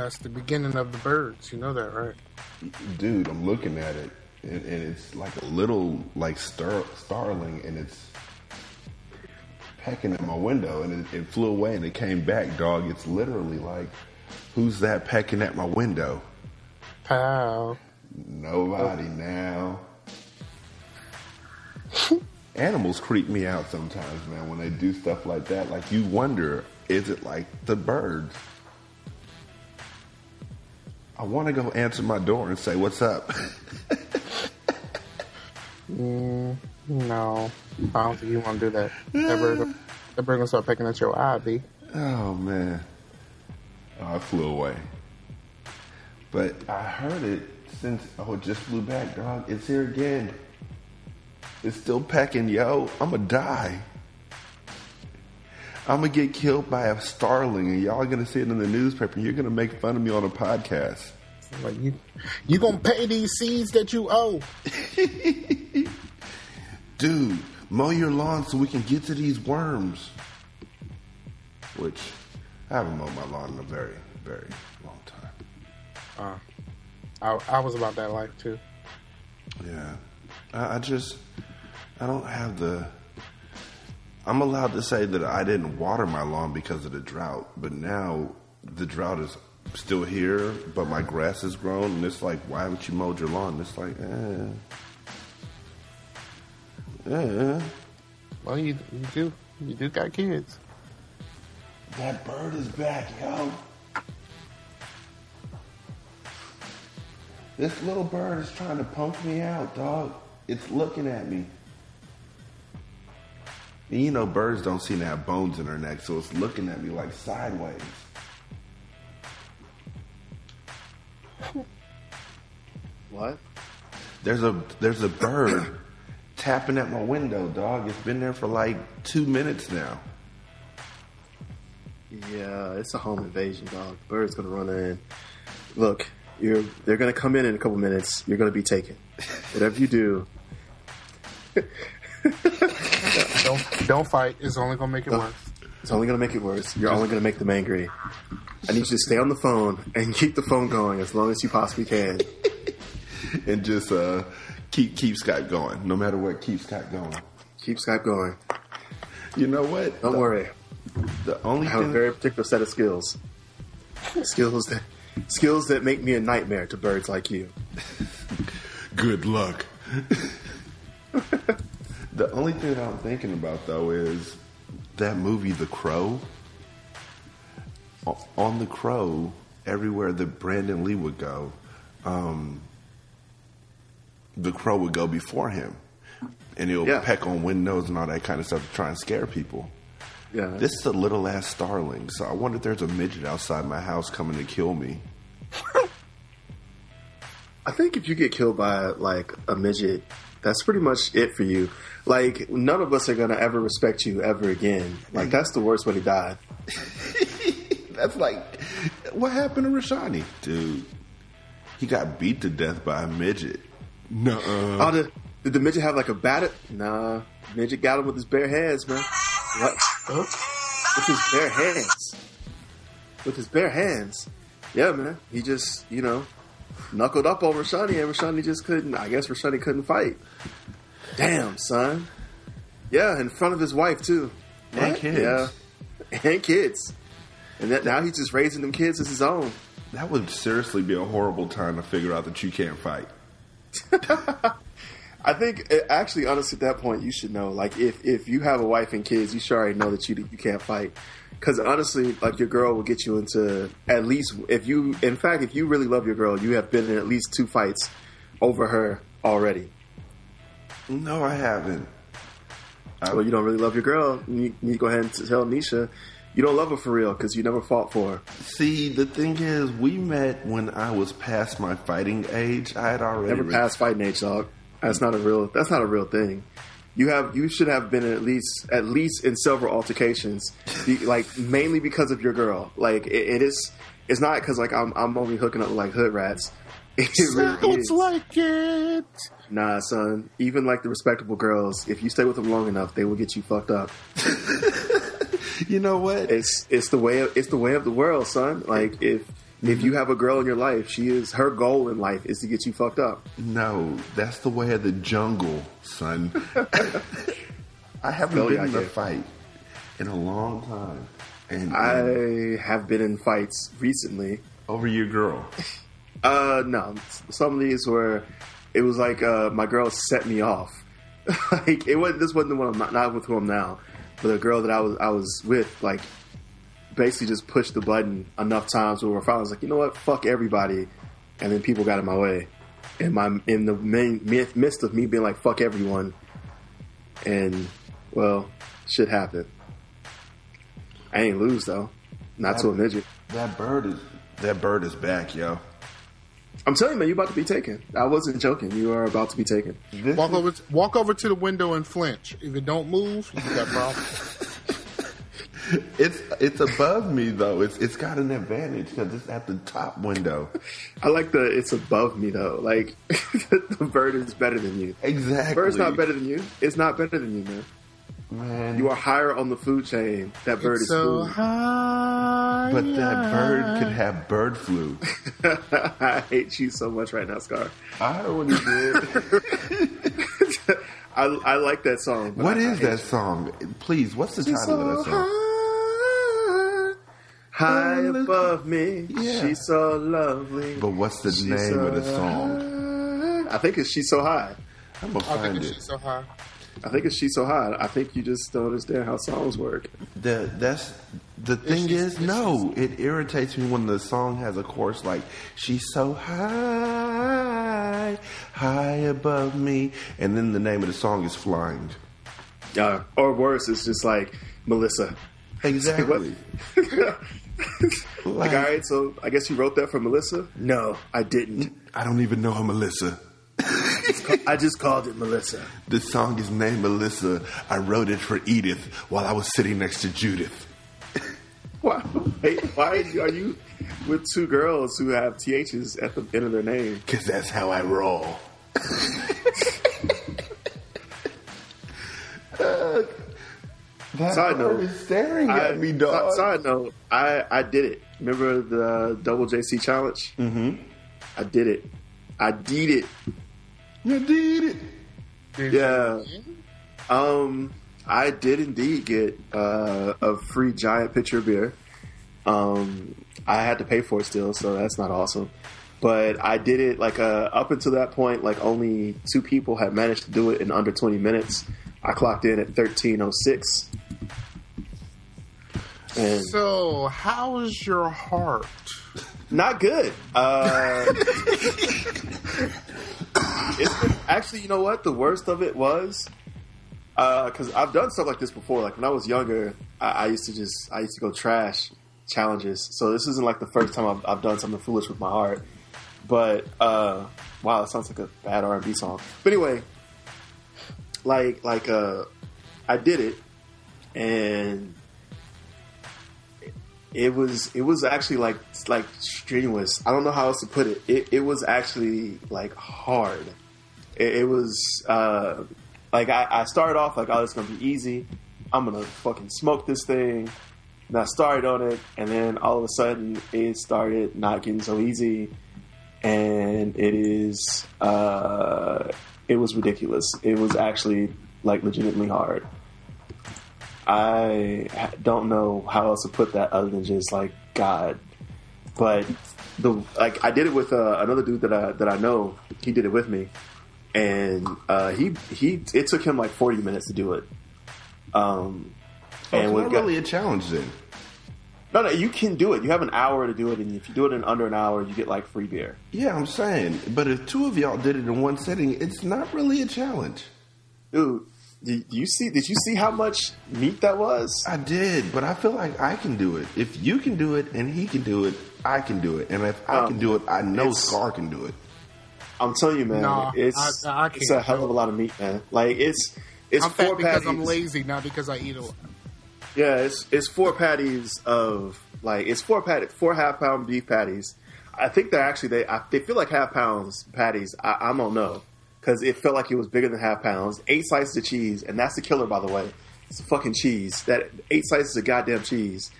That's the beginning of the birds. You know that, right? Dude, I'm looking at it, and, and it's like a little like star, starling, and it's pecking at my window, and it, it flew away, and it came back, dog. It's literally like, who's that pecking at my window? Pow. Nobody now. Animals creep me out sometimes, man, when they do stuff like that. Like, you wonder, is it like the birds? I want to go answer my door and say, What's up? Mm, no, I don't think you want to do that. That bird gonna start pecking at your eye, B. oh, man. Oh, it flew away. But I heard it since, oh, it just flew back, dog. It's here again. It's still pecking, yo. I'm going to die. I'm going to get killed by a starling, and y'all are going to see it in the newspaper, and you're going to make fun of me on a podcast. Like you, you gonna pay these seeds that you owe. Dude, mow your lawn so we can get to these worms. Which, I haven't mowed my lawn in a very, very long time. Uh, I, I was about that life too. Yeah. I, I just, I don't have the. I'm allowed to say that I didn't water my lawn because of the drought, but now the drought is still here, but my grass has grown, and it's like, why haven't you mowed your lawn? It's like, eh. Eh. Well, you, you do, you do got kids. That bird is back, yo. This little bird is trying to punk me out, dog. It's looking at me. And you know, birds don't seem to have bones in their neck, so it's looking at me like sideways. What? There's a there's a bird tapping at my window, dog. It's been there for like two minutes now. Yeah, it's a home invasion, dog. The Bird's gonna run in. Look, you're they're gonna come in in a couple minutes. You're gonna be taken. Whatever you do, Don't don't fight. It's only gonna make it worse. it's only gonna make it worse. You're only gonna make them angry. I need you to stay on the phone and keep the phone going as long as you possibly can. And just uh, keep keep Skype going, no matter what. Keep Skype going. Keep Skype going. You know what? Don't the, worry. The only I have a very particular set of skills. skills that skills that make me a nightmare to birds like you. Good luck. the only thing that I'm thinking about though is that movie, The Crow. On The Crow, everywhere that Brandon Lee would go, um, the crow would go before him, and he'll Yeah. peck on windows and all that kind of stuff to try and scare people. Yeah. This is a little ass starling, so I wonder if there's a midget outside my house coming to kill me. I think if you get killed by like a midget, that's pretty much it for you. Like none of us are gonna ever respect you ever again. Like mm. that's the worst way to die. That's like, what happened to Rashanii? Dude, he got beat to death by a midget. Nuh-uh. Oh, did, did the midget have like a bat? Nah, midget got him with his bare hands, man. What? With his bare hands. With his bare hands. Yeah, man. He just, you know, knuckled up on Rashanii, and Rashanii just couldn't. I guess Rashanii couldn't fight. Damn, son. Yeah, in front of his wife too. And kids. Yeah, and kids. And that, now he's just raising them kids as his own. That would seriously be a horrible time to figure out that you can't fight. I think uh, actually, honestly, at that point, you should know. Like, if if you have a wife and kids, you should already know that you you can't fight. Because honestly, like your girl will get you into at least if you, in fact, if you really love your girl, you have been in at least two fights over her already. No, I haven't. Well, you don't really love your girl. You to go ahead and tell Nisha you don't love her for real because you never fought for her. See, the thing is, we met when I was past my fighting age. I had already Never re- passed fighting age, dog. That's not a real. That's not a real thing. You have. You should have been at least at least in several altercations, be, like mainly because of your girl. Like it, it is. It's not because like I'm. I'm only hooking up with like hood rats. It really is. like it. Nah, son. Even like the respectable girls, if you stay with them long enough, they will get you fucked up. You know what? It's it's the way of, it's the way of the world, son. Like if if you have a girl in your life, she is her goal in life is to get you fucked up. No, that's the way of the jungle, son. I haven't been in a fight in a long time, and, and I have been in fights recently. over your girl. Uh, no. Some of these were, it was like uh, my girl set me off. like it wasn't. This wasn't the one I'm not, not with who I'm now, but a girl that I was I was with like basically just pushed the button enough times where I finally was like, you know what, fuck everybody, and then people got in my way. In my in the main midst of me being like fuck everyone, and well, shit happened. I ain't lose though, not to a midget. That bird is that bird is back, yo. I'm telling you, man, you're about to be taken. I wasn't joking. You are about to be taken. This Walk is- over, walk over to the window and flinch. If it don't move, you got problems. It's it's above me though. It's it's got an advantage because it's at the top window. I like the it's above me though. Like the bird is better than you. Exactly. Bird's not better than you. It's not better than you, man. man. You are higher on the food chain. That bird It's is so food. high. but that bird could have bird flu. I hate you so much right now, Scar. I heard what he did. I, I like that song. but what I- I is hate that song? Please, what's the you. title of that song? high, high above me. Yeah. She's so lovely. But what's the She's name of the song? high. I think it's She's So High. I'm gonna I find think it. she's so high. I think it's She's So High. I think you just don't understand how songs work. The, that's the thing she's- is, no, it irritates me when the song has a chorus like "She's so high, high above me," and then the name of the song is "Flying." Uh, or worse, it's just like Melissa. Exactly. like, all right, so I guess you wrote that for Melissa? No, I didn't. I don't even know her, Melissa. I just called it Melissa. The song is named Melissa. I wrote it for Edith while I was sitting next to Judith. Why, hey, why are you with two girls who have THs at the end of their name? Cause that's how I roll. Uh, that Side note, is staring I- at me, dog. Side note, I, I did it. Remember the double JC challenge? Mm-hmm. I did it. I did it. You did it. Yeah. Um, I did indeed get uh, a free giant pitcher of beer. Um, I had to pay for it still, so that's not awesome. But I did it like uh, up until that point, like only two people had managed to do it in under 20 minutes. I clocked in at 1306. And So, how's your heart? not good. Uh, it's been, actually, you know what? The worst of it was because I've done stuff like this before. Like when I was younger, I, I used to just I used to go trash challenges. So this isn't like the first time I've, I've done something foolish with my heart. But uh, wow, it sounds like a bad R and B song. But anyway, like like uh, I did it, and it was it was actually like like strenuous. I don't know how else to put it. It, it was actually like hard. It, it was uh, like I, I started off like oh it's gonna be easy, I'm gonna fucking smoke this thing. And I started on it, and then all of a sudden it started not getting so easy, and it is uh, it was ridiculous. It was actually like legitimately hard. I don't know how else to put that other than just like God. But the like I did it with uh, another dude that I that I know. He did it with me, and uh, he he it took him like forty minutes to do it. Um, Oh, and it's not got- really a challenge then. No, no, you can do it. You have an hour to do it, and if you do it in under an hour, you get like free beer. Yeah, I'm saying, but if two of y'all did it in one sitting, it's not really a challenge. Dude, did you see? Did you see how much meat that was? I did, but I feel like I can do it. If you can do it and he can do it, I can do it. And if I Um, can do it, I know Scar can do it. I'm telling you, man, Nah, it's I- I it's a hell of a lot of meat, man. Like it's it's I'm four fat because patties. I'm lazy, not because I eat a lot. Yeah, it's it's four patties of like it's four patty four half pound beef patties. I think they're actually they I, they feel like half pounds patties. I, I don't know because it felt like it was bigger than half pounds. Eight slices of cheese, and that's the killer, by the way. It's fucking cheese. That eight slices of goddamn cheese.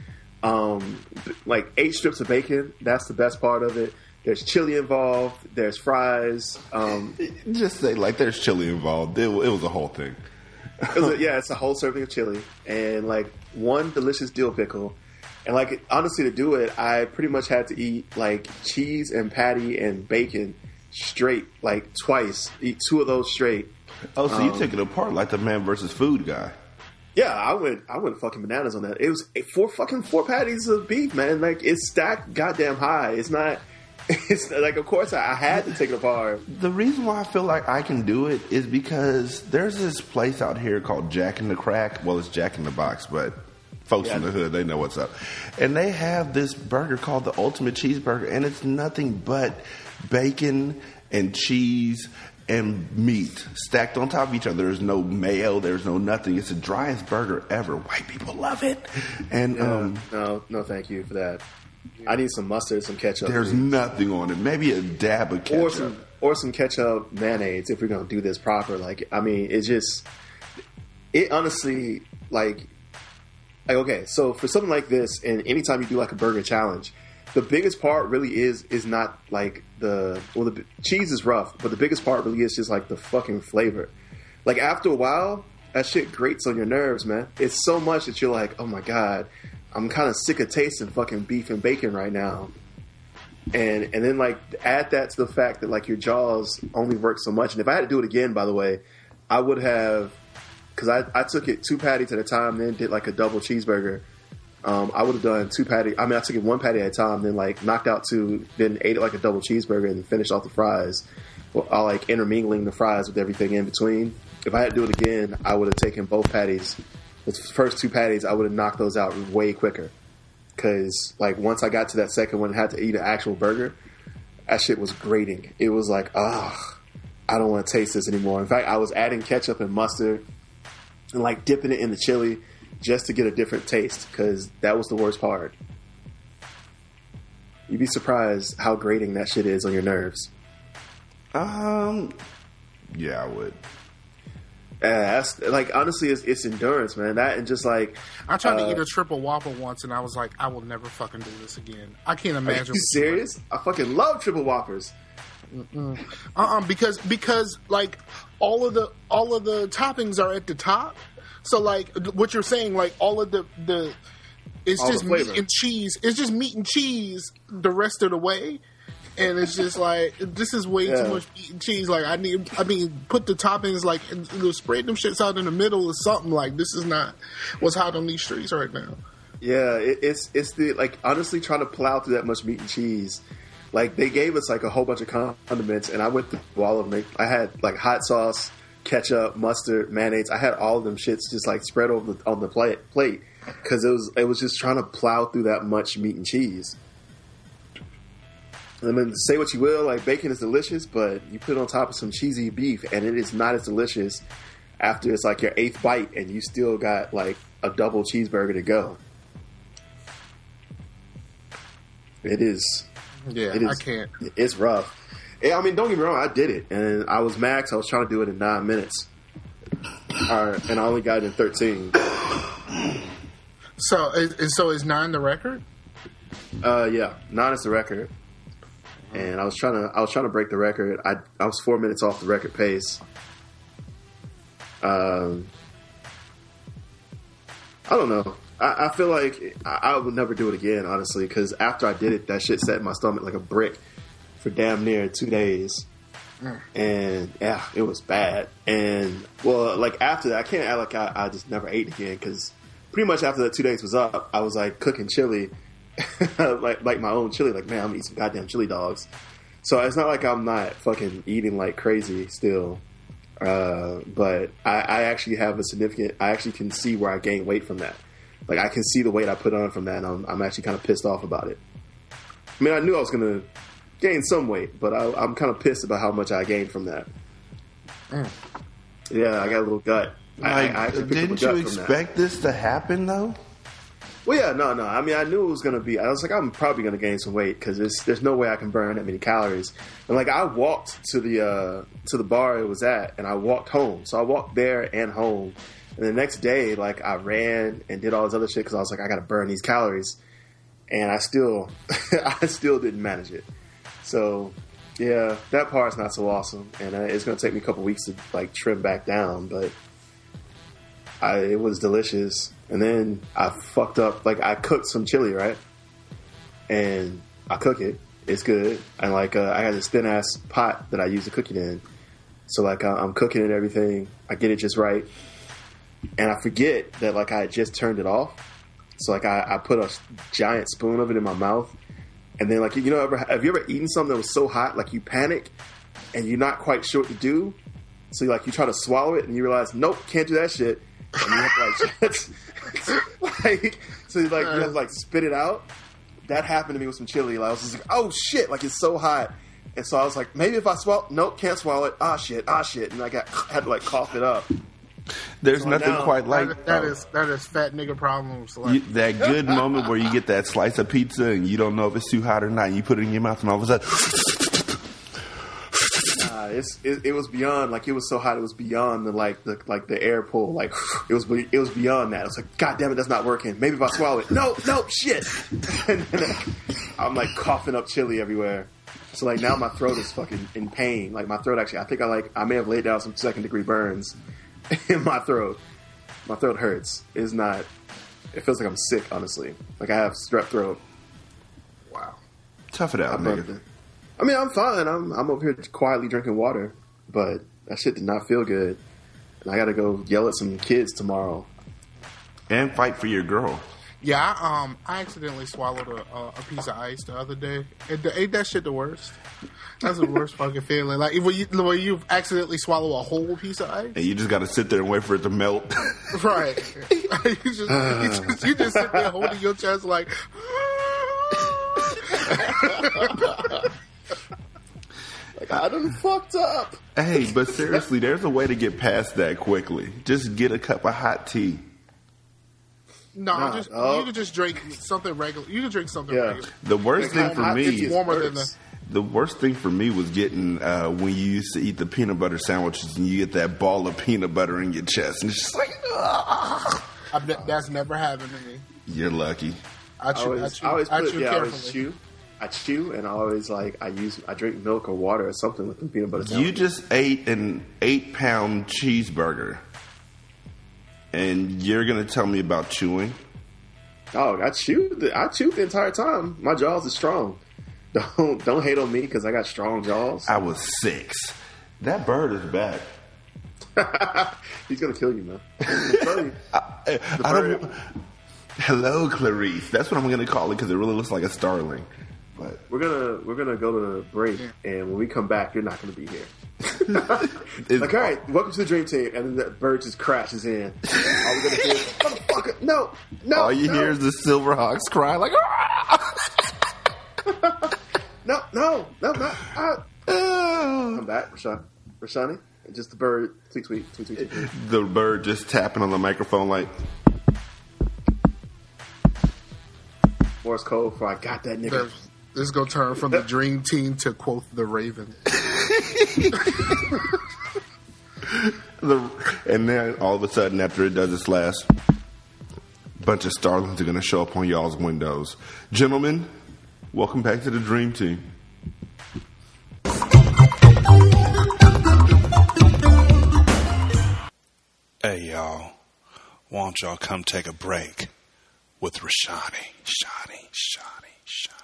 Um, like eight strips of bacon. That's the best part of it. There's chili involved. There's fries. Um, Just say like there's chili involved. It, it was a whole thing. It yeah, it's a whole serving of chili and like one delicious dill pickle. And like honestly, to do it, I pretty much had to eat like cheese and patty and bacon straight, like twice. Eat two of those straight. Oh, so you Um, took it apart like the man versus food guy. Yeah, I went, I went fucking bananas on that. It was four fucking four patties of beef, man. Like it's stacked goddamn high. It's not. It's like, of course, I, I had to take it apart. The reason why I feel like I can do it is because there's this place out here called Jack in the Crack. Well, it's Jack in the Box, but folks Yeah. in the hood they know what's up. And they have this burger called the Ultimate Cheeseburger, and it's nothing but bacon and cheese and meat stacked on top of each other. There's no mayo. There's no nothing. It's the driest burger ever. White people love it, and um, No, no, thank you for that. I need some mustard, some ketchup. there's nothing on it. Maybe a dab of ketchup. or some or some ketchup mayonnaise if we're gonna do this proper. Like, I mean, it's just it honestly like like okay. So for something like this, and anytime you do like a burger challenge, the biggest part really is is not like the well the cheese is rough, but the biggest part really is just like the fucking flavor. Like after a while, that shit grates on your nerves, man. It's so much that you're like, oh my god, I'm kind of sick of tasting fucking beef and bacon right now and and then like add that to the fact that like your jaws only work so much. And if I had to do it again, by the way, I would have because I, I took it two patties at a time, then did like a double cheeseburger. Um, I would have done two patty. I mean, I took it one patty at a time, then like knocked out two, then ate it like a double cheeseburger, and finished off the fries. Well, I like intermingling the fries with everything in between. If I had to do it again, I would have taken both patties. First two patties, I would have knocked those out way quicker because like once I got to that second one and had to eat an actual burger, that shit was grating. It was like, ah, I don't want to taste this anymore. In fact, I was adding ketchup and mustard and like dipping it in the chili just to get a different taste because that was the worst part. You'd be surprised how grating that shit is on your nerves. Um, yeah, I would. Yeah, that's like honestly, it's, it's endurance, man. That and just like I tried uh, to eat a triple whopper once, and I was like, I will never fucking do this again. I can't Are imagine. you serious? I fucking love triple whoppers. Uh-uh, because because like all of the all of the toppings are at the top. So like what you're saying, like all of the the it's All just meat and cheese. It's just meat and cheese the rest of the way. And it's just like this is way Yeah. too much meat and cheese. Like I need, I mean, put the toppings like spread them shits out in the middle or something. Like this is not what's hot on these streets right now. Yeah, it, it's it's the like honestly trying to plow through that much meat and cheese. Like they gave us like a whole bunch of condiments, and I went through all of them. I had like hot sauce, ketchup, mustard, mayonnaise. I had all of them shits just like spread over the, on the plate plate because it was it was just trying to plow through that much meat and cheese. I mean, say what you will, like bacon is delicious, but you put it on top of some cheesy beef, and it is not as delicious after it's like your eighth bite, and you still got like a double cheeseburger to go. It is. Yeah, It is. I can't. It's rough. Yeah, I mean, don't get me wrong. I did it, and I was max. I was trying to do it in nine minutes, All right, and I only got it in thirteen. So, is- so is nine the record? Uh, yeah, nine is the record, and I was trying to I was trying to break the record. I I was four minutes off the record pace. Um, I don't know. I, I feel like I, I would never do it again, honestly, because after I did it, that shit set my stomach like a brick for damn near two days. And yeah, it was bad. And well, like after that, I can't act like I, I just never ate again because pretty much after the two days was up, I was like cooking chili, like like my own chili. Like man, I'm gonna eat some goddamn chili dogs. So it's not like I'm not fucking eating like crazy still. Uh, but I, I actually have a significant. I actually can see where I gained weight from that. Like I can see the weight I put on from that, and I'm, I'm actually kind of pissed off about it. I mean, I knew I was gonna gain some weight, but I, I'm kind of pissed about how much I gained from that. Yeah, I got a little gut. Like, I, I actually picked up a didn't you gut expect this to happen though? Well, yeah, no, no. I mean, I knew it was gonna be. I was like, I'm probably gonna gain some weight because there's there's no way I can burn that many calories. And like, I walked to the uh, to the bar it was at, and I walked home. So I walked there and home. And the next day, like, I ran and did all this other shit because I was like, I gotta burn these calories. And I still, I still didn't manage it. So, yeah, that part's not so awesome, and uh, it's gonna take me a couple weeks to like trim back down, but. I, it was delicious. And then I fucked up. Like I cooked some chili, right? And I cook it. It's good. And like uh, I had this thin ass pot that I use to cook it in. So like I- I'm cooking it and everything. I get it just right. And I forget that like I just turned it off. So like I, I put a giant spoon of it in my mouth. And then like you know ever have you ever eaten something that was so hot like you panic and you're not quite sure what to do? So like you try to swallow it and you realize nope can't do that shit. And you have to like, like so like you have to like spit it out. That happened to me with some chili. Like, I was just like, oh shit, like it's so hot. And so I was like, maybe if I swallow, nope, can't swallow it. Ah shit, ah shit, and I got had to like cough it up. There's So nothing now- quite like That- that uh, is that is fat nigga problems. Like, you, that good moment where you get that slice of pizza and you don't know if it's too hot or not. And you put it in your mouth, and all of a sudden, it's it, it was beyond like it was so hot. It was beyond the like the like the air pull. Like it was it was beyond that. I was like, God damn it, that's not working. Maybe if I swallow it, no, no, shit. and then I'm like coughing up chili everywhere. So like now my throat is fucking in pain. Like my throat actually, I think I like I may have laid down some second degree burns in my throat. My throat hurts. It's not. It feels like I'm sick. Honestly, like I have strep throat. wow. tough it out, nigga. Not- I mean, I'm fine. I'm I'm over here quietly drinking water, but that shit did not feel good. And I got to go yell at some kids tomorrow. And fight for your girl. Yeah, I, um, I accidentally swallowed a, a, a piece of ice the other day. And the, ain't that shit the worst? That's the worst fucking feeling. Like when you when you accidentally swallow a whole piece of ice, And you just got to sit there and wait for it to melt. right? you, just, you just you just sit there holding your chest like. Like I done fucked up. hey, but seriously, there's a way to get past that quickly. Just get a cup of hot tea. No, Nah, just oh. you can just drink something regular. You can drink something Yeah. regular. The worst Like, thing for hot me, tea is warmer than worse. the worst thing for me was getting uh, when you used to eat the peanut butter sandwiches and you get that ball of peanut butter in your chest, and it's just like. I've ne- that's never happened to me. you're lucky. I I chew, I always, chew, I always I put, chew yeah, I always carefully. chew. I chew, and I always like I use I drink milk or water or something with the peanut butter. You sandwich. just ate an eight pound cheeseburger, and you're gonna tell me about chewing? Oh, I chewed. The, I chewed the entire time. My jaws are strong. Don't don't hate on me because I got strong jaws. I was six. That bird is back. He's gonna kill you, man. Telling you. I, eh, I don't. Hello, Clarice. That's what I'm gonna call it because it really looks like a starling. But We're gonna we're gonna go to the break, and when we come back, you're not gonna be here. Like, all right, welcome to the dream team, and then the bird just crashes in. All we're gonna hear, is, motherfucker, no, no, all you no, hear is the Silverhawks cry like. "Ah!" no, no, no, no. Ah. Ah. Come back, Rashawn, Rashanii, and just the bird, tweet, tweet, tweet, tweet, tweet. tweet. the bird just tapping on the microphone like. Morse code for I got that nigga. This this is gonna turn from the dream team to quote the Raven. The, and then all of a sudden, after it does its last, bunch of starlings are going to show up on y'all's windows. Gentlemen, welcome back to the Dream Team. Hey y'all, why don't y'all come take a break with Rashanii, Shani, Shani, Shani.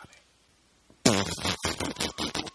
Thank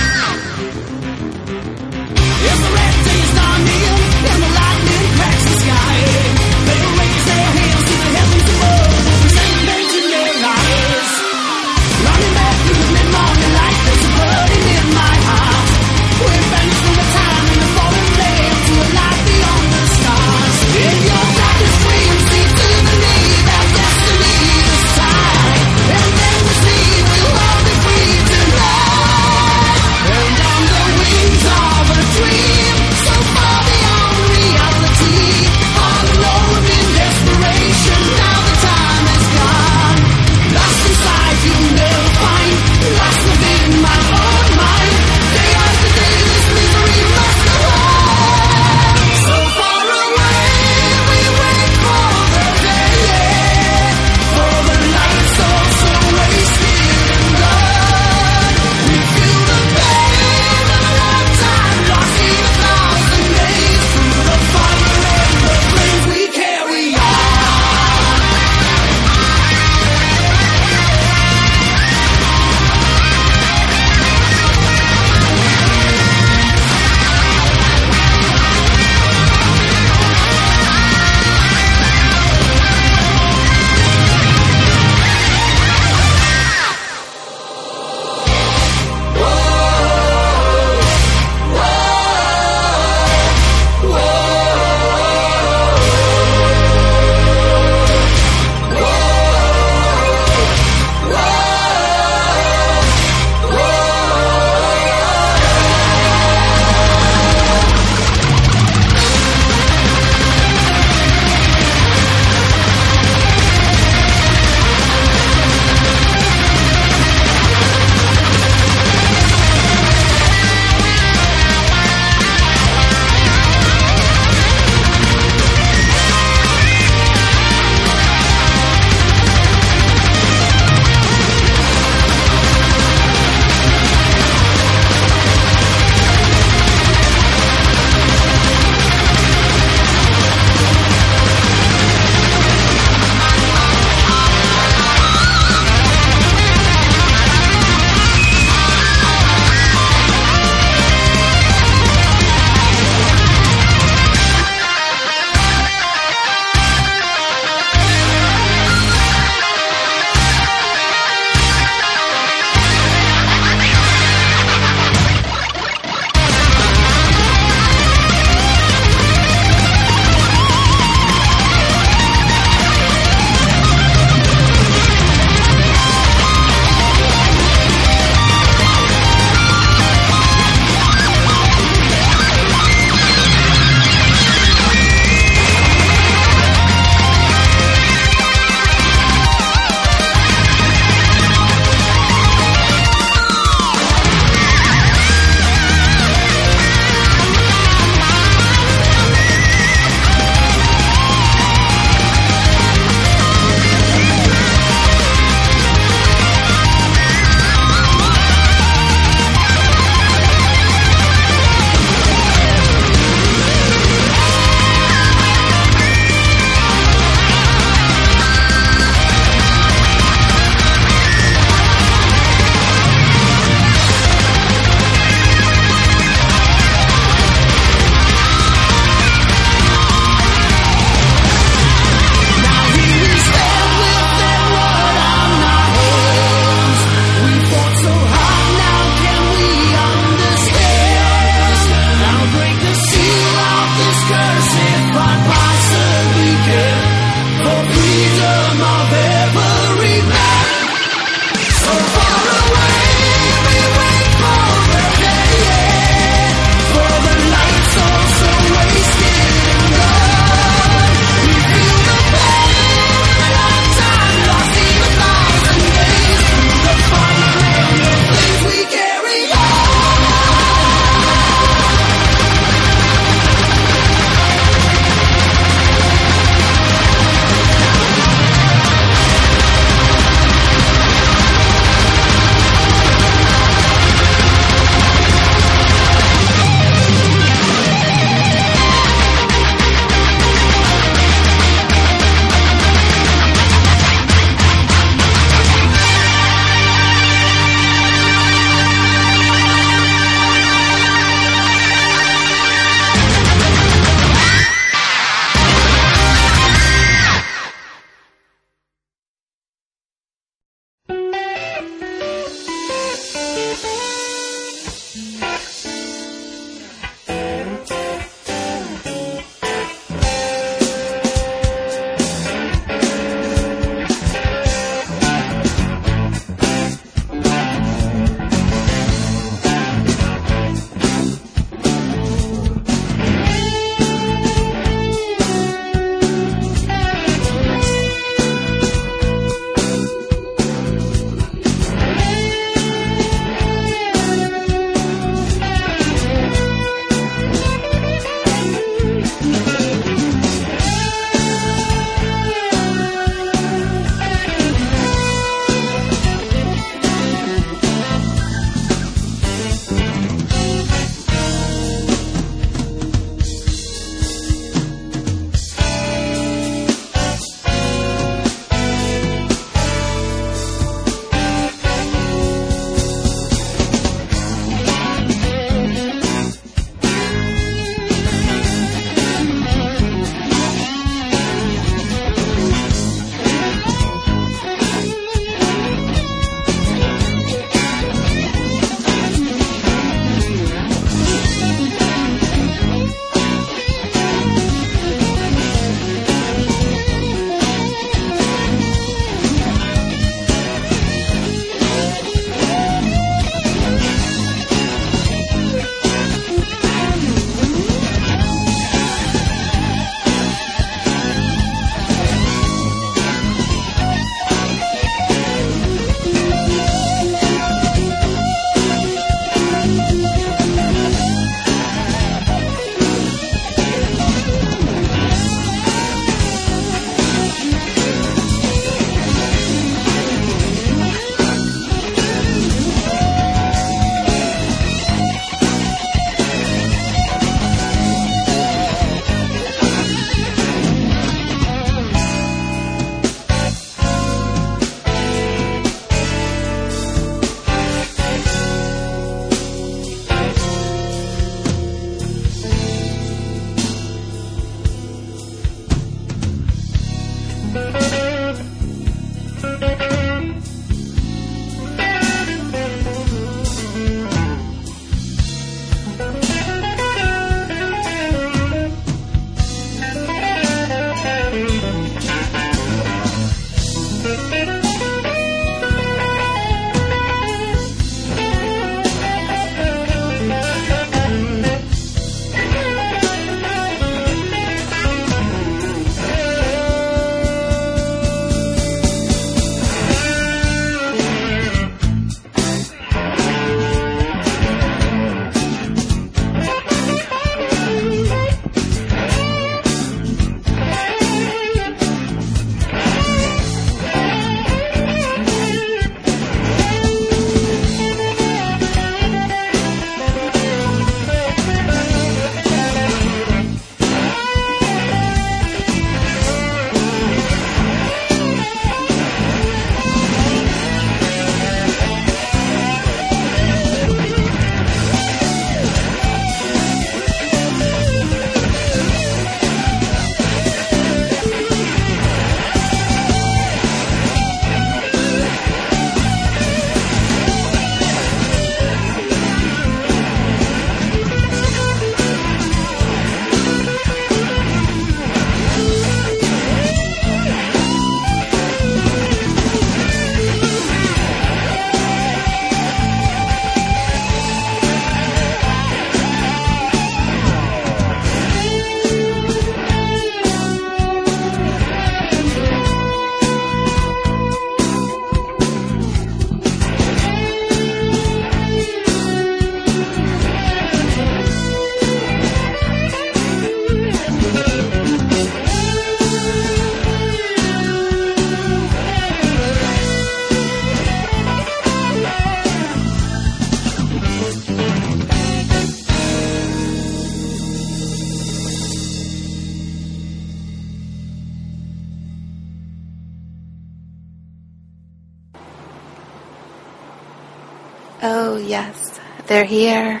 they're here.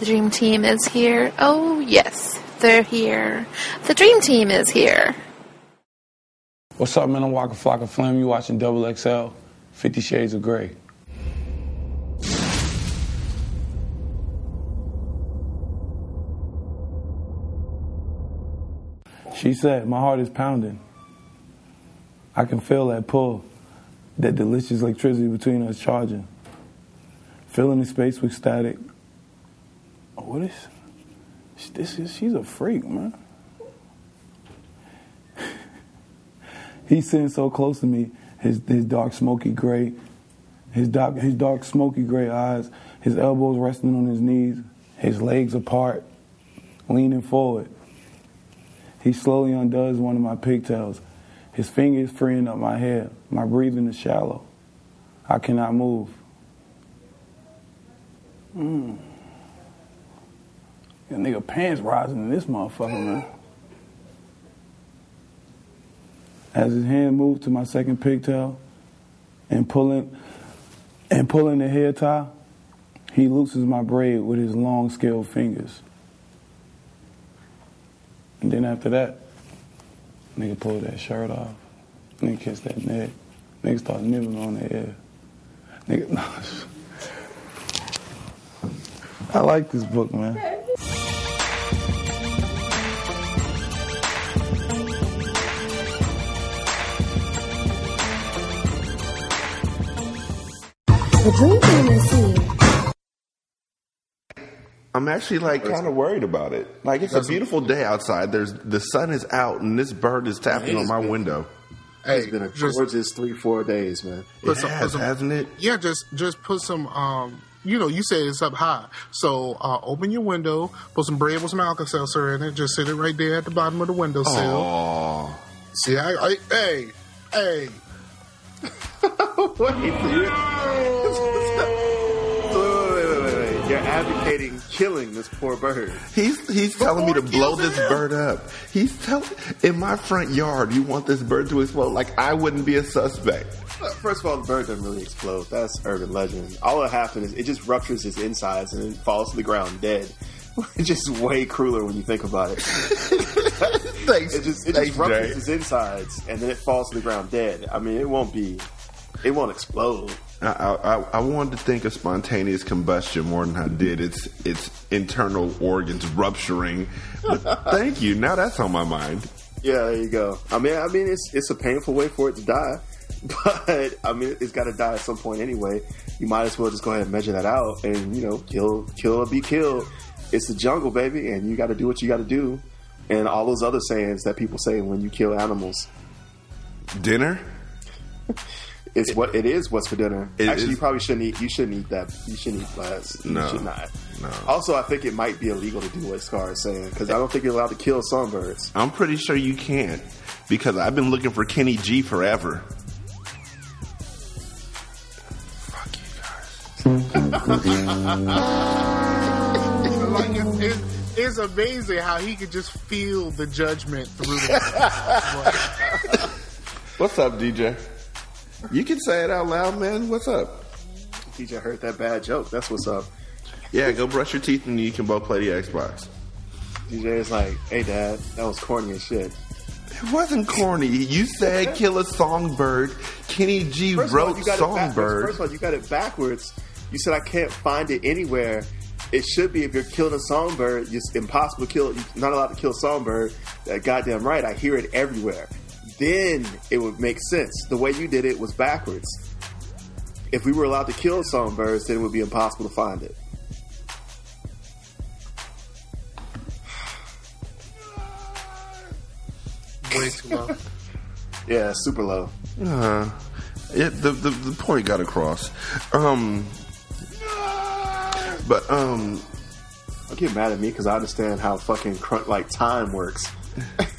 The dream team is here. Oh, yes, they're here. The dream team is here. What's up, man? I'm Waka Flocka Flame. You watching Double XL, Fifty Shades of Grey. She said, My heart is pounding. I can feel that pull, that delicious electricity between us charging. Filling the space with static. Oh, what is this? Is, she's a freak, man. He's sitting so close to me, his, his dark, smoky gray, his dark, his dark, smoky gray eyes, his elbows resting on his knees, his legs apart, leaning forward. He slowly undoes one of my pigtails. His fingers freeing up my hair. My breathing is shallow. I cannot move. Mm. That nigga pants rising in this motherfucker, man. As his hand moved to my second pigtail and pulling and pulling the hair tie, he loosens my braid with his long scaled fingers. And then after that, nigga pull that shirt off. Nigga kiss that neck. Nigga start nibbling on the air. Nigga. I like this book, man. The dream team. I'm actually like kind of worried about it. Like it's a beautiful day outside. There's the sun is out and this bird is tapping on my window. It's been a just- gorgeous three, four days, man. It Put some- put has, some- hasn't it? Yeah, just just put some. Um, you know, you say it's up high, so uh, open your window, put some bread with some Alka Seltzer in it. Just sit it right there at the bottom of the windowsill. Oh, See, I, I, hey, hey, Wait, you're, wait, wait, wait, wait. You're advocating killing this poor bird. he's he's telling me to blow kills this bird up. He's telling in my front yard. You want this bird to explode? Like I wouldn't be a suspect. First of all, the bird doesn't really explode. That's urban legend. All that happens is it just ruptures his insides and then falls to the ground dead. It's just way crueler when you think about it. Thanks. It just it Thanks, just ruptures Jay. his insides and then it falls to the ground dead. I mean, it won't be, it won't explode. I, I, I wanted to think of spontaneous combustion more than I did its its internal organs rupturing. But thank you. Now that's on my mind. Yeah, there you go. I mean, I mean, it's it's a painful way for it to die, but I mean, it's got to die at some point anyway. You might as well just go ahead and measure that out, and you know, kill, kill or be killed. It's the jungle, baby, and you got to do what you got to do, and all those other sayings that people say when you kill animals. Dinner? It's what it is. What's for dinner? It Actually, is- you probably shouldn't eat. You shouldn't eat that. You shouldn't eat glass. No. you should not. No. Also, I think it might be illegal to do what Scar is saying because I don't think you're allowed to kill songbirds. I'm pretty sure you can't because I've been looking for Kenny G forever. Like it's, it's, it's amazing how he could just feel the judgment through. What's up, DJ? You can say it out loud, man. What's up? DJ heard that bad joke. That's what's up. Yeah, go brush your teeth and you can both play the Xbox. DJ is like, "Hey, Dad, that was corny as shit." It wasn't corny. You said kill a songbird. Kenny G First of all, wrote you got it backwards. songbird. First of all, you got it backwards. You said I can't find it anywhere. It should be if you're killing a songbird, it's impossible to kill. You're not allowed to kill a songbird. That goddamn right. I hear it everywhere. Then it would make sense. The way you did it was backwards. If we were allowed to kill songbirds, then it would be impossible to find it. Way too low. Yeah, super low. Uh, it, the, the the point got across. Um, but um, Don't get mad at me because I understand how fucking cr- like time works.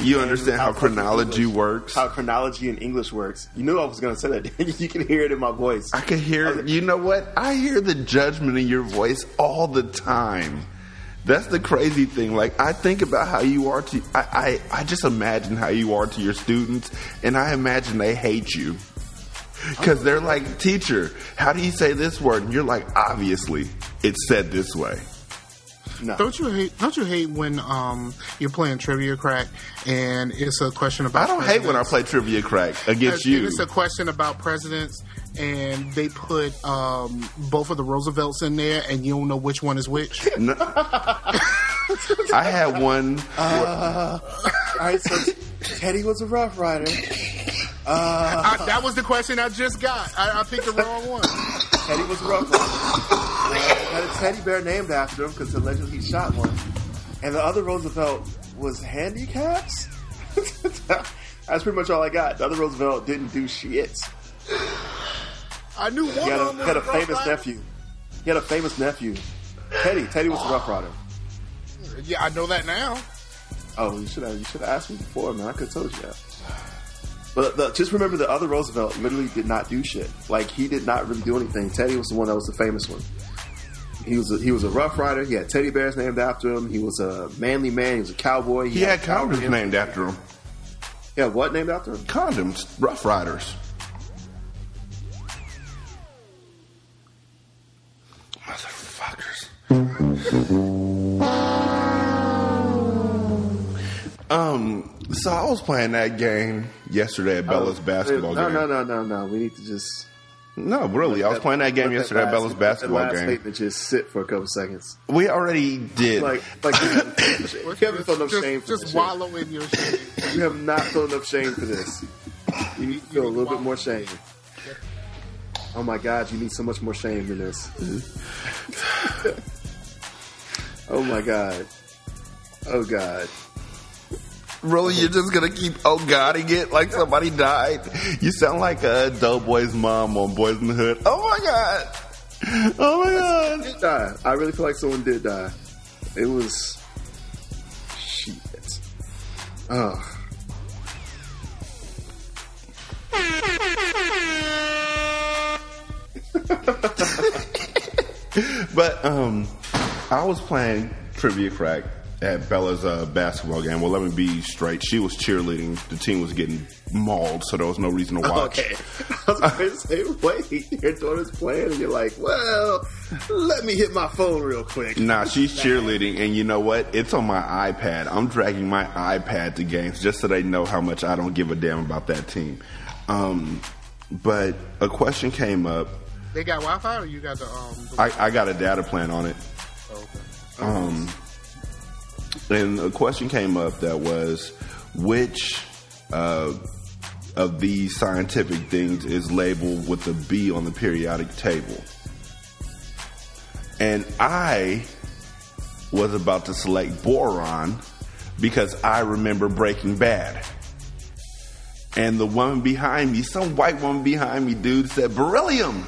you understand how fucking chronology English- works. How chronology in English works. You knew I was going to say that. you can hear it in my voice. I can hear. You know what? I hear the judgment in your voice all the time. That's the crazy thing. Like I think about how you are to. I, I I just imagine how you are to your students, and I imagine they hate you. Because they're like, teacher, how do you say this word? And you're like, obviously, it's said this way. No. Don't you hate? Don't you hate when um you're playing trivia crack and it's a question about? I don't hate when I play trivia crack against you. It's a question about presidents, and they put um, both of the Roosevelts in there, and you don't know which one is which. No. I had one. All right, so Teddy was a Rough Rider. I, that was the question I just got. I, I picked the wrong one. Teddy was a Rough Uh, had a teddy bear named after him because allegedly he shot one. And the other Roosevelt was handicaps. That's pretty much all I got. The other Roosevelt didn't do shit. I knew one He had of a, them had a famous Rider. nephew. He had a famous nephew. Teddy. Teddy was a Rough Rider. Yeah, I know that now. Oh, you should have you should have asked me before, man. I could have told you that. But the, just remember, the other Roosevelt literally did not do shit. Like he did not really do anything. Teddy was the one that was the famous one. He was a, he was a Rough Rider. He had teddy bears named after him. He was a manly man. He was a cowboy. He had cowboy condoms named after him. Yeah, what named after him? Condoms, Rough Riders. Motherfuckers. um, so I was playing that game yesterday at oh, Bella's uh, basketball no, game. No, no, no, no. No. We need to just No, really. I was playing that game let yesterday at last- Bella's basketball that last game. Statement just sit for a couple seconds. We already did. Like, like you haven't felt enough just, shame for this. just this. wallow in your shame. shit. You have not felt enough shame for this. You need to feel a little bit more shame. Oh my God, you need so much more shame than this. Mm-hmm. oh my God. Oh God. Really, you're just gonna keep oh godding it like somebody died? You sound like a Doughboy's mom on Boys in the Hood. Oh my god! Oh my god! Did die. I really feel like someone did die. It was shit. Oh. But um, I was playing trivia crack at Bella's uh, basketball game. Well, let me be straight. She was cheerleading. The team was getting mauled, so there was no reason to watch. Okay. I was going to say, wait, your daughter's playing, and you're like, well, let me hit my phone real quick. Nah, she's cheerleading, and you know what? It's on my iPad. I'm dragging my iPad to games just so they know how much I don't give a damn about that team. Um, but a question came up. They got Wi-Fi, or you got the um. The, I, I got a data plan on it. okay. Um, and a question came up that was which uh, of these scientific things is labeled with a B on the periodic table? And I was about to select boron because I remember Breaking Bad. And the woman behind me, some white woman behind me, dude, said beryllium.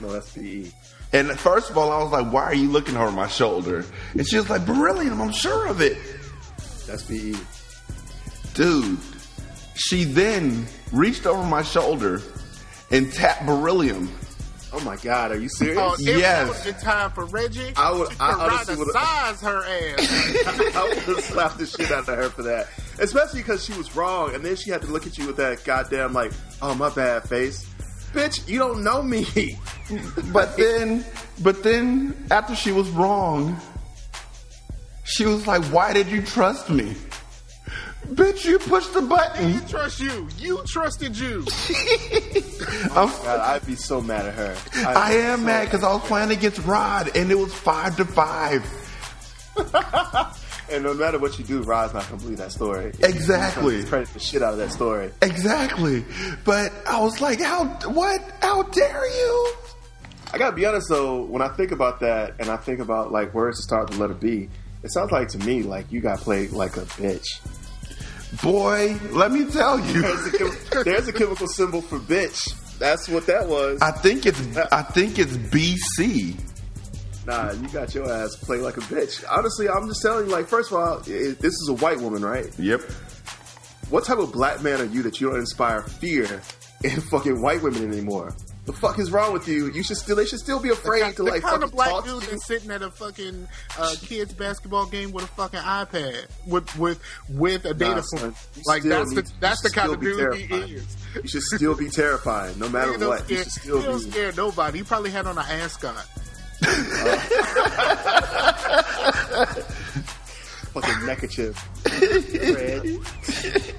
No, that's PE. And first of all, I was like, why are you looking over my shoulder? And she was like, beryllium, I'm sure of it. That's PE. Dude, she then reached over my shoulder and tapped beryllium. Oh my God, are you serious? Oh, it Yes. was in time for Reggie. I would- I honestly would've- size her ass. I would have slapped the shit out of her for that. Especially because she was wrong, and then she had to look at you with that goddamn, like, oh, my bad face. Bitch, you don't know me. But then, but then after she was wrong, she was like, why did you trust me? Bitch, you pushed the He button. trust you. You trusted you. Oh I'm, God, I'd be so mad at her. I'd I am so mad because I was playing against Rod and it was five to five. And no matter what you do, Rod's not believe that story. Exactly. Credit the shit out of that story. Exactly. But I was like, how, what? How dare you? I gotta be honest though, when I think about that and I think about like words that start with the letter B, it sounds like to me like you got played like a bitch. Boy, let me tell you. There's a, chem- there's a chemical symbol for bitch. That's what that was. I think it's I think it's BC. Nah, you got your ass played like a bitch. Honestly, I'm just telling you. Like, first of all, i this is a white woman, right? Yep. What type of black man are you that you don't inspire fear in fucking white women anymore? The fuck is wrong with you? You should still. They should still be afraid to the like kind of black talk dude you. that's sitting at a fucking uh, kids basketball game with a fucking iPad with with with a data son. phone. Like still that's need- the you that's the kind of be dude he terrified. is. You should still be terrifying, no matter He don't what. You scare, should still he don't be. scare nobody. He probably had on an ascot. fucking neckerchief. Red.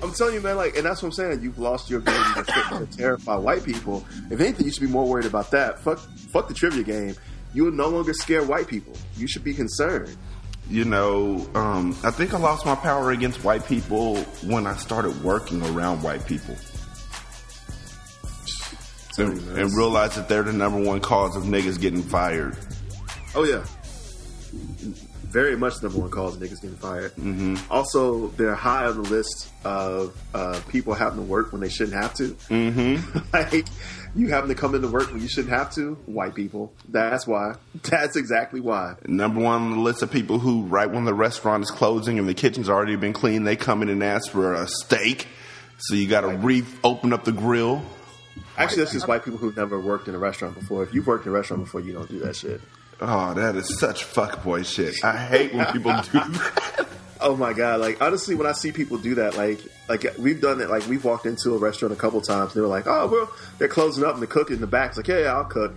I'm telling you, man, like, and that's what I'm saying. You've lost your ability to, fit- to terrify white people. If anything, you should be more worried about that. Fuck, fuck the trivia game. You will no longer scare white people. You should be concerned. You know, um, I think I lost my power against white people when I started working around white people and, and it's- realized that they're the number one cause of niggas getting fired. Oh yeah, very much the number one cause niggas getting fired. Mm-hmm. Also, they're high on the list of uh, people having to work when they shouldn't have to. Mm-hmm. like you having to come into work when you shouldn't have to. White people. That's why. That's exactly why. Number one on the list of people who, right when the restaurant is closing and the kitchen's already been cleaned, they come in and ask for a steak. So you got to re open up the grill. Actually, that's just white people who've never worked in a restaurant before. If you've worked in a restaurant before, you don't do that shit. Oh, that is such fuckboy shit. I hate when people do that. Oh my god! Like honestly, when I see people do that, like like we've done it. Like we've walked into a restaurant a couple times. They were like, "Oh, well, they're closing up and the cook in the back." It's like, "Yeah, yeah, I'll cook."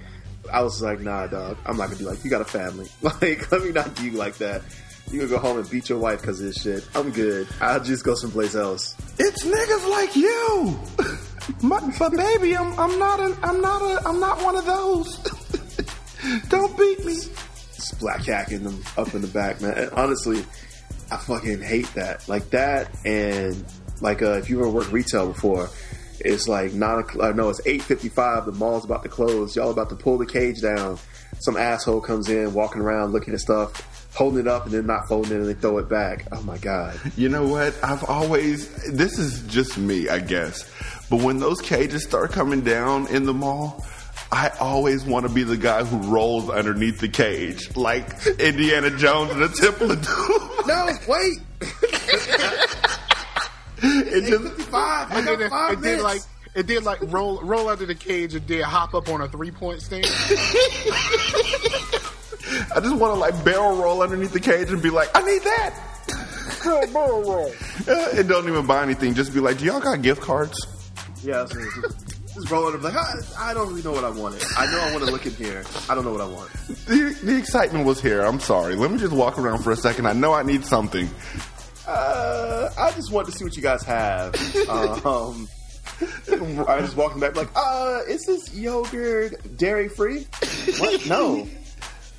I was like, "Nah, dog, I'm not gonna do like you got a family. Like, let me not do you like that. You gonna go home and beat your wife because of this shit? I'm good. I'll just go someplace else." It's niggas like you. My, but baby, I'm I'm not an I'm not a I'm not one of those. Don't beat me. Just black hacking them up in the back, man. And honestly, I fucking hate that. Like that, and like uh, if you ever worked retail before, it's like nine. o'clock- Uh, no, it's eight fifty-five. The mall's about to close. Y'all about to pull the cage down. Some asshole comes in, walking around, looking at stuff, holding it up, and then not folding it, and they throw it back. Oh my god! You know what? I've always this is just me, I guess. But when those cages start coming down in the mall, I always want to be the guy who rolls underneath the cage, like Indiana Jones in the Temple of Doom. No, wait. It just, Fifty-five. I And got then, five it did like it did like roll roll under the cage and did hop up on a three point stand. I just want to like barrel roll underneath the cage and be like, I need that. barrel roll. Uh, and don't even buy anything. Just be like, do y'all got gift cards? Yeah, that's what it is. just, just roll it up like I, I don't really know what I wanted. I know I want to look in here. I don't know what I want. The, the excitement was here. I'm sorry. Let me just walk around for a second. I know I need something. Uh, I just wanted to see what you guys have. um, I was walking back like, uh, is this yogurt dairy free? What? No.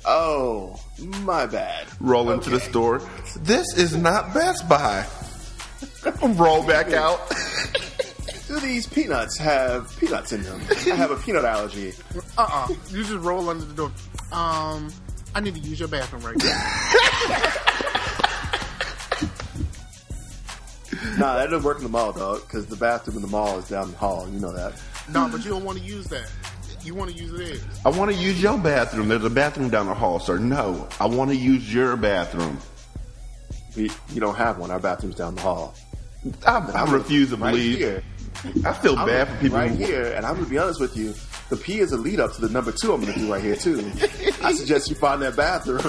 Oh, my bad. Roll into the store. This is not Best Buy. Roll back out. Do these peanuts have peanuts in them? I have a peanut allergy. Uh uh You just roll under the door. Um, I need to use your bathroom right now. Nah, that doesn't work in the mall, dog, because the bathroom in the mall is down the hall. You know that. no, but you don't want to use that. You want to use theirs. I want to use your bathroom. There's a bathroom down the hall, sir. No, I want to use your bathroom. We, you don't have one. Our bathroom's down the hall. I, I refuse to Right believe. here. I feel I'm bad for people. right here, and I'm gonna be honest with you. The P is a lead up to the number two I'm gonna do right here too. I suggest you find that bathroom.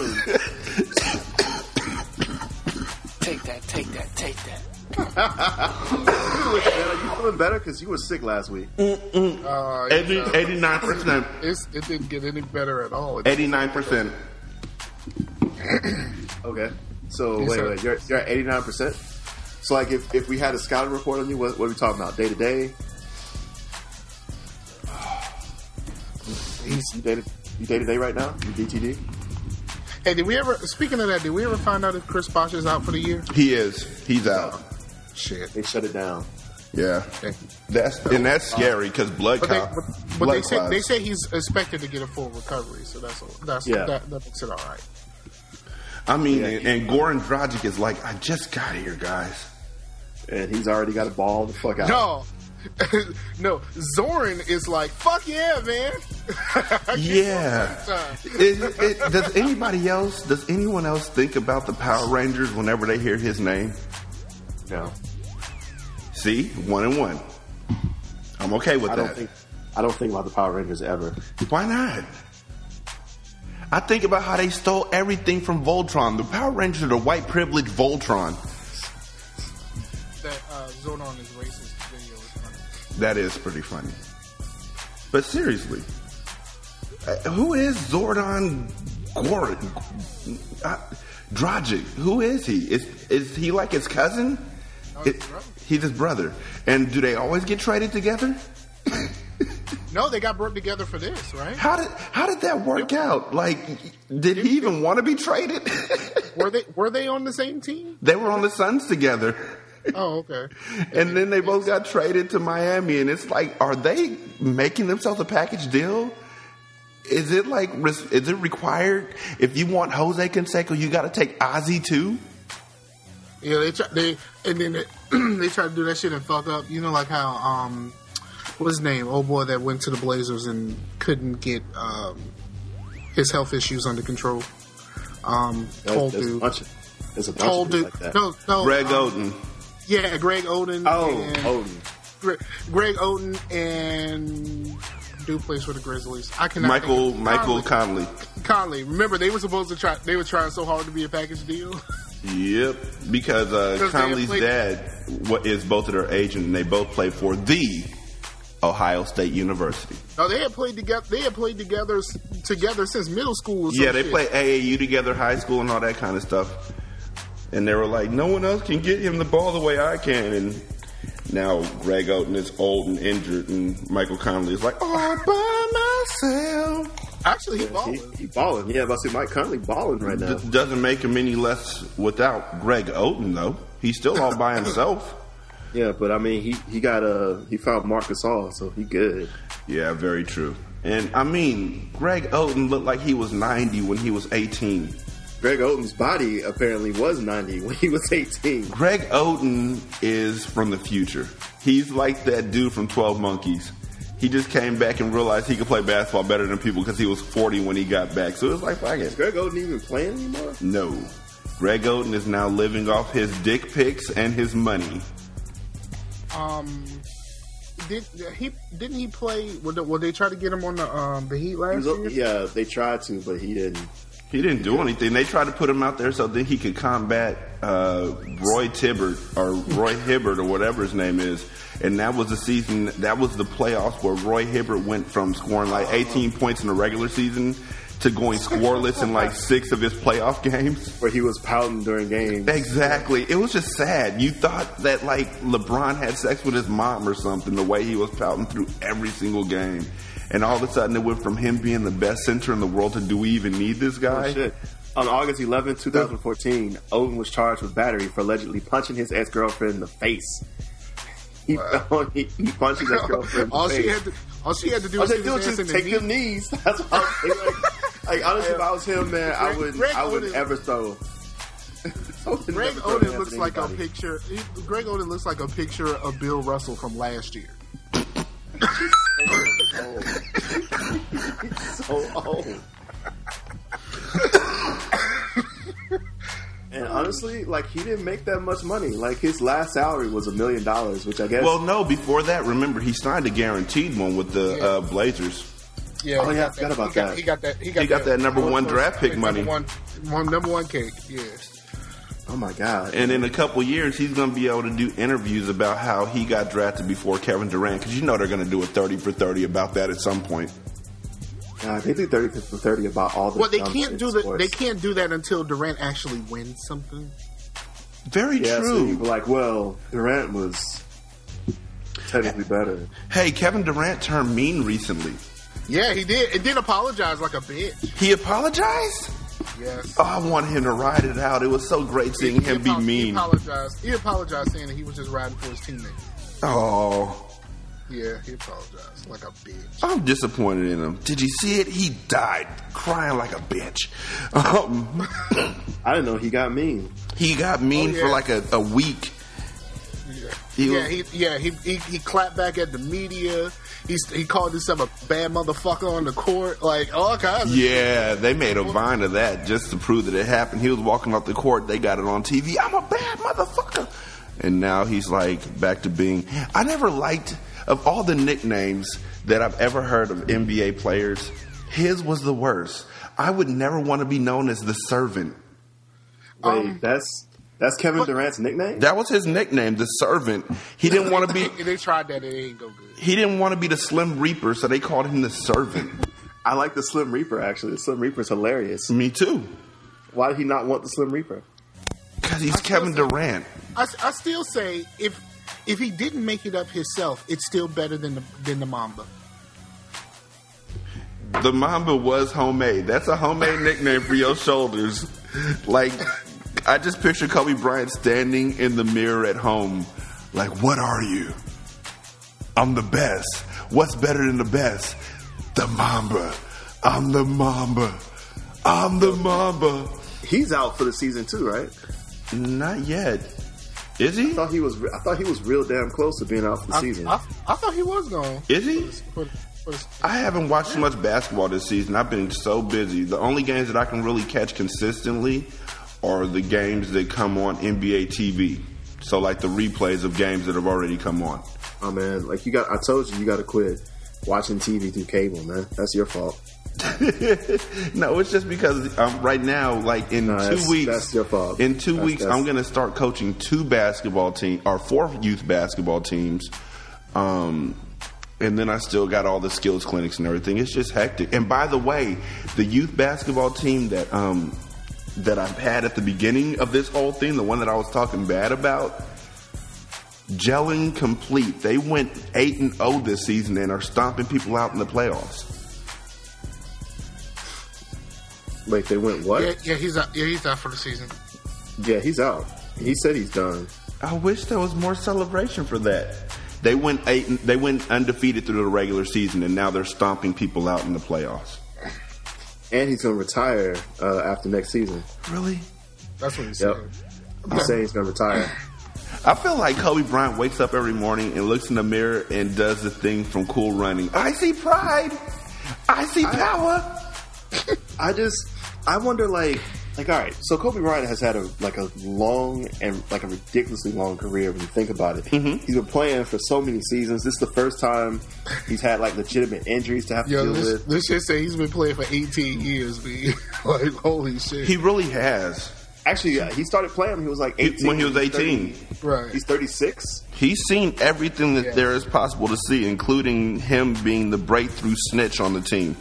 Take that. Take that. Take that. Man, are you feeling better? Because you were sick last week. Uh, 89 percent. it's, it didn't get any better at all. It- 89 percent. Okay. So wait, wait, you're you're at 89 percent. So like, if, if we had a scouting report on you, what, what are we talking about? Day to day. You day to you day to right now? You DTD? Hey, did we ever? Speaking of that, did we ever find out if Chris Bosh is out for the year? He is. He's out. Shit. They shut it down. Yeah. Okay. That's and that's scary because blood But they, but, but blood they say clots. they say he's expected to get a full recovery, so that's that's Yeah. that, that makes it all right. I mean, Yeah. and, and Goran Dragic is like, I just got here, guys. And he's already got a ball the fuck out. No, no, Zoran is like, fuck yeah, man. Yeah. It- it- does anybody else? Does anyone else think about the Power Rangers whenever they hear his name? No. See, one and one. I'm okay with I that. don't think I don't think about the Power Rangers ever. Why not? I think about how they stole everything from Voltron. The Power Rangers are the white privileged Voltron. That Zordon is racist video is funny. That is pretty funny. But seriously, uh, who is Zordon Gorin? Uh, Dragic? Who is he? Is is he like his cousin? No, his It- brother. he's his brother. And do they always get traded together? No, they got brought together for this, right? How did how did that work out? Like, did he even want to be traded? Were they were they on the same team? they were on the Suns together. Oh, okay. And then they both got traded to Miami, and it's like, are they making themselves a package deal? Is it like, is it required? If you want Jose Canseco, you got to take Ozzie too. Yeah, they try, they and then they, they try to do that shit and fuck up. You know, like how um, what's his name? Old boy that went to the Blazers and couldn't get um his health issues under control. Um, There's, told there's a bunch of there's a bunch told of dudes dude, like that. no, no, Greg um, Oden. Yeah, Greg Oden. Oh, and Odin. Greg, Greg Oden and dude plays for the Grizzlies. I cannot Michael think Michael Conley. Conley. Conley. Remember, they were supposed to try. They were trying so hard to be a package deal. Yep, because uh, Conley's dad what is both of their agent, and they both play for the Ohio State University. no, they had played together. They had played together together since middle school. Yeah, they shit. play AAU together, high school, and all that kind of stuff. And they were like, no one else can get him the ball the way I can. And now Greg Oden is old and injured, and Michael Conley is like, oh, all by myself. Actually, he's He, balling. he balling. Yeah, but see, Mike Conley balling right now. D- doesn't make him any less without Greg Oden, though. He's still all by himself. Yeah, but I mean, he he got a he found Marc Gasol, so he good. Yeah, very true. And I mean, Greg Oden looked like he was 90 when he was 18. Greg Oden's body apparently was 90 when he was 18. Greg Oden is from the future. He's like that dude from 12 Monkeys. He just came back and realized he could play basketball better than people because he was 40 when he got back. So it was like, fuck Is. Greg Oden even playing anymore? No. Greg Oden is now living off his dick pics and his money. Um, did he? Didn't he play? Would they, would they try to get him on the um the Heat He last was, year? yeah, they tried to, but he didn't. He didn't do anything. They tried to put him out there so that he could combat uh, Roy Tibbert or Roy Hibbert or whatever his name is. And that was the season. That was the playoffs where Roy Hibbert went from scoring like 18 points in the regular season to going scoreless in like six of his playoff games. Where he was pouting during games. Exactly. It was just sad. You thought that like LeBron had sex with his mom or something. The way he was pouting through every single game. And all of a sudden, it went from him being the best center in the world to do we even need this oh, guy? Oh, shit. On August 11, 2014, Oden was charged with battery for allegedly punching his ex girlfriend in the face. He, he, he punched his ex girlfriend in the all face. she had to all she had to do All was they hit do his just in the take knee. them knees. That's what I was saying. Like, like, honestly, if I was him, man, I Greg- would Greg I would Oden- ever throw. Greg never throw Oden looks at like a picture. He, Greg Oden looks like a picture of Bill Russell from last year. So old. and honestly, like he didn't make that much money. Like his last salary was a million dollars, which I guess. Well, no, before that, remember, he signed a guaranteed one with the uh, Blazers. Yeah, Oh, yeah, I forgot about he got, that. He got that. He got, He got that number one draft pick number money. One, one number one cake. Yeah. Oh my god! And in a couple years, he's going to be able to do interviews about how he got drafted before Kevin Durant, because you know they're going to do a 30 for 30 about that at some point. God, they do thirty for thirty about all the. Well, they can't do in that. They can't do that until Durant actually wins something. Very Yeah, true. people are like, well, Durant was technically better. Hey, Kevin Durant turned mean recently. Yeah, he did. It did apologize like a bitch. He apologized? Yes. Oh, I wanted him to ride it out. It was so great seeing him be apo- He mean. apologized. He apologized saying that he was just riding for his teammate. Oh, Yeah, he apologized like a bitch. I'm disappointed in him. Did you see it? He died crying like a bitch. Um, I didn't know he got mean. he got mean Oh, yeah. for like a, a week. Yeah, He yeah, was- he, yeah, he, he he clapped back at the media. He he called himself a bad motherfucker on the court, like all kinds. Of Yeah, they made a vine of that just to prove that it happened. He was walking off the court. They got it on TV. I'm a bad motherfucker. And now he's like back to being. I never liked of all the nicknames. that I've ever heard of NBA players, his was the worst. I would never want to be known as the servant. Wait, Um, that's that's Kevin Durant's nickname. That was his nickname, the servant. He didn't want to be they tried that, it ain't go good. he didn't want to be the Slim Reaper, so they called him the servant. I like the Slim Reaper actually. The Slim Reaper's hilarious. Me too. Why did he not want the Slim Reaper? Because he's Kevin Durant. I, I still say if if he didn't make it up himself, it's still better than the than the Mamba. The Mamba was homemade. That's a homemade nickname for your shoulders. Like, I just picture Kobe Bryant standing in the mirror at home, like, what are you? I'm the best. What's better than the best? The Mamba. I'm the Mamba. I'm the Mamba. He's out for the season too, right? Not yet. Is he? I thought he was. I thought he was real damn close to being out for the I, season. I, I thought he was gone. Is he? For, for, I haven't watched too much basketball this season. I've been so busy. The only games that I can really catch consistently are the games that come on NBA TV. So, like the replays of games that have already come on. oh man, like you got. I told you, you got to quit watching TV through cable, man. That's your fault. no, it's just because um, right now, like in No, two weeks, that's your fault. in two That's- weeks, that's- I'm going to start coaching two basketball team or four youth basketball teams. Um, and then I still got all the skills clinics and everything. It's just hectic. And by the way, the youth basketball team that um, that I've had at the beginning of this whole thing, the one that I was talking bad about, gelling complete. They went eight and zero this season and are stomping people out in the playoffs. Wait, they went what? yeah, yeah, he's out. Yeah, he's out for the season. Yeah, he's out. He said he's done. I wish there was more celebration for that. They went eight. They went undefeated through the regular season, and now they're stomping people out in the playoffs. And he's going to retire uh, after next season. Really? That's what he said. Yep. He's saying he's going to retire. I feel like Kobe Bryant wakes up every morning and looks in the mirror and does the thing from Cool Running. I see pride. I see power. I just, I wonder, like, like, all right. So Kobe Bryant has had a like a long and like a ridiculously long career when you think about it. Mm-hmm. He's been playing for so many seasons. This is the first time he's had like legitimate injuries to have to deal this, with. this shit say he's been playing for 18 years, man. like, holy shit. He really has. Actually, yeah, he started playing when he was like 18. when he was He's 18. 30 right. He's 36. He's seen everything that Yeah. there is possible to see, including him being the breakthrough snitch on the team.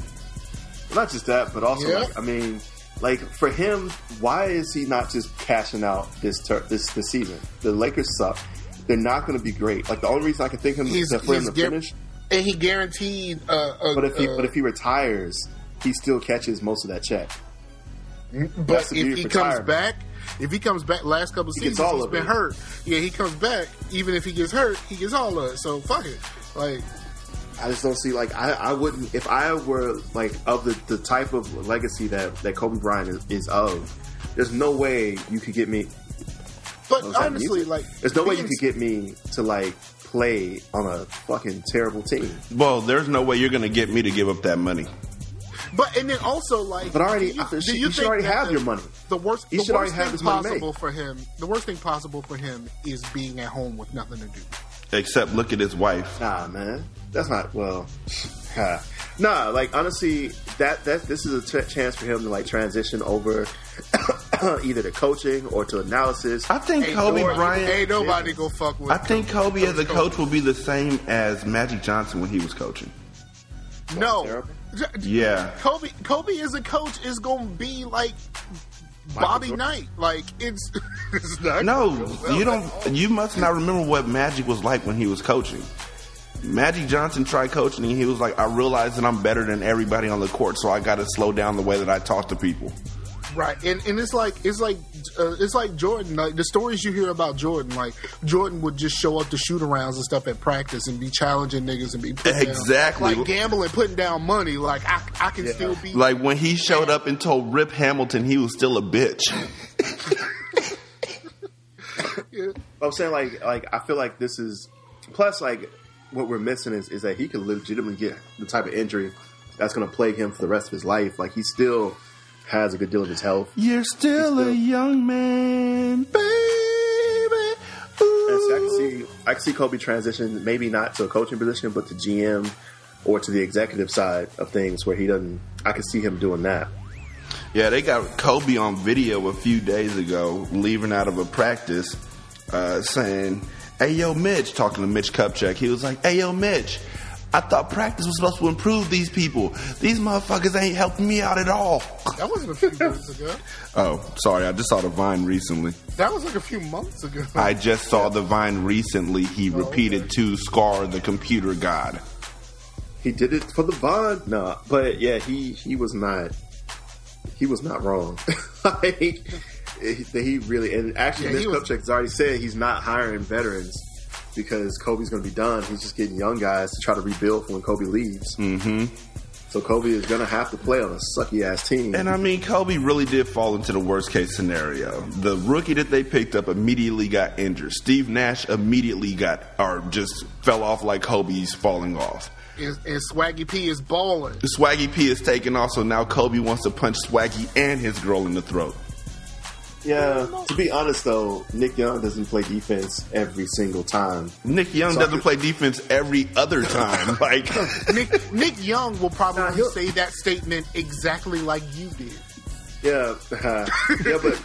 Not just that, but also, Yeah. like, I mean, like for him, why is he not just cashing out this ter- this this season? The Lakers suck. They're not going to be great. Like the only reason I can think of him He's, to for him to finish. and he guaranteed. Uh, a, But if he uh, but if he retires, he still catches most of that check. But if he comes back, if he comes back, last couple He seasons all he's been it. hurt. Yeah, he comes back. Even if he gets hurt, he gets all of it. So fuck it. Like I just don't see like I, I wouldn't if I were like of the, the type of legacy that that Kobe Bryant is, is of. There's no way you could get me. But is that honestly, music? like there's no way you could get me to like play on a fucking terrible team. Well, there's no way you're going to get me to give up that money. But and then also like, But already- do you, I- do you you should already have the- your money. The worst, He the should worst already have thing his money made. possible for him, the worst thing possible for him is being at home with nothing to do. Except look at his wife. Nah, man, that's not well. nah, like honestly, that that this is a t- chance for him to like transition over either to coaching or to analysis. I think Ain't Kobe nobody- Bryant. ain't nobody go fuck with. I think Kobe as a Kobe. coach will be the same as Magic Johnson when he was coaching. no. terrible? Yeah. Kobe, Kobe as a coach is gonna be like Bobby Knight. Like it's, it's not No, well you don't. You must not remember what Magic was like when he was coaching. Magic Johnson tried coaching, and he was like, "I realize that I'm better than everybody on the court, so I got to slow down the way that I talk to people." Right, and and it's like it's like uh, it's like Jordan. Like the stories you hear about Jordan, like Jordan would just show up to shoot arounds and stuff at practice and be challenging niggas and be putting down- Exactly. like gambling, putting down money. Like I, I can still be Like when he showed up and told Rip Hamilton he was still a bitch. I'm saying like like I feel like this is plus like what we're missing is, is that he could legitimately get the type of injury that's going to plague him for the rest of his life. Like he still has a good deal of his health. You're still a young man, baby. And so I can see I can see Kobe transition maybe not to a coaching position but to GM or to the executive side of things where he doesn't. I could see him doing that. Yeah, they got Kobe on video a few days ago leaving out of a practice uh, saying, Hey, yo, Mitch, talking to Mitch Kupchak. He was like, Hey, yo, Mitch, I thought practice was supposed to improve these people. These motherfuckers ain't helping me out at all. That wasn't a few months ago. Oh, sorry, I just saw the Vine recently. That was like a few months ago. I just saw the Vine recently. He oh, repeated okay. to Scar, the computer god. He did it for the Vine. No, but yeah, he he was not. He was not wrong. like, he, he really and actually, Yeah, Mitch he was- Kupchak has already said he's not hiring veterans because Kobe's going to be done. He's just getting young guys to try to rebuild for when Kobe leaves. Mm-hmm. So Kobe is going to have to play on a sucky ass team. And I mean, Kobe really did fall into the worst case scenario. The rookie that they picked up immediately got injured. Steve Nash immediately got, or just fell off like Kobe's falling off. and, and Swaggy P is balling. Swaggy P is taking off, so now Kobe wants to punch Swaggy and his girl in the throat. Yeah, to be honest though, Nick Young doesn't play defense every single time. Nick Young So doesn't could- play defense every other time. like, Nick Nick Young will probably Nah, say that statement exactly like you did. Yeah, yeah, but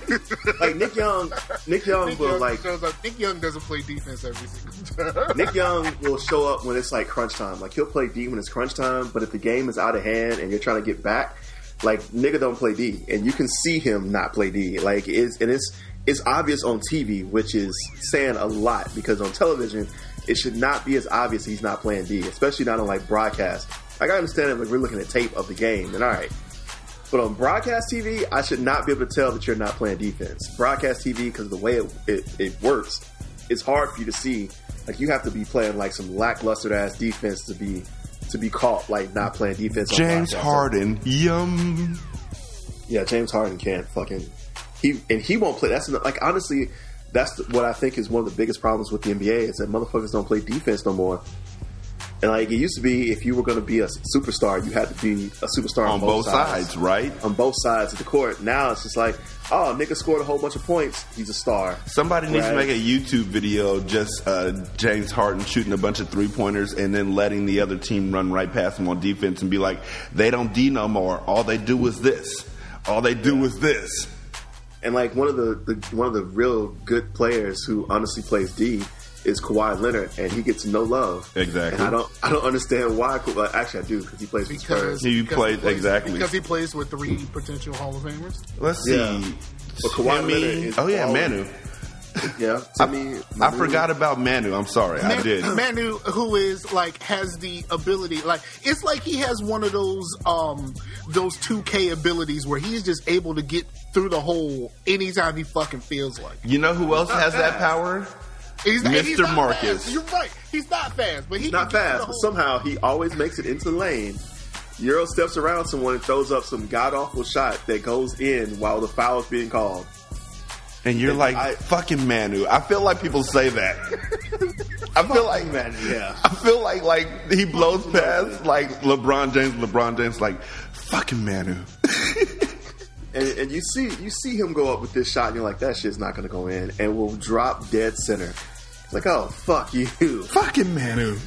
like Nick Young, Nick Young Nick will Young like shows up. Nick Young doesn't play defense every single time. Nick Young will show up when it's like crunch time. Like he'll play D when it's crunch time, but if the game is out of hand and you're trying to get back, like nigga don't play D, and you can see him not play D. Like it's and it's it's obvious on TV, which is saying a lot because on television it should not be as obvious he's not playing D, especially not on like broadcast. Like I understand it, like we're looking at tape of the game, and all right. But on broadcast TV, I should not be able to tell that you're not playing defense. Broadcast TV, because the way it, it, it works, it's hard for you to see. Like you have to be playing like some lackluster ass defense to be to be caught like not playing defense. James. Harden, yum. Yeah, James Harden can't fucking he and he won't play. That's like honestly, that's what I think is one of the biggest problems with the NBA is that motherfuckers don't play defense no more. And like it used to be, if you were going to be a superstar, you had to be a superstar on, On both sides, right? On both sides of the court. Now it's just like, oh, nigga scored a whole bunch of points. He's a star. Somebody needs to make a YouTube video just uh, James Harden shooting a bunch of three pointers and then letting the other team run right past him on defense and be like, they don't D no more. All they do is this. All they do is this. And like one of the, the one of the real good players who honestly plays D is Kawhi Leonard, and he gets no love. Exactly. And I don't I don't understand why. Ka- Actually, I do because he plays for because Spurs. He because played- plays- exactly. because he plays with three potential Hall of Famers. Let's see. Yeah. But Kawhi Timmy- Leonard is oh yeah, all- Manu. Yeah, I, to me, I forgot about Manu. I'm sorry, I did. Manu, who is like has the ability, like it's like he has one of those um those two K abilities where he's just able to get through the hole anytime he fucking feels like. You know who else has that power? He's Mr. he's not Marcus. fast. You're right. He's not fast, but he not fast, but the somehow he always makes it into the lane. Euro steps around someone and throws up some god awful shot that goes in while the foul is being called. And you're like, I- fucking Manu. I feel like people say that. I feel like Man, yeah. I feel like like he blows past like LeBron James. LeBron James like fucking Manu. And, and you see you see him go up with this shot, and you're like, that shit's not going to go in, and will drop dead center. It's like, oh fuck you. fucking Manu.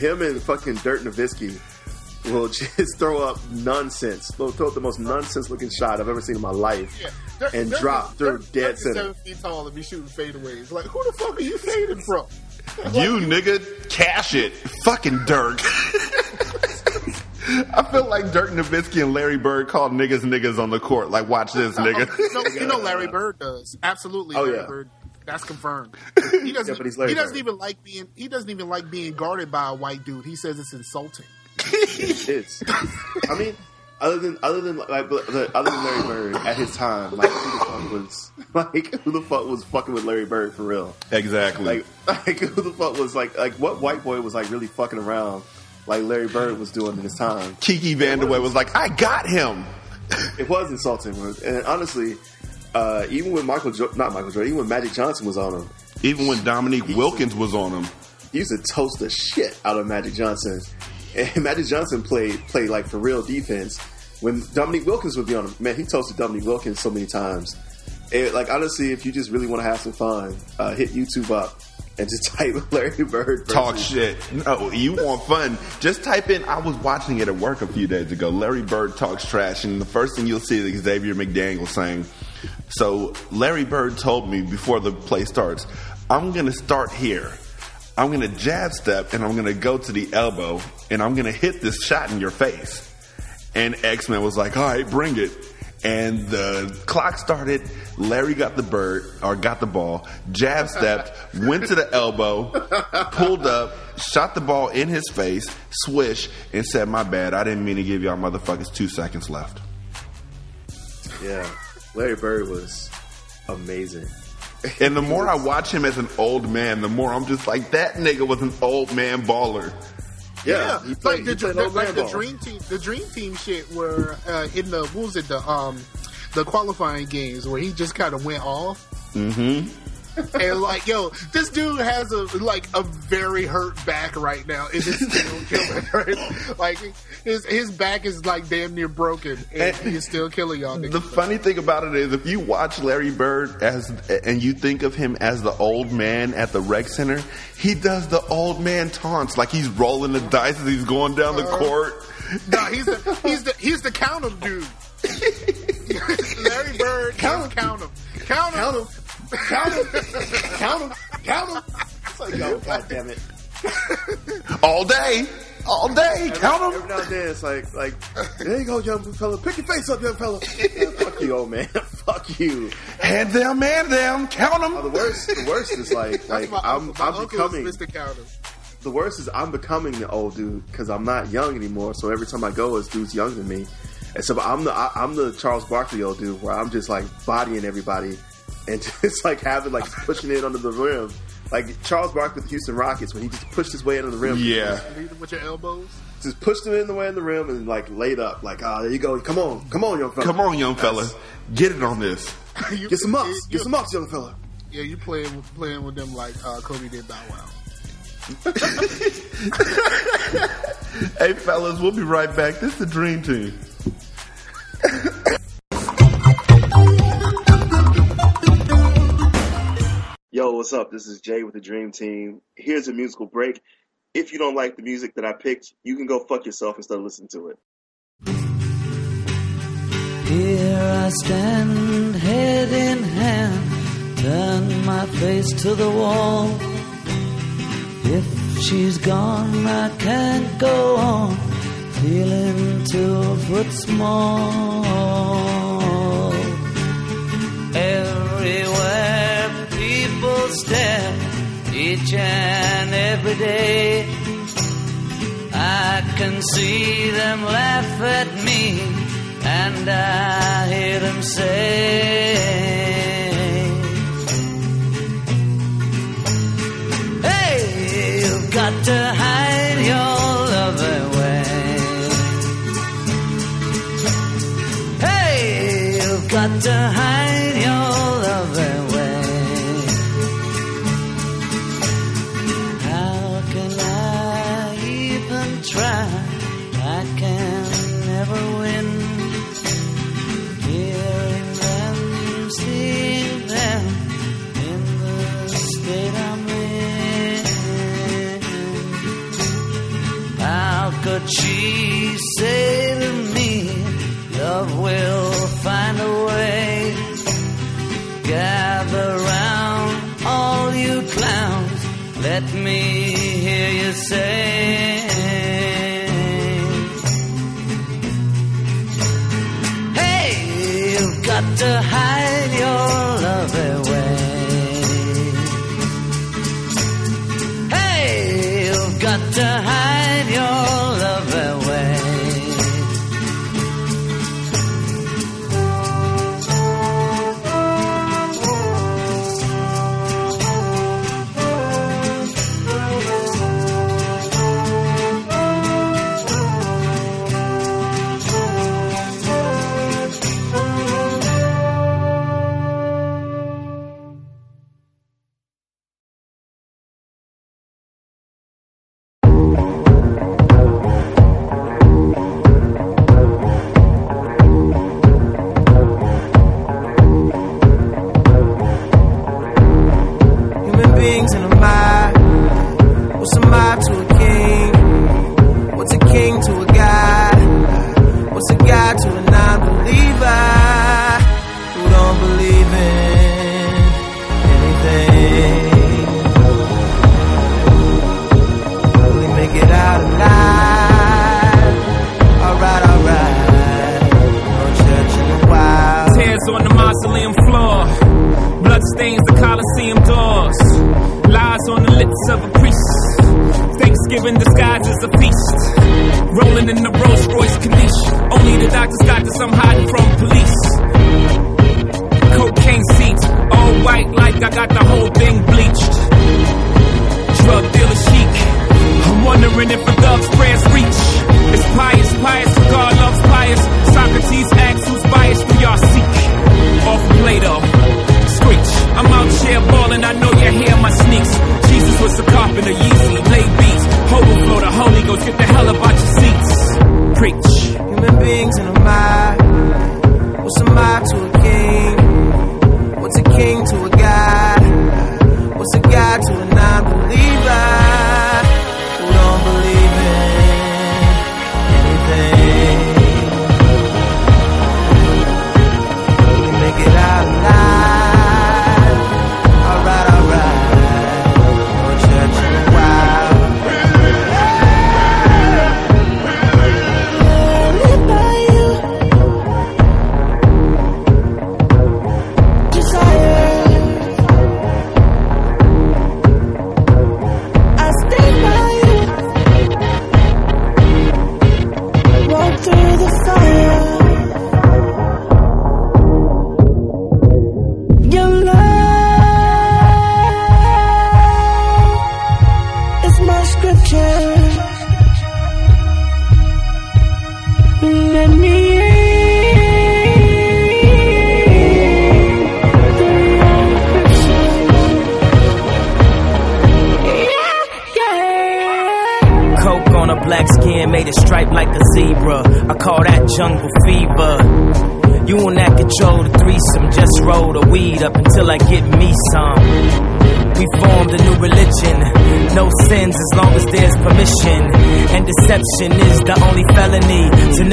him and fucking Dirk Nowitzki will just throw up nonsense. They'll throw up the most nonsense looking shot I've ever seen in my life, Yeah. Dirk- and Dirk drop is- through Dirk- dead Dirk center. Seven feet tall and be shooting fadeaways. Like, who the fuck are you fading from? You nigga, cash it. Fucking Dirk. I feel like Dirk Nowitzki and Larry Bird called niggas niggas on the court. Like, watch this, nigga. no, you know Larry Bird does. Absolutely, Oh, Larry yeah. Bird. That's confirmed. He doesn't. Yeah, but he's Larry he doesn't Bird. even like being. He doesn't even like being guarded by a white dude. He says it's insulting. It's, I mean, other than other than like but- but other than Larry Bird at his time, like who the fuck was like who the fuck was fucking with Larry Bird for real? exactly. Like like who the fuck was like like what white boy was like really fucking around like Larry Bird was doing in his time? Kiki Vandeweghe was like, I got him. It was insulting, and honestly, uh, even when Michael jo- not Michael Jordan, even when Magic Johnson was on him, Even when Dominique Wilkins was on him. he used to toast the shit out of Magic Johnson. And Magic Johnson played played like for real defense. When Dominique Wilkins would be on him, man, he toasted Dominique Wilkins so many times. It, like honestly, if you just really want to have some fun, uh, hit YouTube up and just type Larry Bird. versus- Talk shit. No, you want fun. Just type in, I was watching it at work a few days ago. Larry Bird talks trash, and the first thing you'll see is Xavier McDaniel saying, So, Larry Bird told me before the play starts, I'm going to start here. I'm going to jab step, and I'm going to go to the elbow, and I'm going to hit this shot in your face. And X Men was like, all right, bring it. And the clock started. Larry got the bird, or got the ball, jab stepped, went to the elbow, pulled up, shot the ball in his face, swish, and said, my bad. I didn't mean to give y'all motherfuckers two seconds left. Yeah, Larry Bird was amazing. And the more I watch him as an old man, the more I'm just like, that nigga was an old man baller. Yeah, he played, like the, he played the, old like the dream team, the dream team shit where uh, in the what was it the um the qualifying games where he just kind of went off. Mm-hmm. And like, yo, this dude has a like a very hurt back right now, and it's still killing. Right? Like his his back is like damn near broken, and And- he's still killing y'all. The funny thing about it is, if you watch Larry Bird as and you think of him as the old man at the rec center, he does the old man taunts like he's rolling the dice as he's going down the uh-huh. court. Nah, he's the he's the he's the count 'em dude. Larry Bird, count him, count him, count him. Count him, count him, count him, count him. It's like, oh, yo, god damn it. all day, all day. Count them. Every now and then, it's like, like, there you go, young fella. Pick your face up, young fella. Yeah, fuck you, old man. fuck you. Hand them, man them. Count Oh, the worst, the worst is like, like my I'm. My I'm becoming. is Mr. Count 'em. The worst is I'm becoming the old dude because I'm not young anymore. So every time I go, it's dudes younger than me, and so I'm the I, I'm the Charles Barkley old dude where I'm just like bodying everybody and just like having like pushing it under the rim, like Charles Barkley with the Houston Rockets when he just pushed his way into the rim. Yeah. Lead them with your elbows. just pushed him in the way in the rim and like laid up, like ah, there you go, come on, come on, young fella, Come on, young fella. Get it on this. You- get some ups, you- get some ups, young fella. Yeah, you playing with, playing with them like uh, Kobe did Bow Wow. Hey, fellas, we'll be right back. This is the Dream Team. Yo, what's up? This is Jay with the Dream Team. Here's a musical break. If you don't like the music that I picked, you can go fuck yourself instead of listening to it. Here I stand, head in hand, turn my face to the wall. If she's gone, I can't go on, feeling two foot small. Everywhere stare, each and every day. I can see them laugh at me, and I hear them say, Hey, you've got to hide your love away. Hey, you've got to hide say.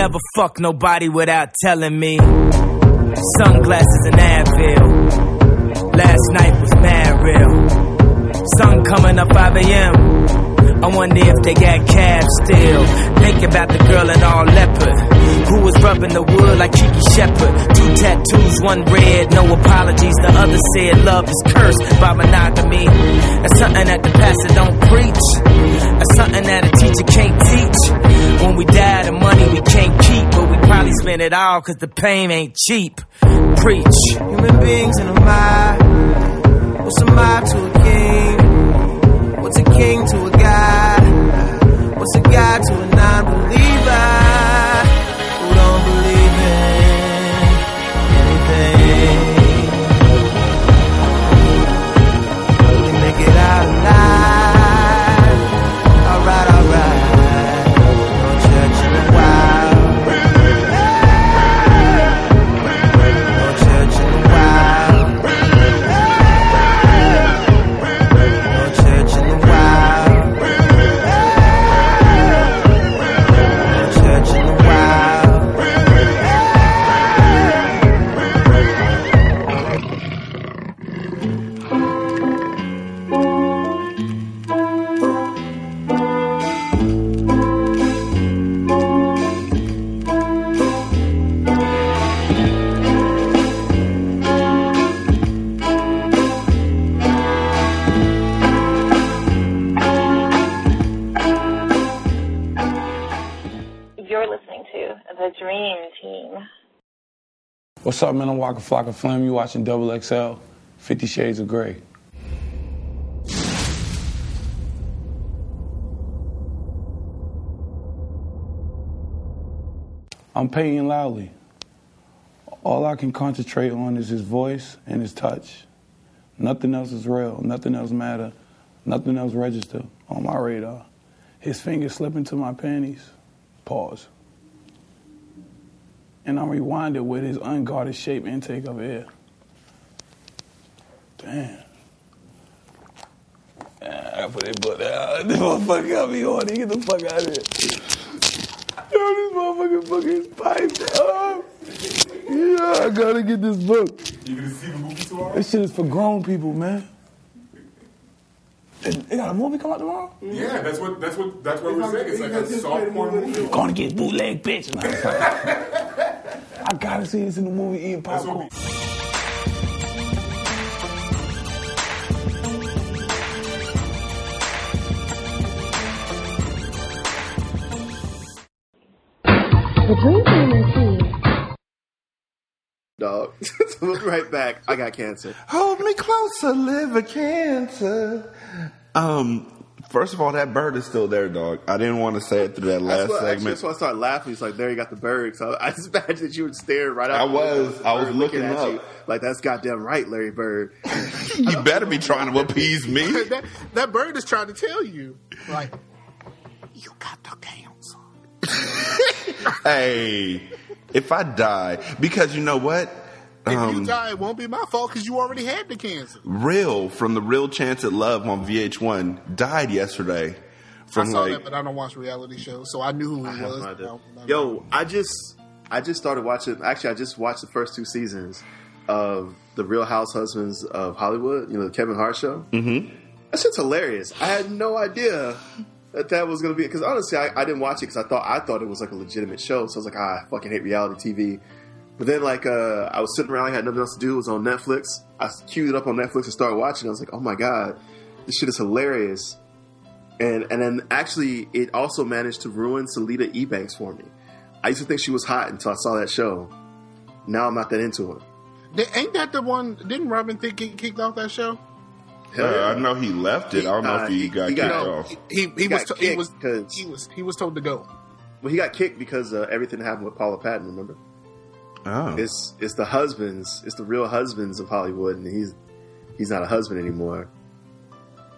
Never fuck nobody without telling me. Sunglasses and Advil. Last night was mad real. Sun coming up 5 a.m. I wonder if they got cabs still. Think about the girl in all leopard who was rubbing the wood like Kiki Shepard. Two tattoos, one red, no apologies. The other said love is cursed by monogamy. That's something that the pastor don't preach. That's something that a teacher can't teach. When we die, the money we can't keep, but we probably spend it all cause the pain ain't cheap. Preach. Human beings in a mob. What's a mob to a king? What's a king to a What's a god to a non-believer? who What's up, man? I'm Flock of Flame. You watching Double XL, Fifty Shades of Grey. I'm Peyton Loudly. All I can concentrate on is his voice and his touch. Nothing else is real. Nothing else matter. Nothing else register on my radar. His fingers slip into my panties. Pause. And I'm rewinded with his unguarded shape intake of air. Damn. Ah, I put that book down. This motherfucker got me on. Get the fuck out of here. Yo, this motherfucker fucking piped up. Yeah, I gotta get this book. You gonna see the movie tomorrow? This shit is for grown people, man. They they got a movie come out tomorrow? Yeah, that's what that's what that's what we're saying. It's like a soft porn movie. Gonna get bootleg bitch. Nah, I gotta see this in the movie eating popcorn. The dream team. Dog. we'll right back. I got cancer. Hold me closer, liver cancer. Um, first of all, that bird is still there, dog. I didn't want to say it through that That's last what, actually, segment. that's why I started laughing. He's like, there you got the bird. So I just imagined that you would stare right. I was. I was bird looking at up. you. Like, that's goddamn right, Larry Bird. you better be trying to appease me. that, that bird is trying to tell you, like, you got the cancer. hey, if I die, because you know what? If Um, you die, it won't be my fault because you already had the cancer. Real from the Real Chance at Love on VH1 died yesterday. From I saw like that, but I don't watch reality shows, so I knew who I he have was. no idea. No, no, no. Yo, I just I just started watching. Actually, I just watched the first two seasons of the Real House Husbands of Hollywood. You know, the Kevin Hart show. Mm-hmm. That shit's hilarious. I had no idea that that was going to be because honestly, I, I didn't watch it because I thought I thought it was like a legitimate show. So I was like, ah, I fucking hate reality TV. But then, like, uh, I was sitting around, I had nothing else to do. It was on Netflix. I queued it up on Netflix and started watching. I was like, oh my god, this shit is hilarious. And and then actually, it also managed to ruin Selita Ebanks for me. I used to think she was hot until I saw that show. Now I'm not that into her. They- Ain't that the one? Didn't Robin Thicke he kicked off that show? uh, I know he left it. I don't know Uh, if he, he- got he kicked got- off. He he, he He was to, he kicked was 'cause- he was he was told to go. Well, he got kicked because uh, everything happened with Paula Patton. Remember? Oh, It's it's the husbands, it's the real husbands of Hollywood, and he's he's not a husband anymore.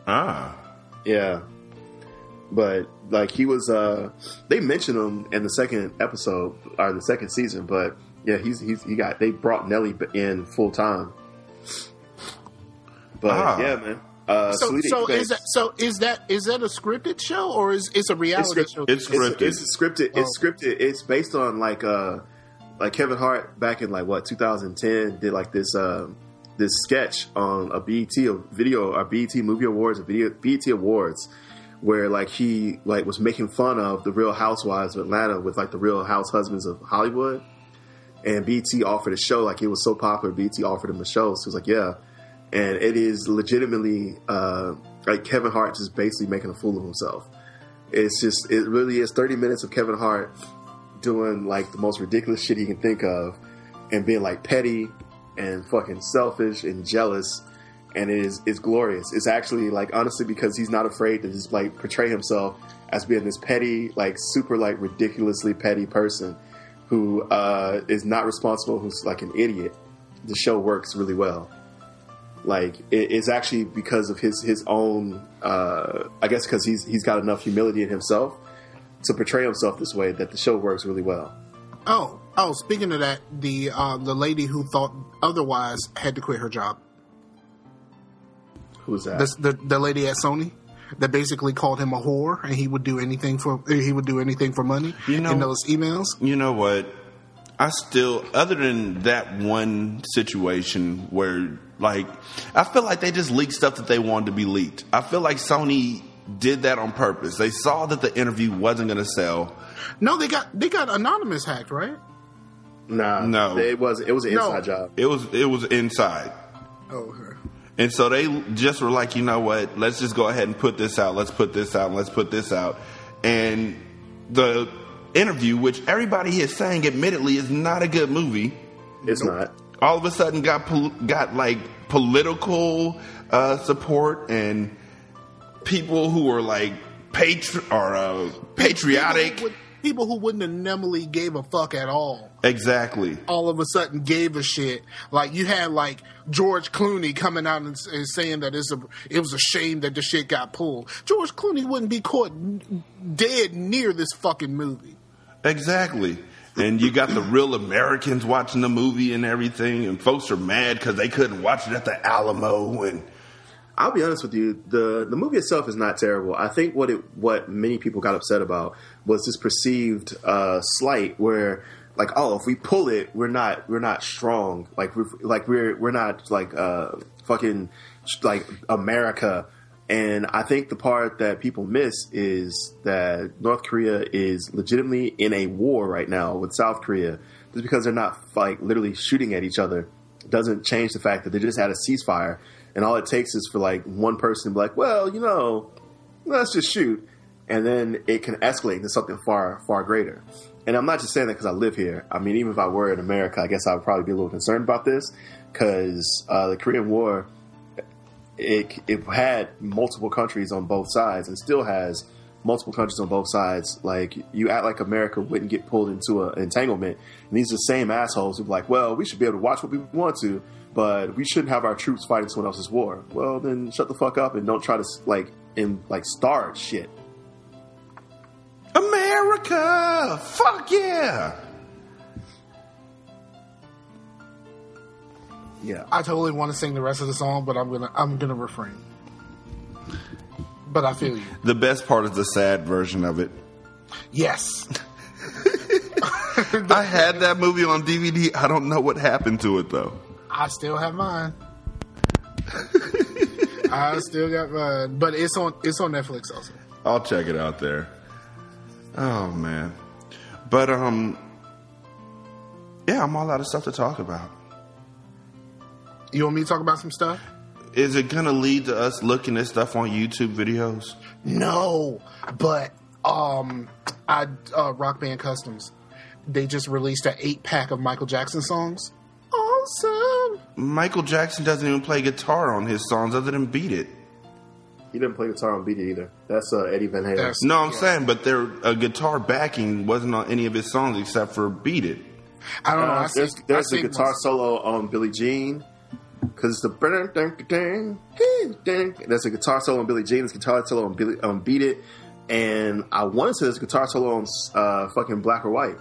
ah, Yeah. But like he was uh they mentioned him in the second episode or the second season, but yeah, he's he's he got they brought Nelly in full time. But Ah. yeah, man. Uh So Selita so Ebanks- is that so is that is that a scripted show or is it's a it's reality scripted. show? It's scripted. It's, it's scripted. It's Oh. scripted. It's based on like uh like Kevin Hart back in like what 2010 did like this um this sketch on a BET video or BET Movie Awards a video BET Awards where like he like was making fun of the Real Housewives of Atlanta with like the Real House Husbands of Hollywood. And BT offered a show like it was so popular. BT offered him a show, so he was like, "Yeah." And it is legitimately uh, like Kevin Hart just basically making a fool of himself. It's just it really is 30 minutes of Kevin Hart doing like the most ridiculous shit he can think of and being like petty and fucking selfish and jealous and it is it's glorious. It's actually like honestly because he's not afraid to just like portray himself as being this petty, like super like ridiculously petty person who uh, is not responsible, who's like an idiot. The show works really well. Like it, it's actually because of his his own, uh, I guess because he's he's got enough humility in himself to portray himself this way that the show works really well. Oh oh, speaking of that, the uh, the lady who thought otherwise had to quit her job. Who's that? The, the the lady at Sony that basically called him a whore and he would do anything for he would do anything for money You know- in those emails. you know what? I still, other than that one situation where, like, I feel like they just leaked stuff that they wanted to be leaked. I feel like Sony did that on purpose. They saw that the interview wasn't going to sell. No, they got they got anonymous hacked, right? nah, No. it was it was an No. inside job. It was it was inside. Oh, okay. And so they just were like, you know what? Let's just go ahead and put this out. Let's put this out. Let's put this out. And the interview, which everybody is saying, admittedly, is not a good movie. It's not. all of a sudden got pol- got like political uh, support and people who were like patri- or uh, patriotic. People people who wouldn't have normally gave a fuck at all. Exactly. all of a sudden gave a shit. Like you had like George Clooney coming out and, and saying that it's a it was a shame that the shit got pulled. George Clooney wouldn't be caught n- dead near this fucking movie. Exactly. And you got the real Americans watching the movie and everything, and folks are mad because they couldn't watch it at the Alamo. And I'll be honest with you. the The movie itself is not terrible. I think what it what many people got upset about was this perceived uh, slight where like oh if we pull it we're not we're not strong like we're like we're we're not like uh fucking like America. And I think the part that people miss is that North Korea is legitimately in a war right now with South Korea. Just because they're not like literally shooting at each other doesn't change the fact that they just had a ceasefire, and all it takes is for like one person to be like, "Well, you know, let's just shoot," and then it can escalate into something far far greater. And I'm not just saying that because I live here. I mean, even if I were in America, I guess I would probably be a little concerned about this because uh, the Korean War it, it had multiple countries on both sides and still has multiple countries on both sides. Like you act like America wouldn't get pulled into an entanglement, and these are the same assholes who like, well, we should be able to watch what we want to, but we shouldn't have our troops fighting someone else's war. Well, then shut the fuck up and don't try to like in like start shit. America, fuck yeah. Yeah, I totally want to sing the rest of the song, but I'm gonna I'm gonna refrain. But I feel you. The best part is the sad version of it. Yes. I had that movie on DVD. I don't know what happened to it though. I still have mine. I still got mine, but it's on it's on Netflix also. I'll check it out there. Oh man. But um yeah, I'm all out of stuff to talk about. You want me to talk about some stuff? Is it gonna lead to us looking at stuff on YouTube videos? No, but um, I uh, Rock Band Customs. They just released an eight pack of Michael Jackson songs. Awesome. Michael Jackson doesn't even play guitar on his songs other than Beat It. he didn't play guitar on Beat It either. That's uh, Eddie Van Halen. That's- No, I'm saying, but their a guitar backing wasn't on any of his songs except for Beat It. I don't know. I Uh, there's think- there's I a guitar my- solo on Billie Jean because it's the that's a guitar solo on Billie Jean, there's a guitar solo on Billy on Beat It, and I want to say there's a guitar solo on uh, fucking Black or White.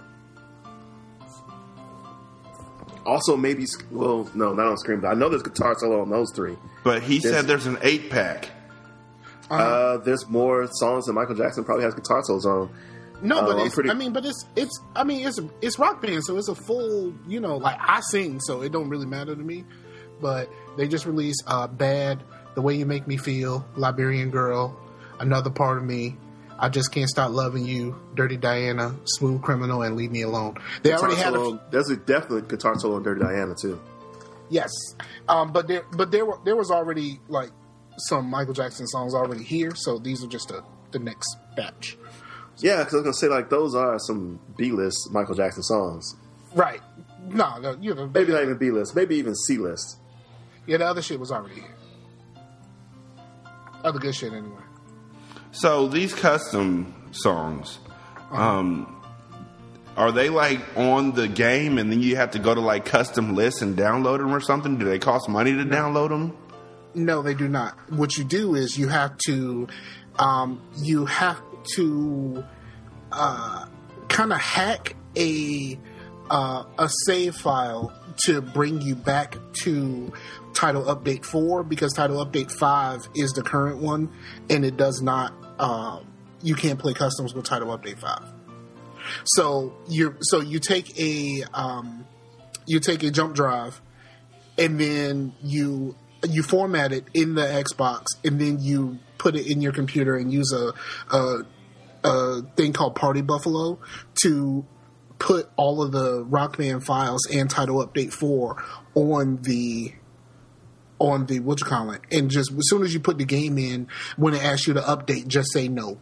Also, maybe well, no, not on Scream. But I know there's guitar solo on those three. But he There's- said there's an eight pack. Uh, there's more songs that Michael Jackson probably has guitar solos on. No, Uh, but I'm it's, pretty- I mean, but it's it's I mean it's it's rock band, so it's a full you know like I sing, so it don't really matter to me. But they just released uh, "Bad," "The Way You Make Me Feel," "Liberian Girl," "Another Part of Me," "I Just Can't Stop Loving You," "Dirty Diana," "Smooth Criminal," and "Leave Me Alone." They Guitar already had a, solo, there's a definite guitar solo on Dirty Diana too. Yes, um, but there, but there were there was already like some Michael Jackson songs already here, so these are just a, the next batch. Yeah, because I was gonna say like those are some B-list Michael Jackson songs. Right? No, no, you know, Maybe not even B-list, maybe even C-list. yeah, the other shit was already here. Other good shit anyway. So these custom songs, um, are they like on the game, and then you have to go to like custom lists and download them or something? Do they cost money to download them? No, they do not. What you do is you have to, um, you have to, uh, kind of hack a uh, a save file to bring you back to Title Update Four because Title Update Five is the current one, and it does not. Uh, you can't play customs with Title Update Five. So you so you take a um, you take a jump drive and then you you format it in the Xbox, and then you put it in your computer and use a a, a thing called Party Buffalo to put all of the Rock Band files and Title Update Four on the on the what you call it, and just as soon as you put the game in, when it asks you to update, just say no.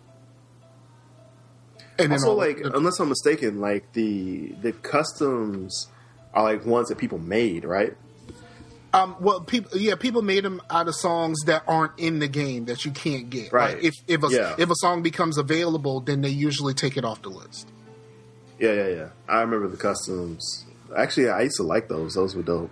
And also, like, unless I'm mistaken, like the the customs are like ones that people made, right? Um, well, people, yeah, people made them out of songs that aren't in the game that you can't get. Right. Like if if a Yeah. if a song becomes available, then they usually take it off the list. Yeah, yeah, yeah. I remember the customs. Actually, I used to like those. Those were dope.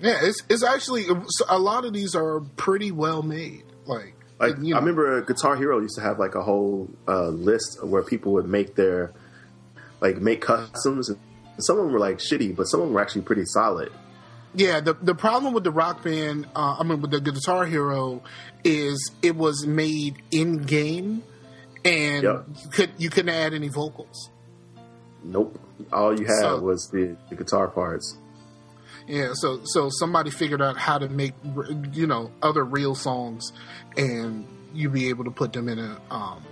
Yeah, it's it's actually a lot of these are pretty well made. Like, Like you know, I remember Guitar Hero used to have like a whole uh, list where people would make their like make customs. And some of them were like shitty, but some of them were actually pretty solid. Yeah, the the problem with the rock band, uh, I mean, with the Guitar Hero, is it was made in game, and Yep. you could you couldn't add any vocals. Nope. All you had So- was the, the guitar parts. Yeah, so so somebody figured out how to make you know other real songs, and you be able to put them in a um,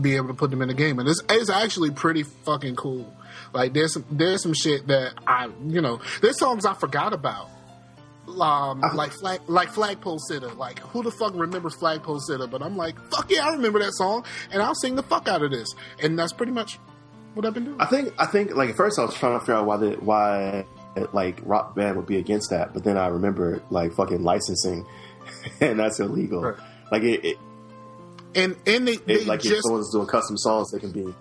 be able to put them in a game, and it's it's actually pretty fucking cool. Like there's some there's some shit that I you know there's songs I forgot about. Um, like flag, like Flagpole Sitta. Like who the fuck remembers Flagpole Sitta? But I'm like, fuck yeah, I remember that song, and I'll sing the fuck out of this. And that's pretty much what I've been doing. I think I think like at first I was trying to figure out why the why like rock band would be against that, but then I remember like fucking licensing, and that's illegal. Right. Like it, it, And and they, they it like if just someone's doing custom songs, they can be.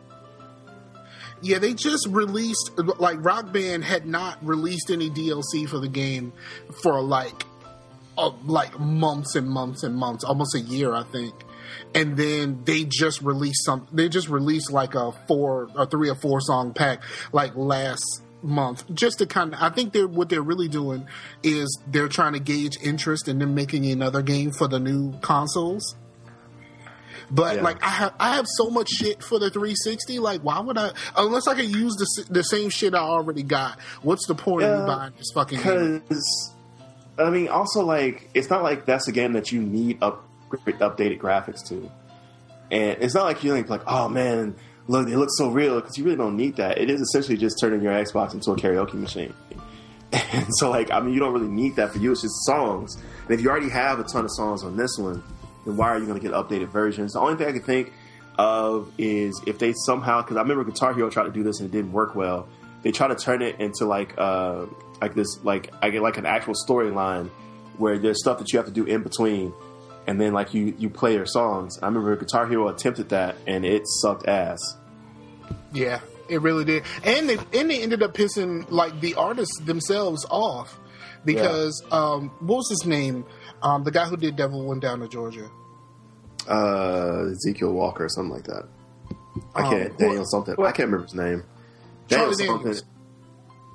Yeah, they just released like Rock Band had not released any DLC for the game for like uh, like months and months and months, almost a year, I think. And then they just released some. They just released like a four or three or four song pack like last month, just to kind of. I think they're what they're really doing is they're trying to gauge interest in them making another game for the new consoles. But Yeah. like I have, I have so much shit for the 360. Like, why would I? Unless I could use the the same shit I already got. What's the point of Yeah, me buying this fucking? Because I mean, also like it's not like that's a game that you need up, updated graphics to, and it's not like you think like, oh man, look, it looks so real because you really don't need that. It is essentially just turning your Xbox into a karaoke machine. And so, like, I mean, you don't really need that for you. It's just songs. And if you already have a ton of songs on this one, then why are you going to get updated versions? The only thing I can think of is if they somehow, because I remember Guitar Hero tried to do this and it didn't work well. They try to turn it into like, uh, like this, like I get like an actual storyline where there's stuff that you have to do in between, and then like you you play your songs. I remember Guitar Hero attempted that and it sucked ass. Yeah, it really did. And they and they ended up pissing like the artists themselves off because um, what was his name? Um, the guy who did Devil Went Down to Georgia. Uh, Ezekiel Walker or something like that. I Um, can't Daniel something. I can't remember his name. Charlie Daniel Daniels. something.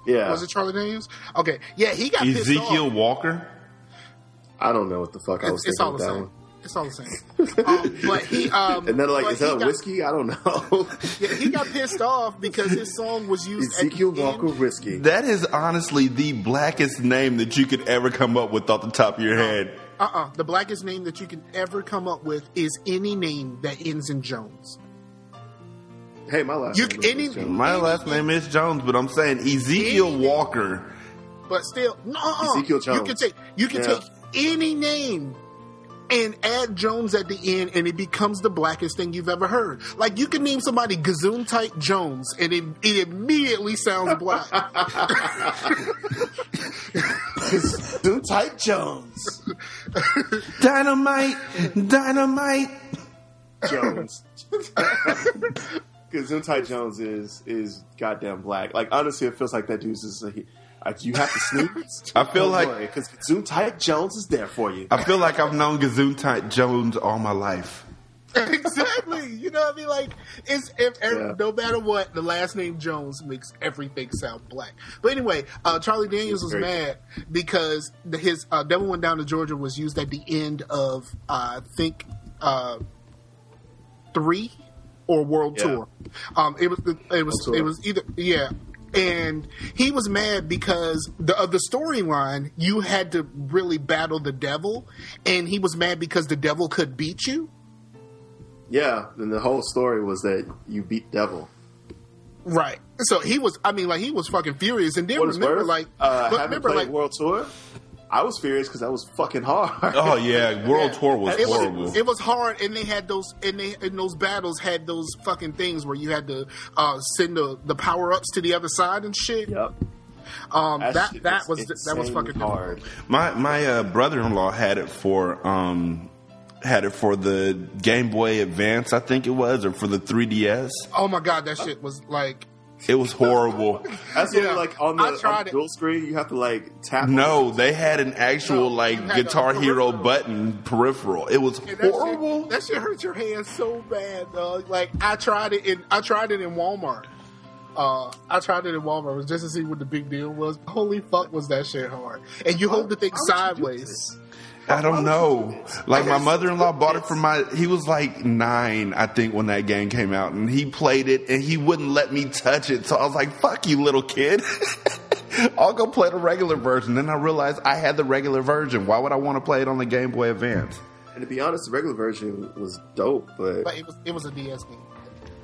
Yeah, Was it Charlie Daniels? Okay, yeah, he got pissed Ezekiel off. Walker. I don't know what the fuck I was It's, it's thinking all the that same. one. It's all the same. um, but he, um, And then like, is that got- whiskey? I don't know. Yeah, he got pissed off because his song was used. Ezekiel Walker End. whiskey. That is honestly the blackest name that you could ever come up with off the top of your head. Uh-uh. The blackest name that you can ever come up with is any name that ends in Jones. Hey, my last You- name is any- Jones. My last name is Jones, but I'm saying Ezekiel Walker. But still, no, uh-uh. Ezekiel You can take you can Yeah. take any name and add Jones at the end, and it becomes the blackest thing you've ever heard. Like you can name somebody Gazoon Type Jones, and it, it immediately sounds black. Dude, Type Jones. Dynamite, dynamite. Jones. Because Zuntai Jones is is goddamn black. Like honestly, it feels like that dude's just like, like you have to sneeze. I feel like- because Zuntai Jones is there for you. I feel like I've known Gazoon Jones all my life. exactly. You know what I mean? Like it's if, every, Yeah. no matter what, the last name Jones makes everything sound black. But anyway, uh, Charlie Daniels was mad because the, his uh, "Devil Went Down to Georgia" was used at the end of uh, I think uh, three or World Yeah. Tour. Um, it was it was it was either yeah. And he was mad because the of the storyline you had to really battle the devil, and he was mad because the devil could beat you. Yeah, and the whole story was that you beat Devil. Right. So he was. I mean, like he was fucking furious, and then What remember, like, uh, remember, like, World Tour, I was furious because that was fucking hard. Oh yeah, World yeah, Tour was it horrible. it was hard, and they had those, and they and those battles had those fucking things where you had to uh, send the the power ups to the other side and shit. Yep. Um, that shit that was was that was fucking hard. My my uh, brother-in-law had it for um had it for the Game Boy Advance, I think it was, or for the 3DS. Oh my god, that shit was like. It was horrible. That's Yeah, only like on the, I on tried the it. dual screen. You have to like tap. no, they had an actual No, like you had a Guitar Hero button peripheral. It was and that horrible. Shit, that shit hurts your hands so bad, dog. Like I tried it in I tried it in Walmart. Uh, I tried it in Walmart just to see what the big deal was. Holy fuck, was that shit hard? And you hold the thing sideways. I don't know. Like my mother-in-law bought it for my. He was like nine, I think, when that game came out, and he played it, and he wouldn't let me touch it. So I was like, "Fuck you, little kid." I'll go play the regular version. Then I realized I had the regular version. Why would I want to play it on the Game Boy Advance? And to be honest, the regular version was dope, but But it was it was a DS game.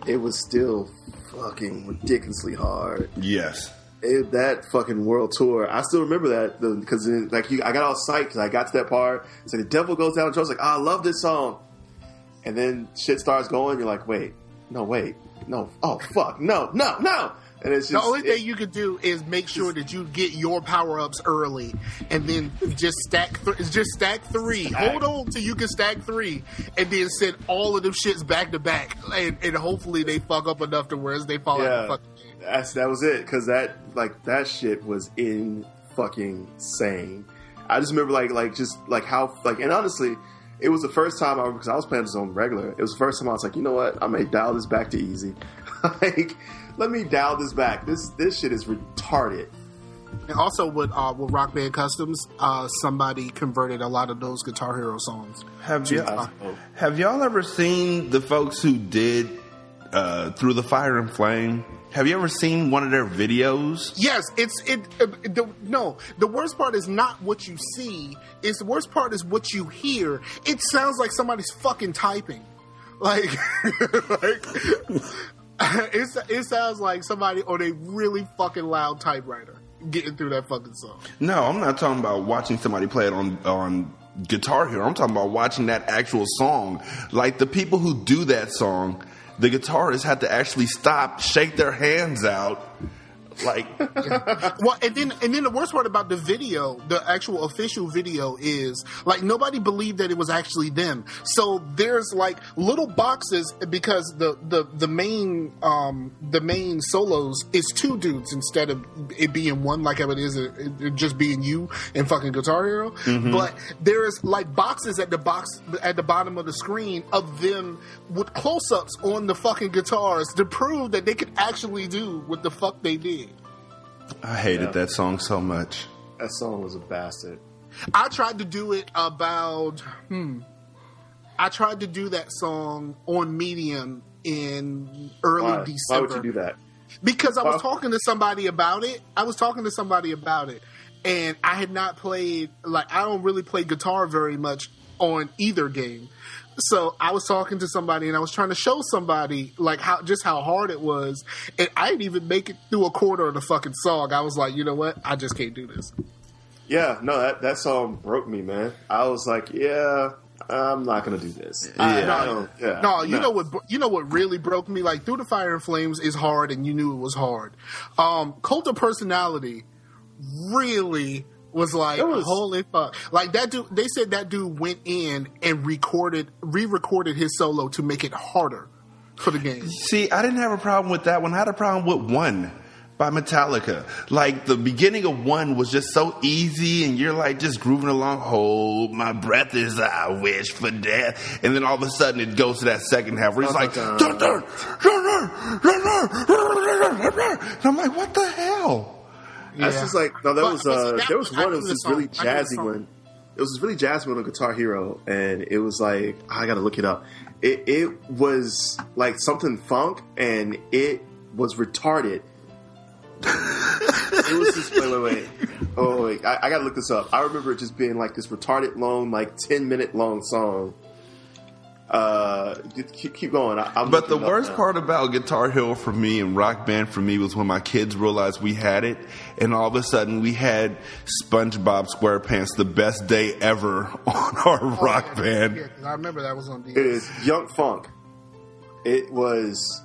it was still fucking ridiculously hard. Yes. It, that fucking world tour, I still remember that because like you, I got all psyched because I got to that part. So the devil goes down. And I was like, oh, I love this song, and then shit starts going. You're like, wait, no, wait, no, oh fuck, no, no, no, and it's just the only it- thing you could do is make sure that you get your power ups early, and then just stack. Th- just stack three. Hold on till you can stack three, and then send all of them shits back to back, and, and hopefully they fuck up enough to where they fall out yeah, the fucking. That's that was it because that like that shit was in fucking insane. I just remember like like just like how like and honestly, it was the first time I because I was playing this on regular. It was the first time I was like, you know what, I may dial this back to easy. like, let me dial this back. This this shit is retarded. And also with uh, with Rock Band Customs, uh, somebody converted a lot of those Guitar Hero songs. Have you uh, have y'all ever seen the folks who did uh, through the fire and flame? Have you ever seen one of their videos? Yes, it's it. Uh, the, no, the worst part is not what you see. It's the worst part is what you hear. It sounds like somebody's fucking typing. Like, like it's, it sounds like somebody on a really fucking loud typewriter getting through that fucking song. No, I'm not talking about watching somebody play it on on Guitar Hero. I'm talking about watching that actual song. Like the people who do that song, the guitarists had to actually stop, shake their hands out, like well, and then and then the worst part about the video, the actual official video is like nobody believed that it was actually them. So there's like little boxes because the the the main um the main solos is two dudes instead of it being one like how it is it, it just being you and fucking Guitar Hero. Mhm. But there's like boxes at the box at the bottom of the screen of them with close-ups on the fucking guitars to prove that they could actually do what the fuck they did. I hated Yeah. that song so much. That song was a bastard. I tried to do it about hmm. I tried to do that song on Medium in early Why? Why December. would you do that? Because I was Why? talking to somebody about it. I was talking to somebody about it, and I had not played like I don't really play guitar very much on either game. So I was talking to somebody and I was trying to show somebody like how just how hard it was, and I didn't even make it through a quarter of the fucking song. I was like, you know what? I just can't do this. Yeah, no, that that song broke me, man. I was like, yeah, I'm not gonna do this. I- no, yeah, no, you know what? You know what really broke me? Like through the fire and flames is hard, and you knew it was hard. Um, Cult of Personality really was like was- holy fuck. Like that dude. They said that dude went in and recorded, re-recorded his solo to make it harder for the game. See, I didn't have a problem with that one. I had a problem with one by Metallica. Like the beginning of one was just so easy, and you're like just grooving along. Hold my breath as I wish for death, and then all of a sudden it goes to that second half where it's like, dun, dun, dun, dun, dun, dun, dun, dun, dun. And I'm like, what the hell? That's Yeah. just like no. There But- was but uh, that there was was- one that knew was the this really song. I jazzy one. It was this really jazzy one on Guitar Hero, and it was like I gotta look it up. It it was like something funk, and it was retarded. it was just wait wait wait. Oh wait, I, I gotta look this up. I remember it just being like this retarded long, like ten minute long song. Uh, keep, keep going. I, I'm But the looking it up worst now. part about Guitar Hero for me and Rock Band for me was when my kids realized we had it, and all of a sudden we had SpongeBob SquarePants, the best day ever on our oh, Rock Band. Yeah, 'cause I remember that was on DS. It is Younk Funk. It was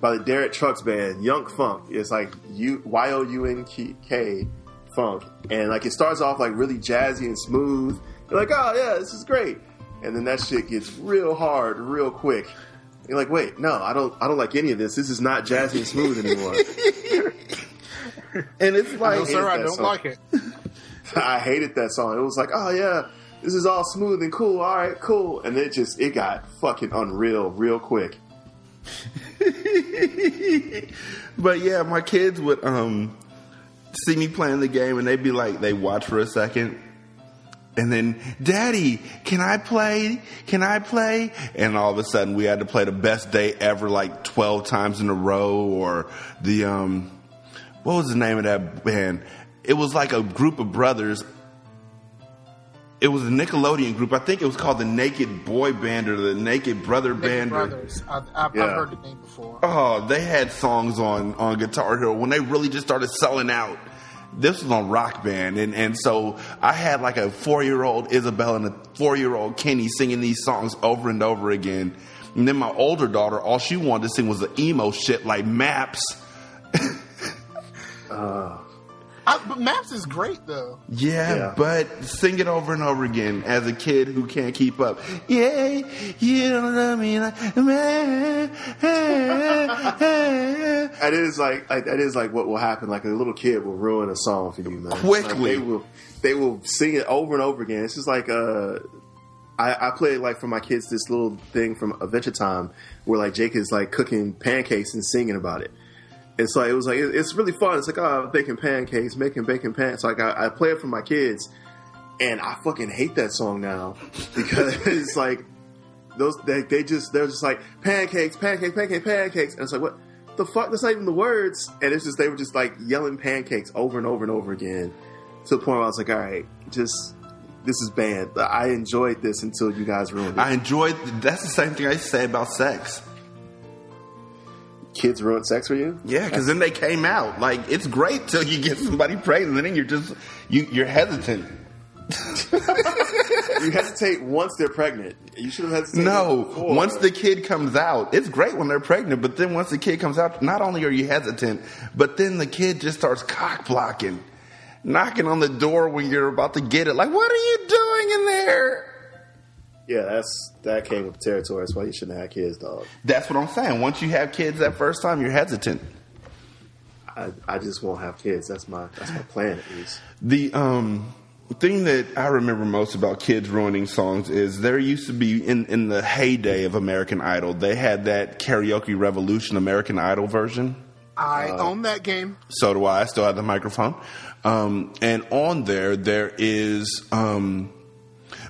by the Derek Trucks band, Younk Funk. It's like U Y O U N K Funk, and like it starts off like really jazzy and smooth. You're like, oh yeah, this is great, and then that shit gets real hard, real quick. You're like, wait, no, I don't, I don't like any of this. This is not jazzy and smooth anymore. and it's like, no, sir, I don't song. like it. I hated that song. It was like, oh yeah, this is all smooth and cool. All right, cool. And it just it got fucking unreal real quick. but yeah, my kids would um see me playing the game and they'd be like, they watch for a second. And then, Daddy, can I play? Can I play? And all of a sudden, we had to play the best day ever, like twelve times in a row, or the um, what was the name of that band? It was like a group of brothers. It was a Nickelodeon group. I think it was called the Naked Boy Band or the Naked Brother Naked Band. Brothers. I, I've, Yeah. I've heard the name before. Oh, they had songs on on Guitar Hero when they really just started selling out. This was on Rock Band, and and so I had like a four year old Isabel and a four year old Kenny singing these songs over and over again. And then my older daughter, all she wanted to sing was the emo shit like Maps. I, but Maps is great though. Yeah, Yeah. but sing it over and over again as a kid who can't keep up. Yeah, you don't love me like man. That is like, like that is like what will happen. Like a little kid will ruin a song for you, man. Quickly. Like, they will they will sing it over and over again. It's just like uh, I, I played like for my kids this little thing from Adventure Time where like Jake is like cooking pancakes and singing about it. It's like it was like it's really fun. It's like oh, I'm baking pancakes, making bacon pancakes. Like I, I play it for my kids, and I fucking hate that song now because it's like those they, they just they're just like pancakes, pancakes, pancakes, pancakes, and it's like what the fuck? That's not even the words, and it's just they were just like yelling pancakes over and over and over again to the point where I was like, all right, just this is bad. I enjoyed this until you guys ruined it. I enjoyed. That's the same thing I say about sex. Kids ruined sex for you? Yeah, because then they came out. Like it's great till you get somebody pregnant, and then you're just you you're hesitant. you hesitate once they're pregnant. You should have hesitated. No, before. once the kid comes out, it's great when they're pregnant. But then once the kid comes out, not only are you hesitant, but then the kid just starts cock blocking, knocking on the door when you're about to get it. Like, what are you doing in there? Yeah, that's that came with the territory. That's why you shouldn't have kids, dog. That's what I'm saying. Once you have kids that first time, you're hesitant. I, I just won't have kids. That's my that's my plan at least. The um thing that I remember most about kids ruining songs is there used to be in in the heyday of American Idol, they had that karaoke revolution American Idol version. I Uh, own that game. So do I. I still have the microphone. Um, and on there, there is um,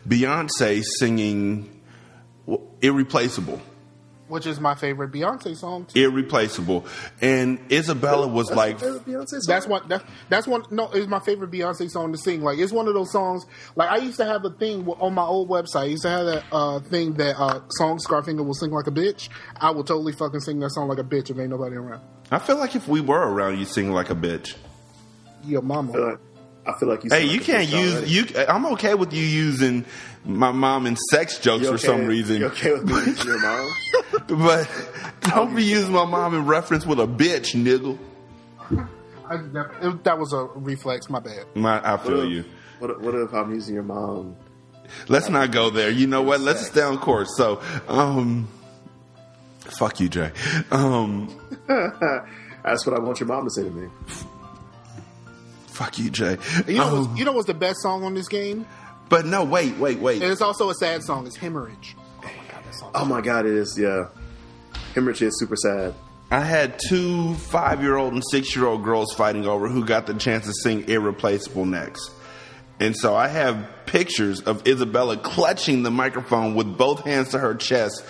Beyonce singing "Irreplaceable." which is my favorite Beyonce song. Too. Irreplaceable. And Isabella was like, That's one. That, that's one. No, it's my favorite Beyonce song to sing. Like it's one of those songs. Like I used to have a thing on my old website. I used to have that uh, thing that uh, song Scarfinger will sing like a bitch. I will totally fucking sing that song like a bitch if ain't nobody around. I feel like if we were around, you sing like a bitch. Your mama. I feel like, I feel like you. Hey, sound you like can't use already. you. I'm okay with you using my mom and sex jokes You for okay- some reason, You okay with me using your mom? but don't be using my mom in reference with a bitch, nigga. I, that, it, that was a reflex. My bad. My, I What feel if, you. What, if- what if I'm using your mom? Let's not go there. You know what? Let's stay on course. So, um, fuck you, Jay. Um, That's what I want your mom to say to me. Fuck you, Jay. You know, Um, what's, you know what's the best song on this game? but no, wait, wait, wait. And it's also a sad song. It's Hemorrhage. Oh my god, that song. Oh my god, it is. Yeah, Hemorrhage is super sad. I had two five year old and six year old girls fighting over who got the chance to sing Irreplaceable next. And so I have pictures of Isabella clutching the microphone with both hands to her chest,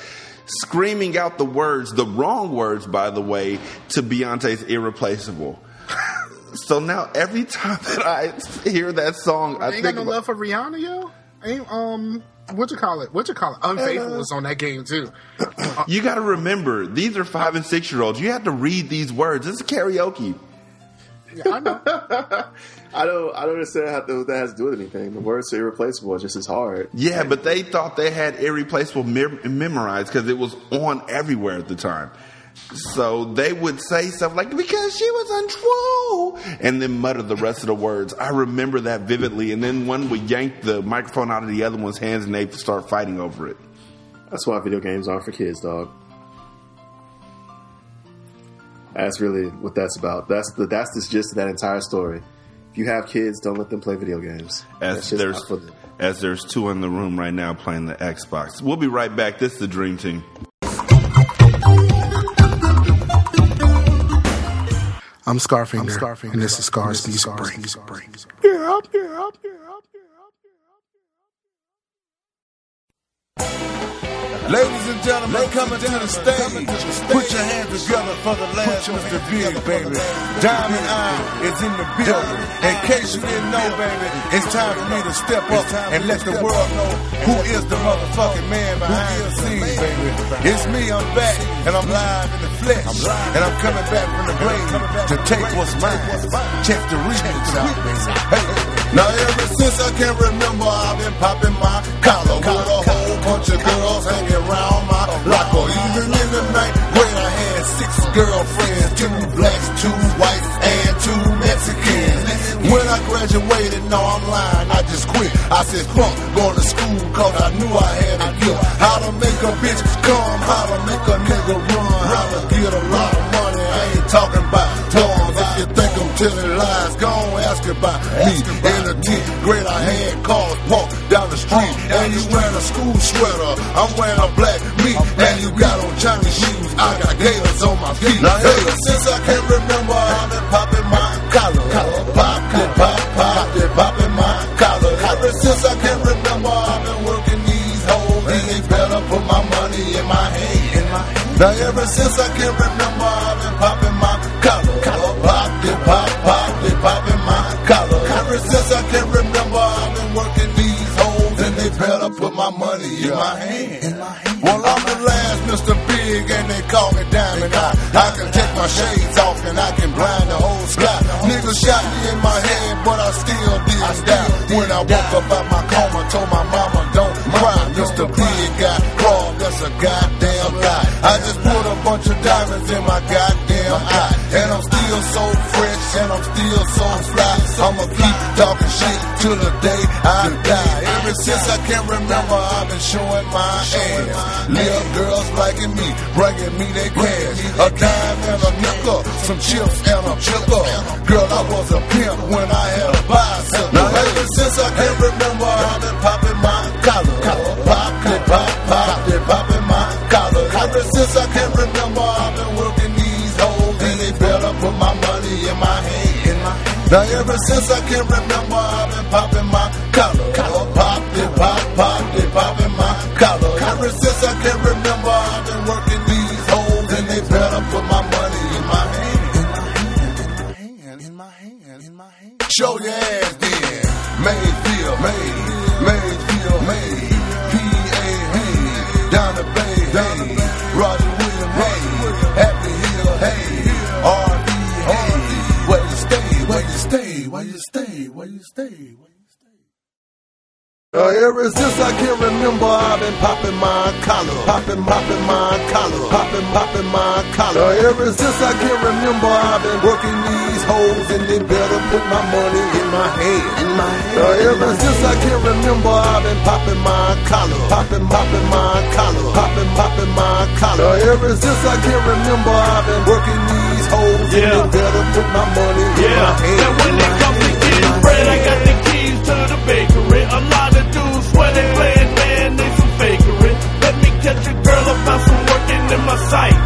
screaming out the words, the wrong words, by the way, to Beyonce's Irreplaceable. so now every time that I hear that song, I ain't think got no about, love for Rihanna, yo. Ain't um, what you call it? What you call it? Unfaithful was on that game too. you got to remember, these are five and six year olds. You have to read these words. It's karaoke. Yeah, I know. I don't. I don't understand how that has to do with anything. The words are irreplaceable. It's just as hard. Yeah, but they thought they had irreplaceable mem- memorized because it was on everywhere at the time. So they would say stuff like, because she was untrue, and then mutter the rest of the words. I remember that vividly. And then one would yank the microphone out of the other one's hands and they'd start fighting over it. That's why video games aren't for kids, dog. That's really what that's about. That's the that's the gist of that entire story. If you have kids, don't let them play video games. As there's, as there's two in the room right now playing the Xbox. We'll be right back. This is the Dream Team. I'm Scarfinger, I'm Scarfinger and this is Scar's Music Break. Yeah, yeah, yeah. Ladies and gentlemen, they coming to the stage. Put your hands together for the last Mr. Bigg, baby. Diamond Eye is in the building. In case you didn't know, baby, it's time for me to step up and let the world know who is the motherfucking man behind the scenes, baby. It's me, I'm back, and I'm live in the flesh. And I'm coming back from the grave to take what's mine. Check the remix out, baby. Hey. Now ever since I can remember, I've been popping my collar with a whole bunch of girls hanging around my locker. Even in the night when I had six girlfriends, two blacks, two whites, and two Mexicans. When I graduated, no, I'm lying, I just quit. I said, fuck going to school, cause I knew I had a gift. How to make a bitch come, how to make a nigga run, how to get a lot of money. I ain't talking about toys. If you think Telling lies, go on ask about me. In the 10th grade, I had cars parked down the street. And you wearing a school sweater, I'm wearing a black meat. And you got on Chinese shoes, I got gators on my feet. Now, ever since I can remember, I've been popping my collar. Pop, clip, pop, pop, clip, popping my collar. Ever since I can remember, I've been working these hoes. And they better put my money in my hand. Now, ever since I can remember, I can take my shades off, and I can blind the whole sky. Niggas shot me in my head, but I still didn't die. When I woke up out my coma, told my mama, don't cry. Mr. Bigg got crawled, that's a goddamn lie. I just put a bunch of diamonds in my goddamn eye. And I'm still so fresh, and I'm still so fly. I'ma keep talking shit till the day I die. Since I can't remember, I've been showing my ass. Little girls liking me, bringing me their cash. A dime and a nickel, some chips and a chipper. Girl, I was a pimp when I had a bicycle. Now ever since I can't remember, I've been popping my collar. Pop, clip, pop, pop, clip, popping my collar. Ever since I can't remember, I've been working these hoes, and they better put my money in my hand. Now ever since I can't remember, ever since I can remember, I've been working these hoes, and they better put my money in my hand. In my hand. Uh, ever since I can remember, I've been popping my collar, popping, popping my collar, popping, popping my collar. Uh, ever since I can remember, I've been working these hoes, and they better put my money in my hand. And when it comes to getting bread, I got the keys to the bakery. A lot of dudes swear they playing, man, they some fakery. Let me catch a girl about some working in my sight.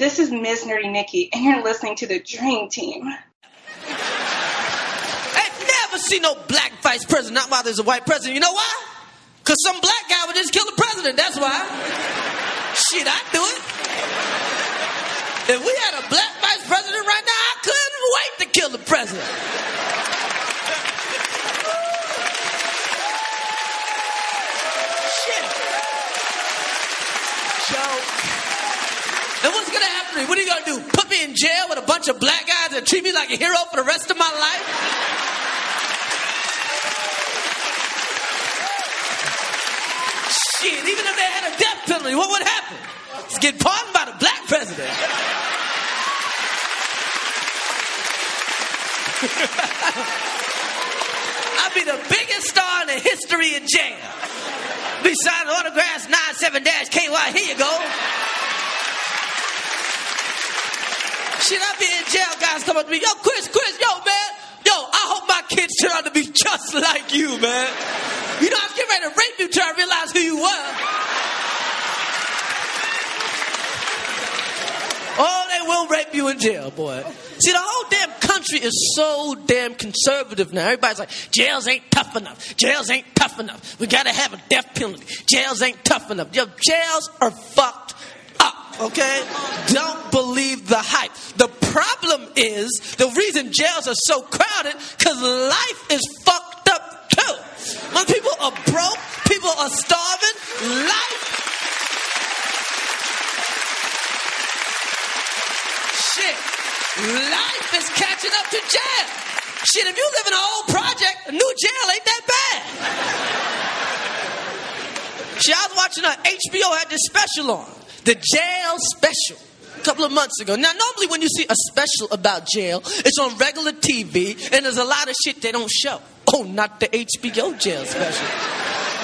This is Ms. Nerdy Nikki, and you're listening to the Dream Team. I've never seen no black vice president, not while there's a white president. You know why? Because some black guy would just kill the president. That's why. Shit, I'd do it. If we had a black vice president right now, I couldn't wait to kill the president. To? What are you gonna do? Put me in jail with a bunch of black guys and treat me like a hero for the rest of my life? Shit, even if they had a death penalty, what would happen? It's get pardoned by the black president. I'd be the biggest star in the history of jail. Be signing autographs 97 KY. Here you go. Shit, I be in jail. Guys come up to me, yo, Chris, Chris, yo, man, yo, I hope my kids turn out to be just like you, man. You know, I was getting ready to rape you till I realized who you were. Oh, they will rape you in jail, boy. See, the whole damn country is so damn conservative now. Everybody's like, jails ain't tough enough. Jails ain't tough enough. We gotta have a death penalty. Jails ain't tough enough. Yo, jails are fucked okay? Don't believe the hype. The problem is, the reason jails are so crowded, because life is fucked up too. When people are broke, people are starving, life Shit. Life is catching up to jail. Shit, if you live in an old project, a new jail ain't that bad. Shit, I was watching a HBO had this special on. The jail special. A couple of months ago. Now, normally when you see a special about jail, it's on regular TV, and there's a lot of shit they don't show. Oh, not the HBO jail special.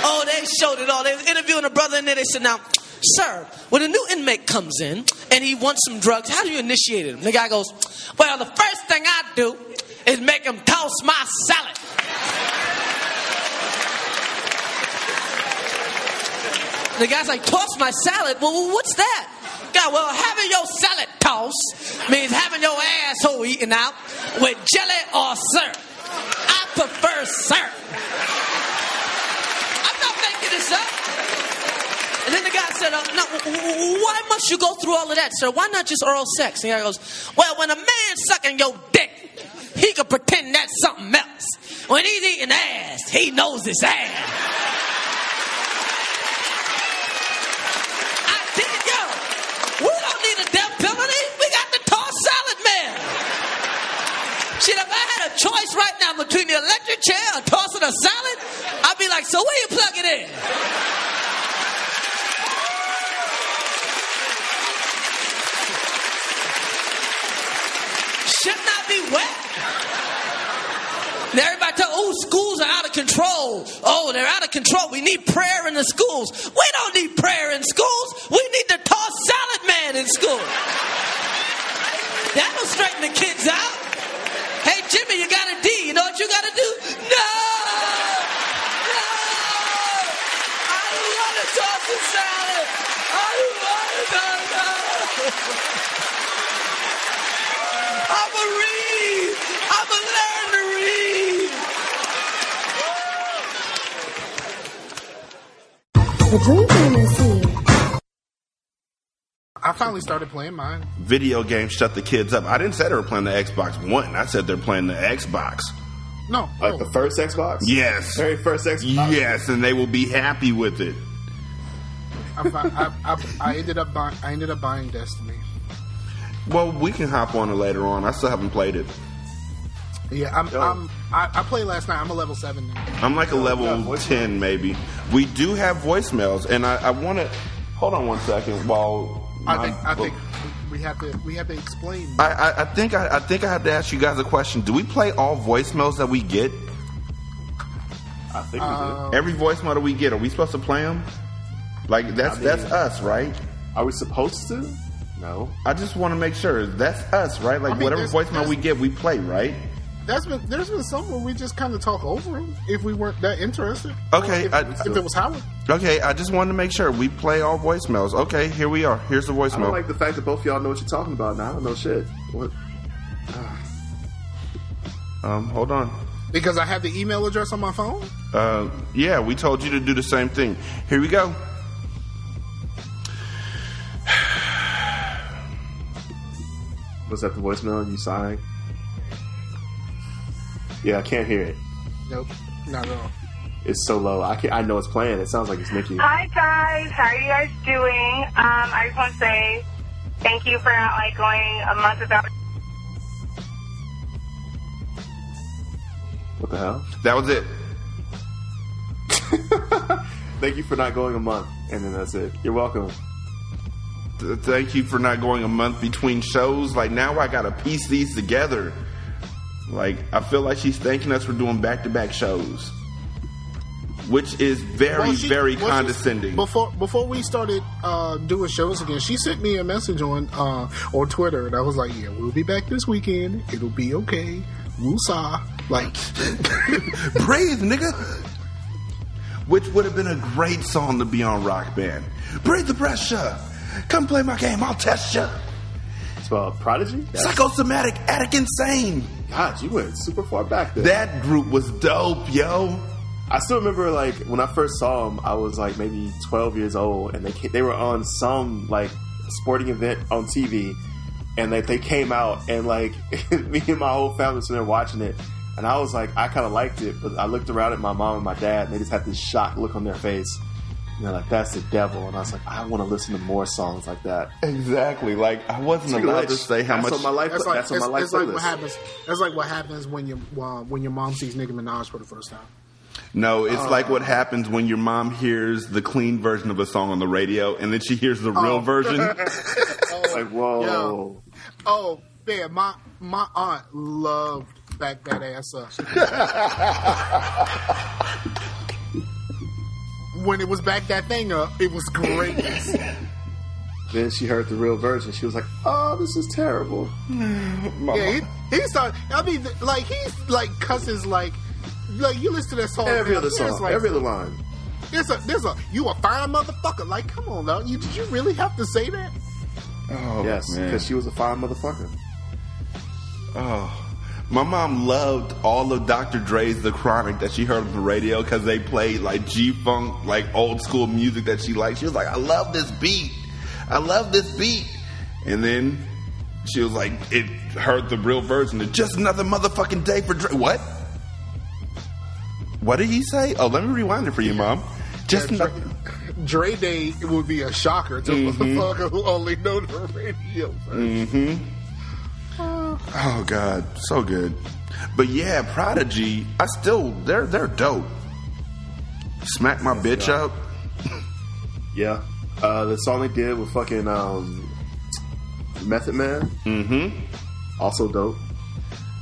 Oh, they showed it all. They were interviewing a brother in there. They said, now, sir, when a new inmate comes in and he wants some drugs, how do you initiate him? The guy goes, well, the first thing I do is make him toss my salad. The guy's like, toss my salad? Well, what's that? Guy, well, having your salad tossed means having your asshole eaten out with jelly or syrup. I prefer syrup. I'm not making this up. And then the guy said, uh, why must you go through all of that, sir? Why not just oral sex? And guy goes, well, when a man's sucking your dick, he can pretend that's something else. When he's eating ass, he knows it's ass. I did it, yo. We don't need a death penalty. We got the toss salad man. Shit, if I had a choice right now between the electric chair or tossing a salad, I'd be like, so where you plug it in? should not be wet. And everybody tell, oh, schools are out of control. Oh, they're out of control. We need prayer in the schools. We don't need prayer in schools. We need to toss salad man in school. That'll straighten the kids out. Hey, Jimmy, you got a D. You know what you got to do? No! No! I don't want to toss the salad. I don't want to. No, no. I'm a read. I'm a learn to read. The Dream Team is here. I finally started playing mine. Video games shut the kids up. I didn't say they were playing the Xbox One. I said they're playing the Xbox. No. Like the first Xbox? Yes. Very first Xbox? Yes, and they will be happy with it. I, fi- I, I, I ended up buying. I ended up buying Destiny. Well, we can hop on it later on. I still haven't played it. Yeah, I'm. I'm I, I played last night. I'm a level seven now. I'm like a level 10, maybe. We do have voicemails, and I, I want to. Hold on one second while. I my- think. I think we have to. We have to explain. I, I, I think I, I think I have to ask you guys a question. Do we play all voicemails that we get? I think Uh, Every voicemail that we get, are we supposed to play them? Like that's I mean- that's us, right? Are we supposed to? No. I just want to make sure that's us, right? Like I mean, whatever there's- voicemail we get, we play, right? That's been there's been some where we just kind of talk over them if we weren't that interested. Okay, if, I- if it was Howard. Okay, I just wanted to make sure we play all voicemails. Okay, here we are. Here's the voicemail. I don't like the fact that both of y'all know what you're talking about. Now I don't know shit. What? um, hold on. Because I have the email address on my phone. Uh, yeah, we told you to do the same thing. Here we go. Was that the voicemail you signed? Yeah, I can't hear it. Nope, not at all. It's so low. I can I know it's playing. It sounds like it's Nikki. Hi guys, how are you guys doing? Um, I just want to say thank you for not like going a month without. What the hell? That was it. Thank you for not going a month, and then that's it. You're welcome. Th- Thank you for not going a month between shows. Like now, I gotta piece these together. Like I feel like she's thanking us for doing back-to-back shows, which is very, Well, she- very well, she- condescending. Before before we started uh, doing shows again, she sent me a message on uh, on Twitter, and I was like, "Yeah, we'll be back this weekend. It'll be okay. Woosah." Like, Breathe, nigga. Which would have been a great song to be on Rock Band. Breathe the pressure. Come play my game. I'll test you. It's about Prodigy. Psychosomatic, addict, insane. God, you went super far back there. That group was dope, yo. I still remember like when I first saw them, I was like maybe 12 years old, and they ca- they were on some like sporting event on TV, and they they came out, and like me and my whole family was sitting there watching it, and I was like, I kind of liked it, but I looked around at my mom and my dad, and they just had this shocked look on their face. And they're like, "That's the devil," and I was like, "I want to listen to more songs like that." Exactly. Like I wasn't Speaking allowed to say how that's much on my life. that's like that's on my life it's like what happens. That's like what happens when your uh, when your mom sees Nicki Minaj for the first time. No, it's Oh. like what happens when your mom hears the clean version of a song on the radio, and then she hears the real Oh. version. like whoa. Oh man, my my aunt loved back that ass up. when it was back that thing up, it was great. Then she heard the real version. She was like, "Oh, this is terrible." yeah, he, he started. I mean, like he's like cusses like like you listen to that song. Every other song, like- every other line. There's a there's a you a fine motherfucker. Like, come on now, you did you really have to say that? Oh, yes, because she was a fine motherfucker. Oh. My mom loved all of Dr. Dre's The Chronic that she heard on the radio because they played like G Funk, like old school music that she liked. She was like, I love this beat. I love this beat. And then she was like, it heard the real version of just another motherfucking day for Dre. What? What did he say? Oh, let me rewind it for you, mom. Just Yeah, another. Dre Day would be a shocker to Mhm. a motherfucker who only know the radio. Mm-hmm. Oh God, so good. But yeah, Prodigy, I still they're they're dope. Smack my bitch up. Yeah. Uh, the song they did with fucking um, Method Man. Mm-hmm. Also dope.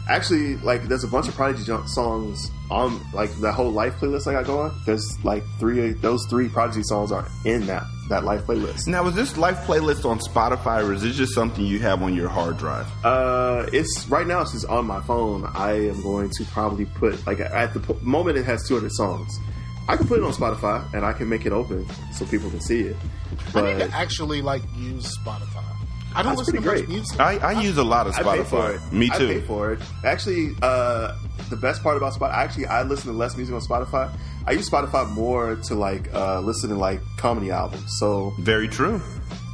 Actually, like, there's a bunch of Prodigy songs on like the whole Life playlist I got going. There's like three. Those three Prodigy songs are in that that Life playlist. Now, is this life playlist on Spotify or is this just something you have on your hard drive? Uh, it's right now. It's just on my phone. I am going to probably put like at the p- moment it has 200 songs. I can put it on Spotify and I can make it open so people can see it. But I need But to actually like use Spotify. I don't listen to pretty much music. I, I use a lot of I pay for Spotify. it. Me I too. pay for it. Actually, uh, the best part about Spotify, actually, I listen to less music on Spotify. I use Spotify more to like uh, listen to like comedy albums. So very true.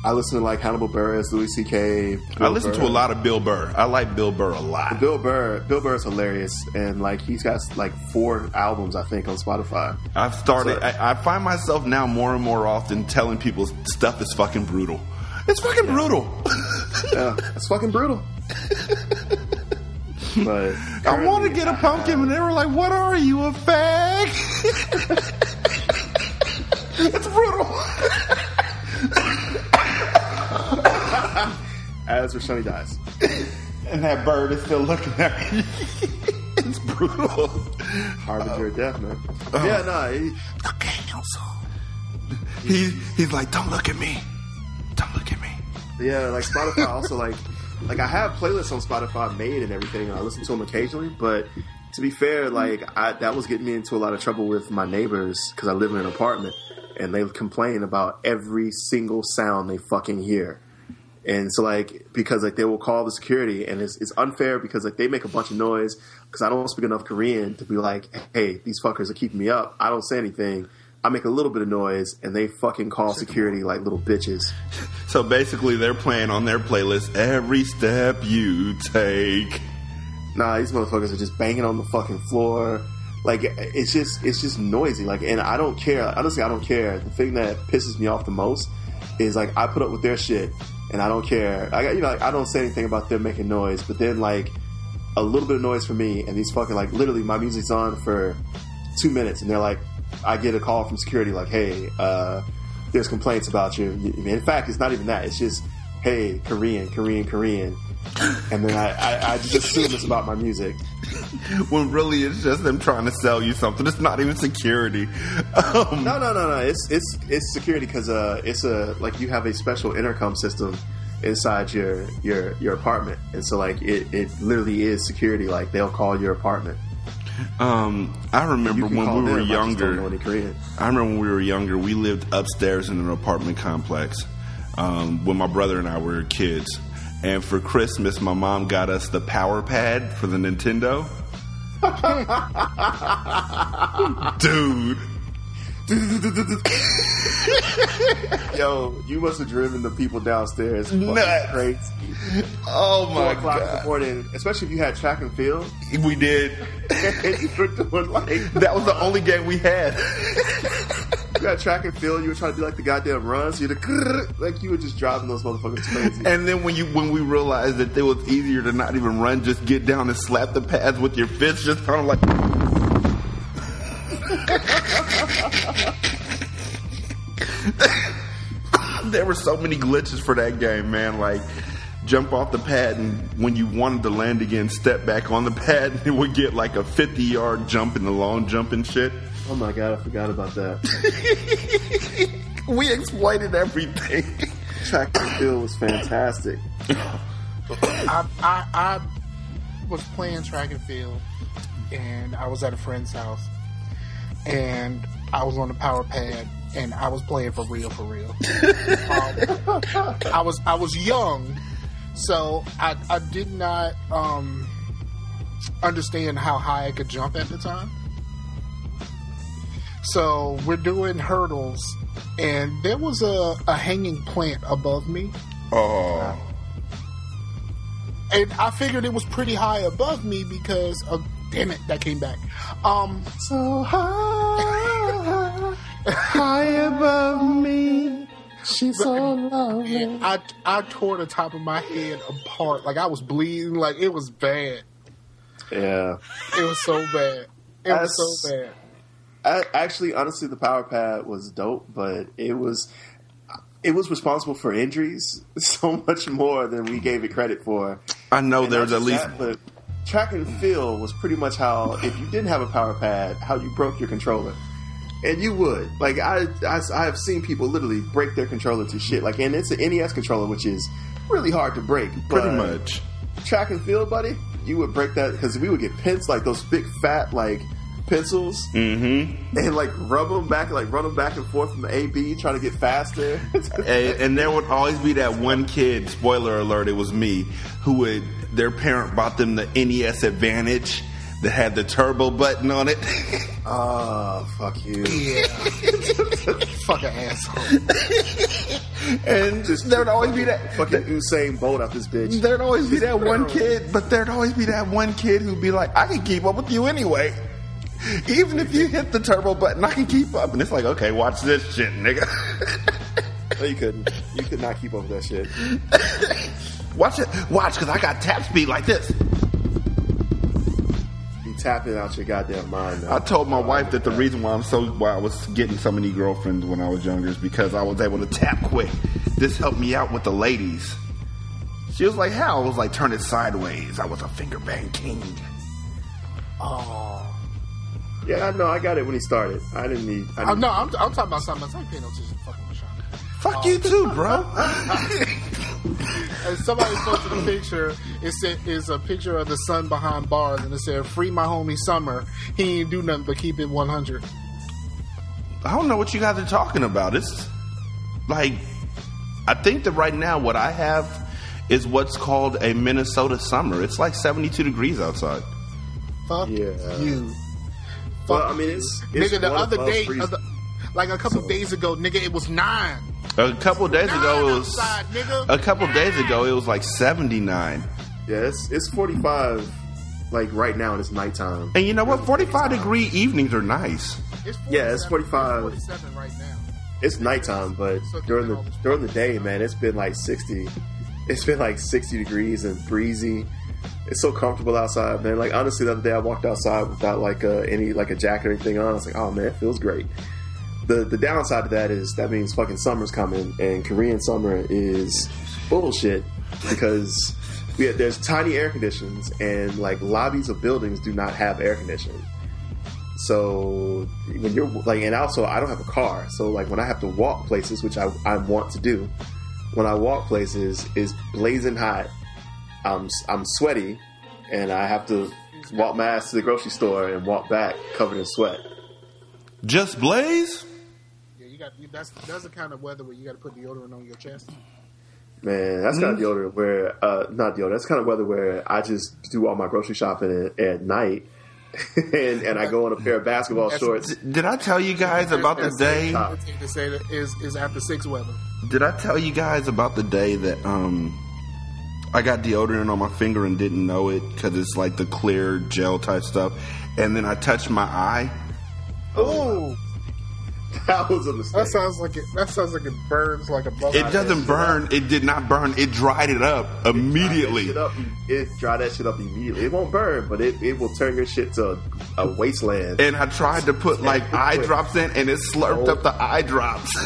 I listen to like Hannibal Buress, Louis C.K. I Bill listen to a lot of Bill Burr. I like Bill Burr a lot. Bill Burr, Bill Burr is hilarious, and like he's got like four albums I think on Spotify. I've started. So- I, I find myself now more and more often telling people stuff is fucking brutal. It's fucking brutal. yeah, it's fucking brutal. but I want to get a pumpkin, and they were like, "What are you, a fag?" it's brutal. As Rashanii dies, and that bird is still looking at me. it's brutal. harbinger of death, man. Oh. Yeah, no, he, He, he's like, "Don't look at me. Don't look at me." Yeah, like Spotify also like like I have playlists on Spotify made and everything, and I listen to them occasionally. But to be fair, like I, that was getting me into a lot of trouble with my neighbors because I live in an apartment, and they complain about every single sound they fucking hear. And so, like, because like they will call the security, and it's, it's unfair because like they make a bunch of noise because I don't speak enough Korean to be like, hey, these fuckers are keeping me up. I don't say anything. I make a little bit of noise, and they fucking call security like little bitches. So basically, they're playing on their playlist every step you take. Nah, these motherfuckers are just banging on the fucking floor. Like it's just it's just noisy. Like, and I don't care. Honestly, I don't care. The thing that pisses me off the most is like I put up with their shit, and I don't care. I got you know like, I don't say anything about them making noise, but then like a little bit of noise for me, and these fucking like literally my music's on for two minutes, and they're like, I get a call from security like, hey, uh, there's complaints about you. In fact, it's not even that. It's just, hey, Korean, Korean, Korean. And then I, I, I just assume it's about my music. when really it's just them trying to sell you something. It's not even security. Um, No, no, no, no. It's it's it's security because uh, it's a like you have a special intercom system inside your your your apartment, and so like it it literally is security. Like they'll call your apartment. Um, I remember You when we were I younger. know. I remember when we were younger. We lived upstairs in an apartment complex um, when my brother and I were kids. And for Christmas, my mom got us the Power Pad for the Nintendo. Dude. Yo, you must have driven the people downstairs Nuts. crazy. Oh Four my o'clock in the god. morning, especially if you had track and field. We did. you were doing like That was the only game we had. you had track and field. You were trying to do like the goddamn runs. You would like you were just driving those motherfuckers crazy. And then when you when we realized that it was easier to not even run, just get down and slap the pads with your fists, just kind of like. there were so many glitches for that game, man. Like jump off the pad, and when you wanted to land again, step back on the pad, and it would get like a fifty yard jump in the long jump and shit. oh my god, I forgot about that. We exploited everything. track and field was fantastic. I, I, I was playing track and field, and I was at a friend's house, and I was on the power pad, and I was playing for real, for real. um, I was I was young, so I I did not um, understand how high I could jump at the time. So we're doing hurdles, and there was a, a hanging plant above me. Oh. and I figured it was pretty high above me because of damn it that came back. Um, so high, high above me, she's so lovely. I I tore the top of my head apart, like I was bleeding, like it was bad. Yeah. It was so bad. It was so bad. I, actually, honestly, the power pad was dope, but it was it was responsible for injuries so much more than we gave it credit for. I know And there's at least that, but track and field was pretty much how if you didn't have a power pad, how you broke your controller. And you would like I, I I have seen people literally break their controller to shit like and it's an NES controller which is really hard to break. pretty much. track and field, buddy, you would break that because we would get pins like those big fat like pencils Mm-hmm. and like rub them back, like run them back and forth from the A B, trying to get faster. and, and there would always be that one kid. Spoiler alert! It was me who would. Their parent bought them the NES Advantage that had the turbo button on it. Oh, fuck you! Yeah, fucking asshole. and there'd always be that fucking Usain Bolt out this bitch. There'd always be that one kid, but there'd always be that one kid who'd be like, "I can keep up with you anyway." Even if you hit the turbo button, I can keep up. And it's like, okay, watch this shit, nigga. No, you couldn't. You could not keep up with that shit. watch it. Watch, because I got tap speed like this. Be tapping out your goddamn mind. Now. I told my wife that the reason why I'm so why I was getting so many girlfriends when I was younger is because I was able to tap quick. This helped me out with the ladies. She was like, "How?" I was like, "Turn it sideways." I was a finger bang king. Oh, Yeah, I know. I got it when he started. I didn't need. I oh, didn't no, I'm, I'm talking about something else. I ain't paying no attention to fucking Rashawn. Fuck you oh. too, bro. And somebody posted a picture. It said is a picture of the sun behind bars, and it said, "Free my homie Summer. He ain't do nothing but keep it 100." I don't know what you guys are talking about. It's like I think that right now what I have is what's called a Minnesota summer. It's like 72 degrees outside. Fuck Yeah. you. Well, Fuck I mean, it's- it's nigga. The other day, freezing. other- uh, like a couple days ago, nigga, it was nine. A couple of days ago it was outside, nigga. a couple of days ago it was like 79. Yeah, it's it's 45 like right now and it's nighttime. And you know what? 45 degree evenings are nice. It's Yeah, it's 45. 47 right now. It's nighttime, but during the during the day, man, it's been like 60. It's been like 60 degrees and breezy. It's so comfortable outside, man. Like honestly, the other day I walked outside without like uh, any like a jacket or anything on. I was like, oh man, it feels great. The the downside to that is that means fucking summer's coming, and Korean summer is bullshit because we have, there's tiny air conditions and like lobbies of buildings do not have air conditioning. So when you're like, and also I don't have a car, so like when I have to walk places, which I, I want to do, when I walk places is blazing hot. I'm I'm sweaty, and I have to walk my ass to the grocery store and walk back covered in sweat. Just blaze? Yeah, you got that's that's the kind of weather where you got to put deodorant on your chest. Man, that's kind of deodorant where uh, not deodorant. That's kind of weather where I just do all my grocery shopping at, at night, and and I go in a pair of basketball That's- shorts. Did I tell you guys about the day? To say that is is after six weather. Did I tell you guys about the day that um I got deodorant on my finger and didn't know it because it's like the clear gel type stuff, and then I touched my eye. Oh, that was a mistake. That sounds like it. That sounds like it burns like a bubble. It doesn't burn. It did not burn. It dried it up immediately. It, up, it dry that shit up immediately. It won't burn, but it, it will turn your shit to a, a wasteland. And I tried to put like eye drops in, and it slurped up the eye drops.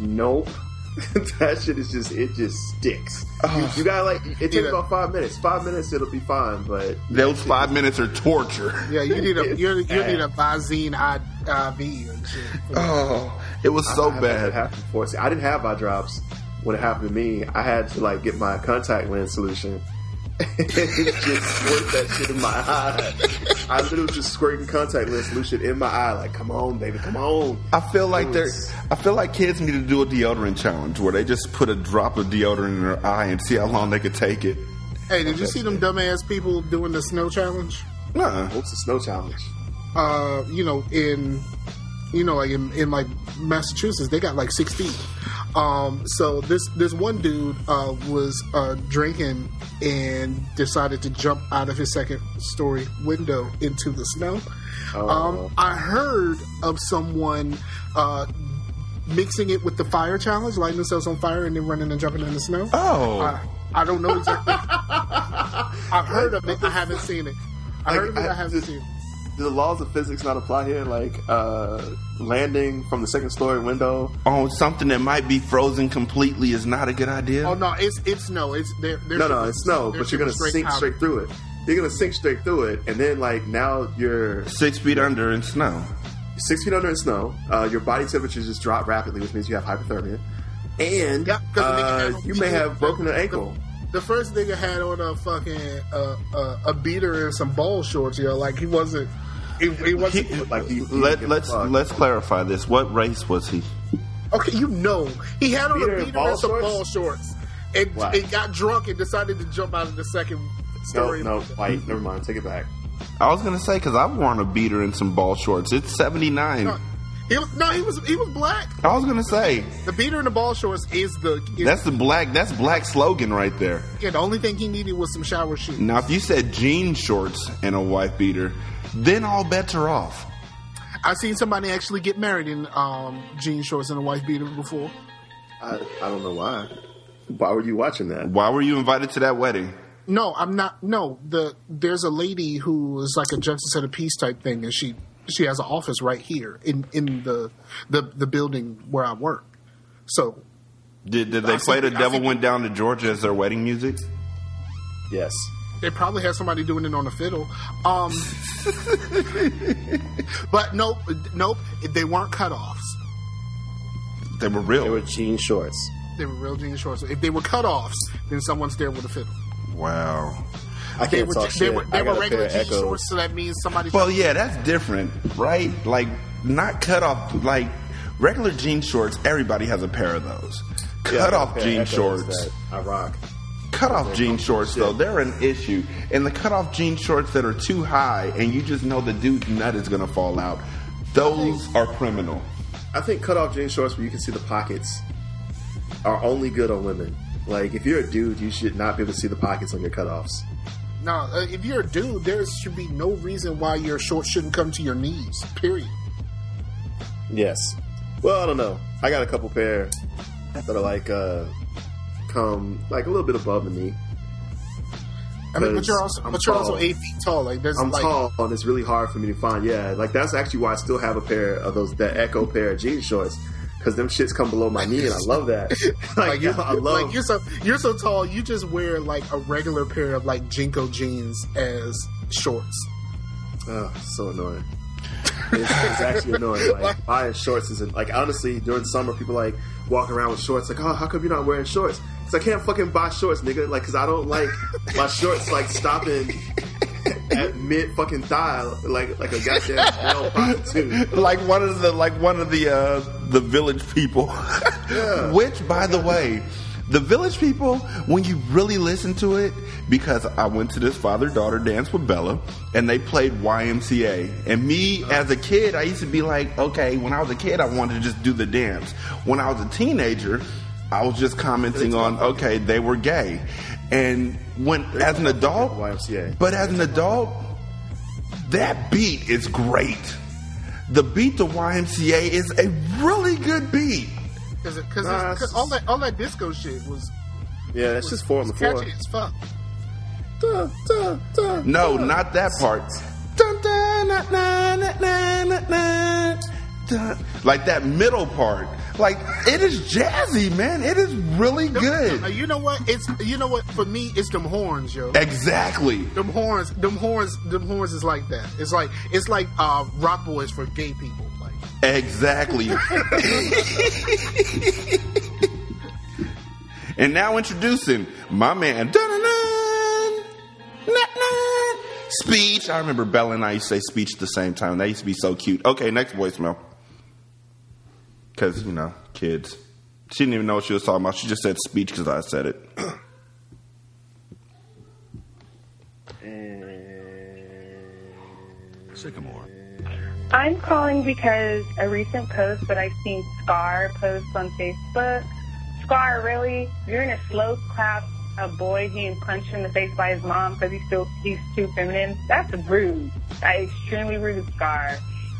Nope. that shit is just it just sticks. You, oh. you gotta like it takes Yeah. about five minutes. Five minutes it'll be fine, but Those five minutes are torture. Yeah, you need a you you need a Visine I- IV and shit. Oh, it was so I- I've had bad. that before. See, I didn't have eye drops when it happened to me. I had to like get my contact lens solution. Just squirt that shit in my eye. I literally was just squirting contact lens solution in my eye. Like, come on, baby, come on. I feel like It they're. I feel like kids need to do a deodorant challenge where they just put a drop of deodorant in their eye and see how long they could take it. Hey, did you see them dumbass people doing the snow challenge? Nah. What's the snow challenge? Uh, you know, in you know, like in, in like Massachusetts, they got like six feet. Um, so this this one dude uh, was uh, drinking and decided to jump out of his second story window into the snow. Oh. Um, I heard of someone uh, mixing it with the fire challenge, lighting themselves on fire and then running and jumping in the snow. Oh. I, I don't know exactly. I've heard of it. I haven't seen it. I heard of it. I haven't seen it. Do the laws of physics not apply here? Like uh, landing from the second story window? on something that might be frozen completely is not a good idea. Oh no, it's it's snow. It's there. No, no, it's snow, but you're gonna sink straight through it. You're gonna sink straight through it, and then like now you're Six feet under in snow. six feet under in snow. Uh, your body temperature just drop rapidly, which means you have hypothermia, and Yeah, 'cause the nigga uh, you may have broken an ankle. The first nigga had on a fucking uh, uh, a beater and some ball shorts. Yo, like he wasn't. He, he wasn't like he, Let, let's let's clarify this. What race was he? Okay, you know he had on Beater a beater ball and some shorts? ball shorts, and, Black. and got drunk and decided to jump out of the second No, story. no, white. Never mind. Take it back. I was gonna say because I've worn a beater and some ball shorts. It's seventy nine. No, he was, no, he was he was black. I was gonna say The beater and the ball shorts is the is, that's the black. That's black slogan right there. yeah, the only thing he needed was some shower shoes. Now, if you said jean shorts and a white beater, then all bets are off. I've seen somebody actually get married in um, jean shorts and a white beater before. I, I don't know why. Why were you watching that? Why were you invited to that wedding? No, I'm not. No, the there's a lady who is like a justice of the peace type thing, and she she has an office right here in in the the the building where I work. So Did, did they I play think- "The I Devil Went Down to Georgia" as their wedding music? Yes. they probably had somebody doing it on a fiddle. Um, but nope, nope, they weren't cutoffs. They were real. They were jean shorts. They were real jean shorts. If they were cutoffs, then someone's there with a fiddle. Wow. I they can't were, talk they shit. were, I they were regular jean shorts, so that means somebody. Well, yeah, that's different, right? Like not cut off. Like regular jean shorts, everybody has a pair of those. Yeah, Cut off jean shorts. I rock. Cut off jean shorts though, they're an issue. And the cut off jean shorts that are too high and you just know the dude's nut is gonna fall out, those are criminal. I think cut off jean shorts where you can see the pockets are only good on women. Like if you're a dude, you should not be able to see the pockets on your cutoffs. No, uh, if you're a dude, there should be no reason why your shorts shouldn't come to your knees. Period. Yes. Well, I don't know. I got a couple pair that are like uh come like a little bit above the knee. I mean, but you're also, I'm but you're also tall. eight feet tall. Like there's I'm like, tall and it's really hard for me to find. Yeah, like that's actually why I still have a pair of those that Ecko pair of jean shorts because them shits come below my knee and I love that. like, like you're, I love. like you're so you're so tall. You just wear like a regular pair of like JNCO jeans as shorts. Oh, so annoying. It's, it's actually annoying. Like buying shorts isn't like honestly during summer people like walk around with shorts. Like, oh, how come you're not wearing shorts? Because I can't fucking buy shorts, nigga. Like, because I don't like my shorts like stopping at mid fucking thigh, like like a goddamn prostitute. like one of the like one of the uh the village people. Which by the way, the village people, when you really listen to it, because I went to this father daughter dance with Bella and they played YMCA. And me as a kid, I used to be like, okay, when I was a kid I wanted to just do the dance. When I was a teenager, I was just commenting on, okay, they were gay. And when as an adult YMCA. but as an adult, that beat is great. The beat to YMCA is a really good beat. Because because uh, Nah, all that all that disco shit was Yeah, that's just four on the floor. catchy as fuck. No, not that part. Like that middle part. Like it is jazzy, man. It is really Uh, good. You know what? It's you know what? For me, it's them horns, yo. Exactly. Them horns, them horns, them horns is like that. It's like it's like uh, Roc Boys for gay people. Like Exactly. and now introducing my man. Dun-dun-dun, Speech. I remember Bella and I used to say speech at the same time. That used to be so cute. Okay, next voicemail. Because, you know, kids. She didn't even know what she was talking about. She just said speech because I said it. Sycamore. I'm calling because a recent post that I've seen Scar post on Facebook. Scar, really? You're in a slow clap a boy being punched in the face by his mom because he's still he's too feminine? That's rude. That is extremely rude, Scar.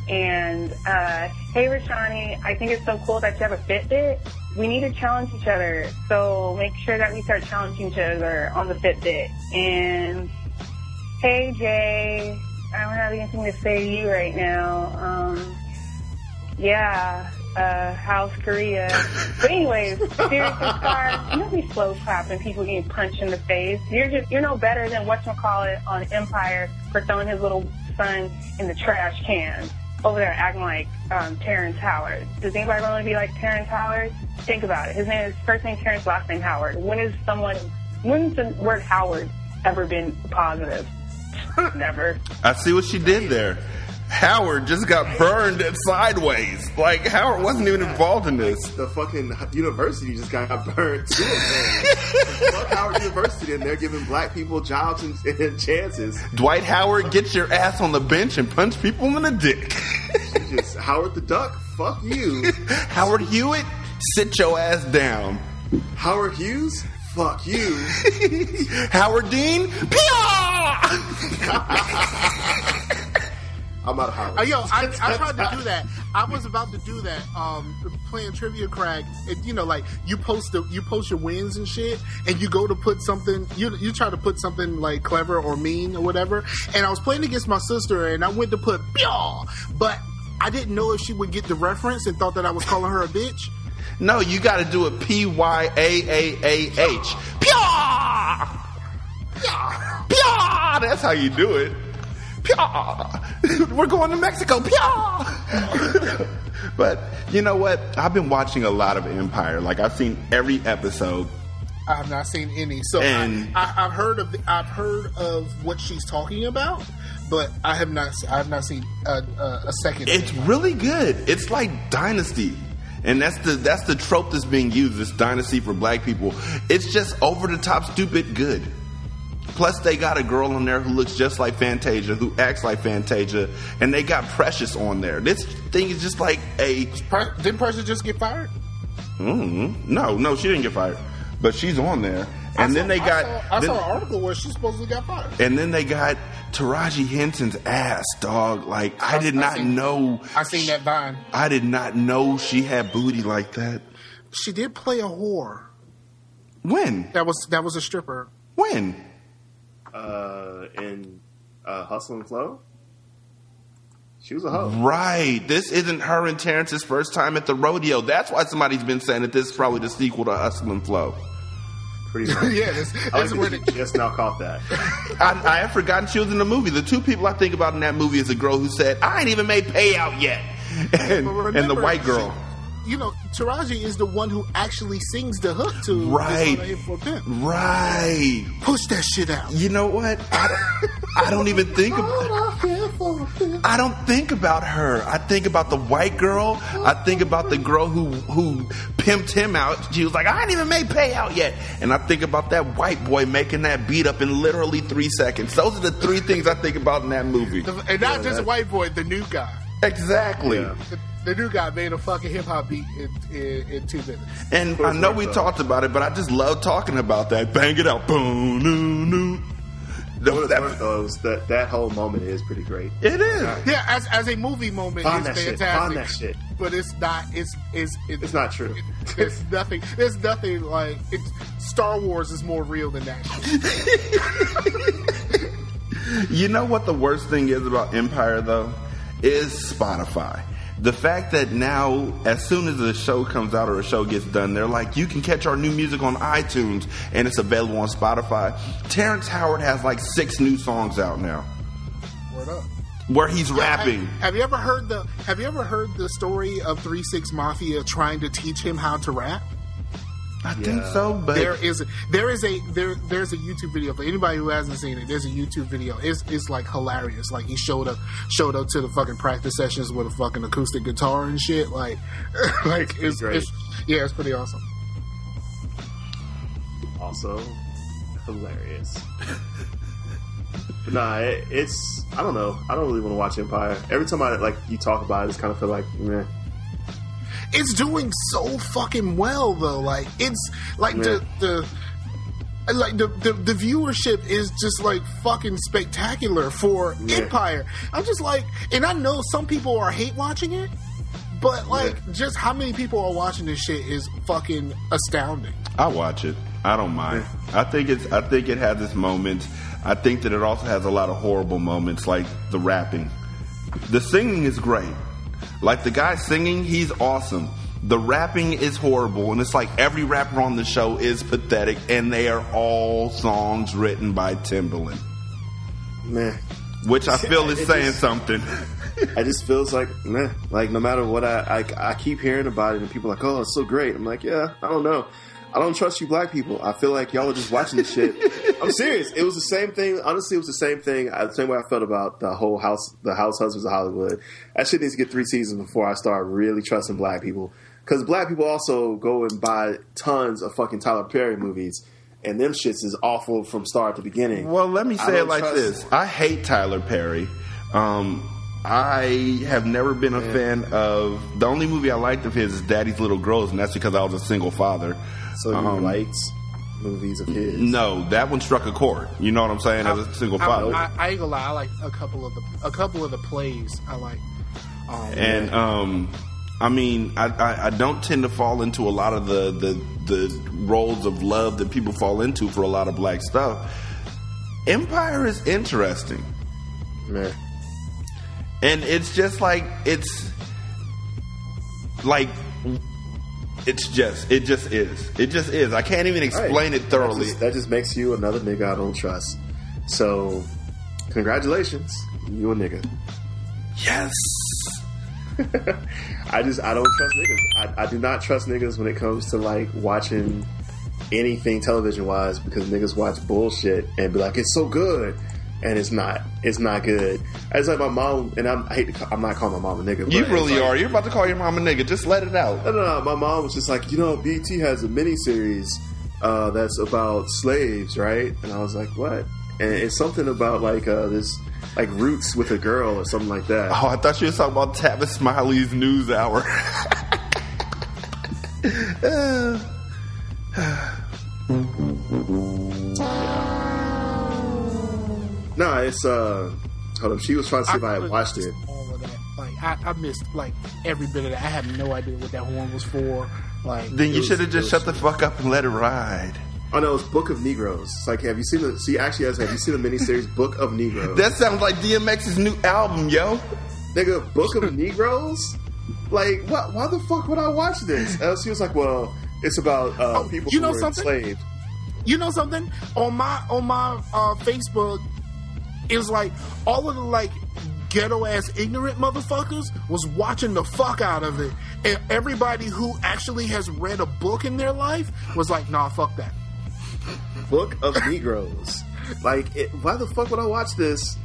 And uh, hey, Rashanii, I think it's so cool that you have a Fitbit. We need to challenge each other, so make sure that we start challenging each other on the Fitbit. And hey, Jay, I don't have anything to say to you right now. Um, yeah, uh, how's Korea? But anyways, seriously, Scar, you don't be slow clapping people getting punched in the face. You're just, you're no better than whatchamacallit on Empire for throwing his little son in the trash can over there acting like um, Terrence Howard. Does anybody want to be like Terrence Howard? Think about it. His name is first name Terrence, last name Howard. When is someone, when's the word Howard ever been positive? Never. I see what she did there. Howard just got burned at sideways. Like Howard wasn't even involved in this. The fucking university just got burned too. man. Fuck Howard University, and they're giving black people jobs and, and chances. Dwight Howard, get your ass on the bench and punch people in the dick. Just Howard the Duck, fuck you. Howard Hewitt, sit your ass down. Howard Hughes, fuck you. Howard Dean, I'm out of Howard. Uh, yo, I, I tried to do that. I was about to do that, um, playing trivia crack. And, you know, like you post the you post your wins and shit, and you go to put something. You you try to put something like clever or mean or whatever. And I was playing against my sister, and I went to put Pyaw, but I didn't know if she would get the reference and thought that I was calling her a bitch. No, you got to do it P Y A A A H. Pyaw! Pyaw! That's how you do it. Pyaw! We're going to Mexico. Pyaw! but you know what? I've been watching a lot of Empire. Like I've seen every episode. I have not seen any. So And- I, I've heard of I've heard of what she's talking about, but I have not I have not seen a, a, a second. It's really good. It's like Dynasty. And that's the that's the trope that's being used, this dynasty for black people. It's just over the top stupid good. Plus they got a girl on there who looks just like Fantasia, who acts like Fantasia, and they got Precious on there. This thing is just like a didn't Precious just get fired? mm, no, no, she didn't get fired. But she's on there. And saw- then they I got saw, I then- saw an article where she supposedly got fired. and then they got Taraji Henson's ass, dog. Like I did not seen- know I seen that vine. I did not know she had booty like that. She did play a whore. When? That was that was a stripper. When? Uh, in uh, Hustle and Flow, she was a hoe. Right. This isn't her and Terrence's first time at the rodeo. That's why somebody's been saying that this is probably the sequel to Hustle and Flow. Pretty much. yeah, this, I this like where that the, you just now caught that. I, I have forgotten she was in the movie. The two people I think about in that movie is a girl who said, I ain't even made payout yet. And, But and the white girl. You know, Taraji is the one who actually sings the hook to Right. This Ain't Pimp. Right. Push that shit out. You know what? I don't, I don't even think about I don't think about her. I think about the white girl. I think about the girl who who pimped him out. She was like, I ain't even made payout yet. And I think about that white boy making that beat up in literally three seconds. Those are the three things I think about in that movie. And not just a white boy, the new guy. Exactly. The, the new guy made a fucking hip hop beat in, in, in two minutes. And I know we talked about it, but I just love talking about that. Bang it out. Boom, noo, noo. What that, was that that whole moment is pretty great. It is. Yeah, as, as a movie moment, Find it's that shit. fantastic. Find that shit. But it's not. It's it's it's, It's not true. There's nothing. There's nothing like it's. Star Wars is more real than that. You know what the worst thing is about Empire though? Is Spotify. The fact that now, as soon as a show comes out or a show gets done, they're like, you can catch our new music on iTunes and it's available on Spotify. Terrence Howard has like six new songs out now Word up. where he's Yeah, rapping. Have, have you ever heard the Have you ever heard the story of Three Six Mafia trying to teach him how to rap? I think so, but there is there is a there there's a YouTube video for anybody who hasn't seen it. There's a YouTube video. It's it's like hilarious. Like he showed up showed up to the fucking practice sessions with a fucking acoustic guitar and shit. Like like it's, Great. it's yeah, it's pretty awesome. Also, hilarious. nah, it, it's I don't know. I don't really want to watch Empire. Every time I like you talk about it, I just kind of feel like, meh. It's doing so fucking well though. Like it's like the the like the, the the viewership is just like fucking spectacular for Yeah. Empire. I'm just like, and I know some people are hate watching it, but like, just how many people are watching this shit is fucking astounding. I watch it. I don't mind. I think it's. I think it has its moments. I think that it also has a lot of horrible moments, like the rapping. The singing is great. Like the guy singing, he's awesome. The rapping is horrible, and it's like every rapper on the show is pathetic, and they are all songs written by Timbaland, meh. which I feel is saying just- something. I just feels like meh. Like no matter what I, I I keep hearing about it, and people are like, oh, it's so great. I'm like, yeah, I don't know. I don't trust you, black people. I feel like y'all are just watching this shit. I'm serious. It was the same thing. Honestly, it was the same thing. uh, The same way I felt about the whole house, the House Husbands of Hollywood. That shit needs to get three seasons before I start really trusting black people. Because black people also go and buy tons of fucking Tyler Perry movies, and them shits is awful from start to beginning. Well, let me say it like this: I hate Tyler Perry. Um, I have never been a fan of. The only movie I liked of his is Daddy's Little Girls, and that's because I was a single father. So you Um, liked movies of his? No, that one struck a chord. You know what I'm saying? As a single I, father, I, I ain't gonna lie. I like a couple of the a couple of the plays. I like. Um, and um, I mean, I, I, I don't tend to fall into a lot of the, the the roles of love that people fall into for a lot of black stuff. Empire is interesting. Man. And it's just like it's like it's just it just is. It just is. I can't even explain Right. it thoroughly. That just, that just makes you another nigga I don't trust. So congratulations, you a nigga. Yes. I just I don't trust niggas. I, I do not trust niggas when it comes to like watching anything television wise because niggas watch bullshit and be like it's so good and it's not. It's not good. It's like my mom and I'm, I hate to call, I'm not calling my mom a nigga. You really like- are. You're about to call your mom a nigga. Just let it out. No, no, no. My mom was just like, you know, BET has a mini series uh, that's about slaves, right? And I was like, what? And it's something about like uh, this, like roots with a girl or something like that. Oh, I thought you were talking about Tavis Smiley's News Hour. No, it's uh, hold up. She was trying to see if I had watched it. All of that, like I, I missed like every bit of that. I had no idea what that horn was for. Like then you should have just shut the fuck up and let it ride. Oh no, it's Book of Negroes. It's like, have you seen the? See, actually, has have you seen the miniseries Book of Negroes? That sounds like DMX's new album, yo. Nigga, Book of Negroes? Like, what? Why the fuck would I watch this? And she was like, well, it's about uh, people you who know were something? enslaved. You know something on my on my uh, Facebook is like all of the like ghetto ass ignorant motherfuckers was watching the fuck out of it, and everybody who actually has read a book in their life was like, nah, fuck that. Book of Negroes. Like, it, why the fuck would I watch this?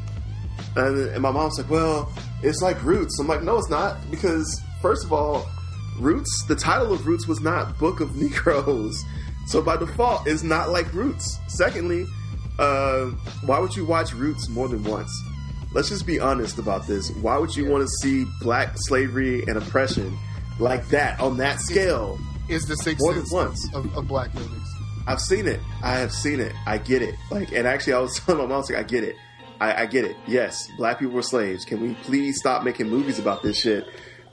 And, and my mom's like, well, it's like Roots. I'm like, no, it's not. Because, first of all, Roots, the title of Roots was not Book of Negroes. So by default, it's not like Roots. Secondly, uh, why would you watch Roots more than once? Let's just be honest about this. Why would you want to see black slavery and oppression like that on that scale? Is the sixth More than once. of, of black movies. I've seen it. I have seen it. I get it. Like, and actually, I was telling my mom, I was like, I get it. I, I get it. Yes, black people were slaves. Can we please stop making movies about this shit?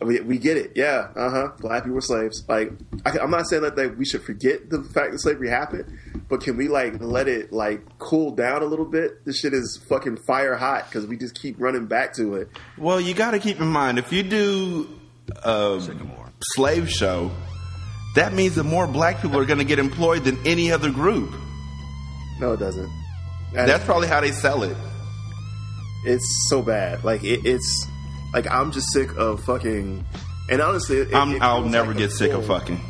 We, we get it. Yeah, uh huh. Black people were slaves. Like, I, I'm not saying that, that we should forget the fact that slavery happened, but can we like let it like cool down a little bit? This shit is fucking fire hot because we just keep running back to it. Well, you got to keep in mind if you do a slave show, that means that more black people are going to get employed than any other group. No, it doesn't. That's probably how they sell it. It's so bad. Like it, it's like I'm just sick of fucking. And honestly, it, I'm, it I'll never like a get sick of fucking.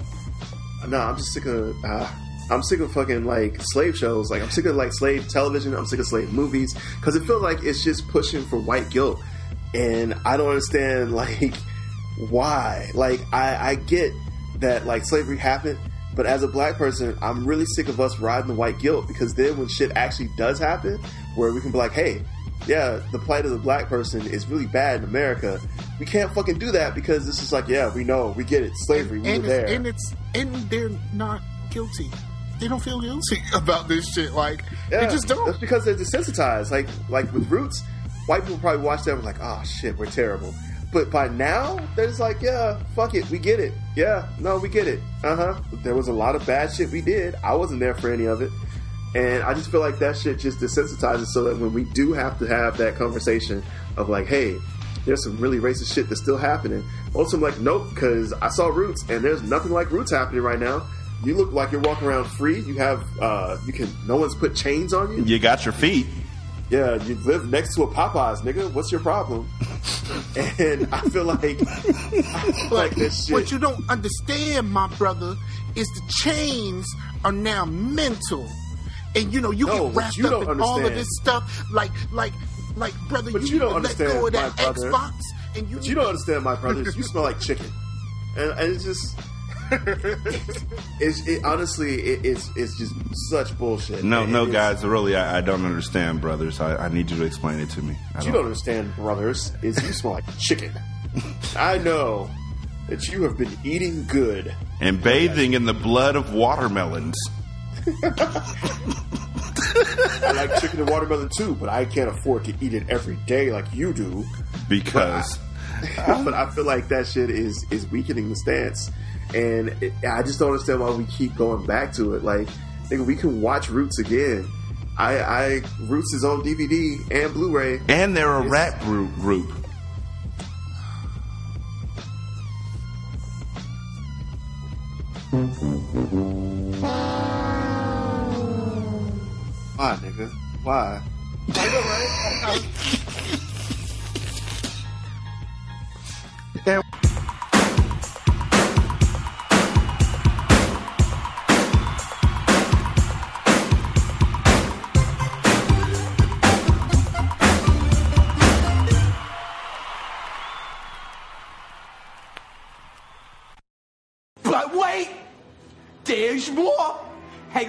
No, I'm just sick of. Uh, I'm sick of fucking like slave shows. Like I'm sick of like slave television. I'm sick of slave movies because it feels like it's just pushing for white guilt, and I don't understand like why. Like I, I get that like slavery happened, but as a black person, I'm really sick of us riding the white guilt because then when shit actually does happen, where we can be like, hey. Yeah, the plight of the black person is really bad in America. We can't fucking do that because this is like, yeah, we know, we get it, slavery, we and were there. and it's and they're not guilty. They don't feel guilty about this shit. Like Yeah, they just don't. That's because they're desensitized. Like like with Roots, white people probably watch that and was like, oh shit, we're terrible. But by now, they're just like, yeah, fuck it, we get it. Yeah, no, we get it. Uh huh. There was a lot of bad shit we did. I wasn't there for any of it. And I just feel like that shit just desensitizes so that when we do have to have that conversation of like, hey, there's some really racist shit that's still happening. Also, I'm like, nope, because I saw Roots and there's nothing like Roots happening right now. You look like you're walking around free. You have, uh, you can, no one's put chains on you. You got your feet. Yeah, you live next to a Popeyes, nigga. What's your problem? and I feel like, I feel like this shit. What you don't understand, my brother, is the chains are now mental, and you know you No, get wrapped you up don't in all of this stuff. Like, like, like, brother, But you, you don't need to understand, let go of that my brother. Xbox, and you But you don't understand, my brothers. You smell like chicken, and, and it's just, it's it, honestly, it, it's it's just such bullshit. No, And no, guys, really, I, I don't understand, brothers. I, I need you to explain it to me. I What you don't understand, brothers, is you smell like chicken. I know that you have been eating good. And bathing in the blood of watermelons. I like chicken and watermelon too, but I can't afford to eat it every day like you do. Because. but I feel like that shit is is weakening the stance, and it, I just don't understand why we keep going back to it. Like, nigga, we can watch Roots again. I, I Roots is on DVD and Blu-ray, And they're a rap group. group. Why, nigga? Why?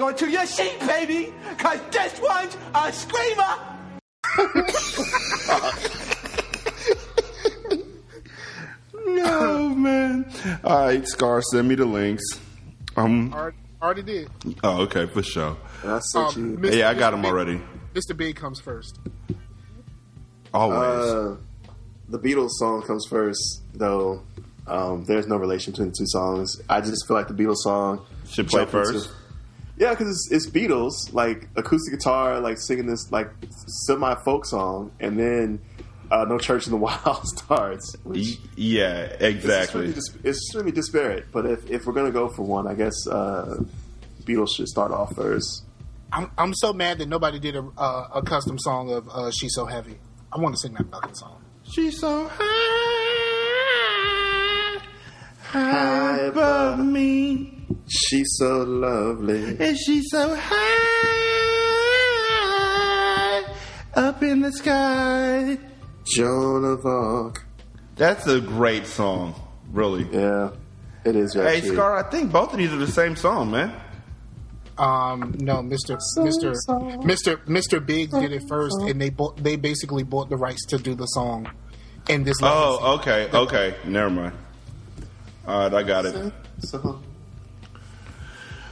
Hang on to your seat, baby, cause this one's a screamer. no man. All right, Scar, send me the links. Um. Already, already did. Oh, okay, for sure. I sent Um, you- Yeah, I got Mr. them already. Mr. Bigg comes first. Always. Uh, the Beatles song comes first, though. Um, there's no relation between the two songs. I just feel like the Beatles song Should play jumped into- first? Yeah, because it's, it's Beatles, like acoustic guitar, like singing this like semi folk song, and then uh, "No Church in the Wild" starts. Which yeah, it's exactly. extremely, dis- it's extremely disparate. But if, if we're gonna go for one, I guess uh, Beatles should start off first. I'm I'm so mad that nobody did a uh, a custom song of uh, "She's So Heavy." I want to sing that fucking song. She's so High above me. She's so lovely. And she's so high up in the sky. Joan of Arc. That's a great song, really. Yeah, it is. Hey, actually. Scar, I think both of these are the same song, man. Um, no, Mister Mister Mister Mister Bigg did it first, and they bought they basically bought the rights to do the song. in this legacy. Oh, okay, okay. Never mind. All right, I got it. So,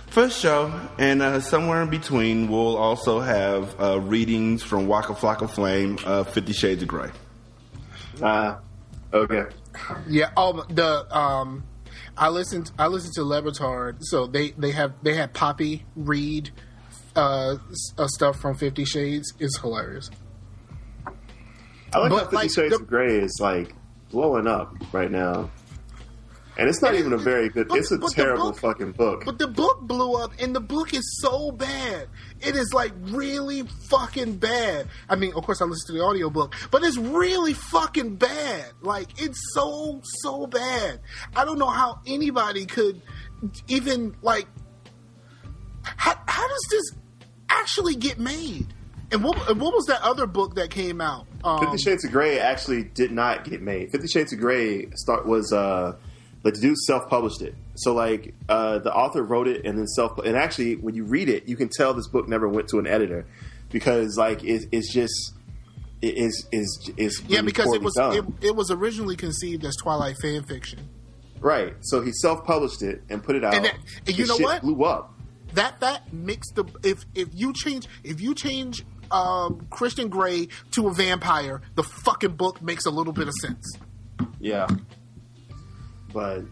For sure. And uh, somewhere in between, we'll also have uh, readings from Waka Flocka Flame, uh, Fifty Shades of Grey. Ah, okay. Yeah. Oh, the um, I listened. I listened to Le Batard. So they they have they had Papi read uh, uh stuff from Fifty Shades. It's hilarious. I like But, how Fifty like, Shades of Grey is like blowing up right now, and it's not even a very good. but- it's a terrible book- fucking book. But the book blew up, and the book is so bad. It is like really fucking bad. I mean, of course, I listened to the audiobook, but it's really fucking bad. Like, it's so, so bad. I don't know how anybody could even, like, how, how does this actually get made? And what, what was that other book that came out? Um, Fifty Shades of Grey actually did not get made. Fifty Shades of Grey start was uh, the dude self published it. So like uh, the author wrote it and then self and actually when you read it, you can tell this book never went to an editor because like it, it's just it is is is yeah, because it was it, it was originally conceived as Twilight fan fiction. right. So he self published it and put it out. And that- and you know what? Blew up. that that makes the if if you change if you change um, Christian Grey to a vampire, the fucking book makes a little bit of sense. Yeah. But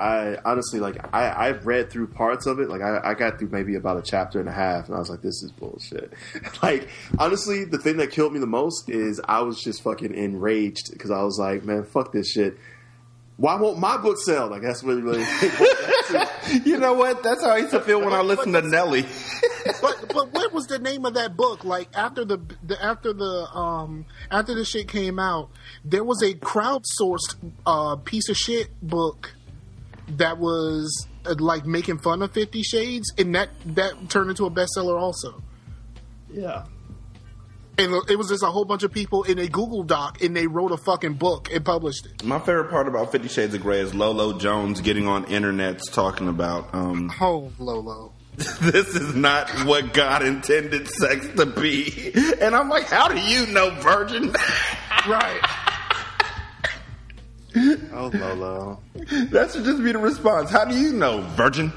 I honestly like I I read through parts of it. Like I, I got through maybe about a chapter and a half, and I was like, this is bullshit. like honestly, the thing that killed me the most is I was just fucking enraged because I was like, man, fuck this shit. Why won't my book sell? Like that's really really. you know what? That's how I used to feel when I listened to Nelly. but but what was the name of that book? Like after the, the after the um after the shit came out, there was a crowdsourced uh, piece of shit book that was uh, like making fun of Fifty Shades, and that that turned into a bestseller also. Yeah. And it was just a whole bunch of people in a Google Doc, and they wrote a fucking book and published it. My favorite part about Fifty Shades of Grey is Lolo Jones getting on internets talking about um, Oh, Lolo. this is not what God intended sex to be. And I'm like, how do you know, virgin? right. Oh Lolo. That should just be the response. How do you know, virgin?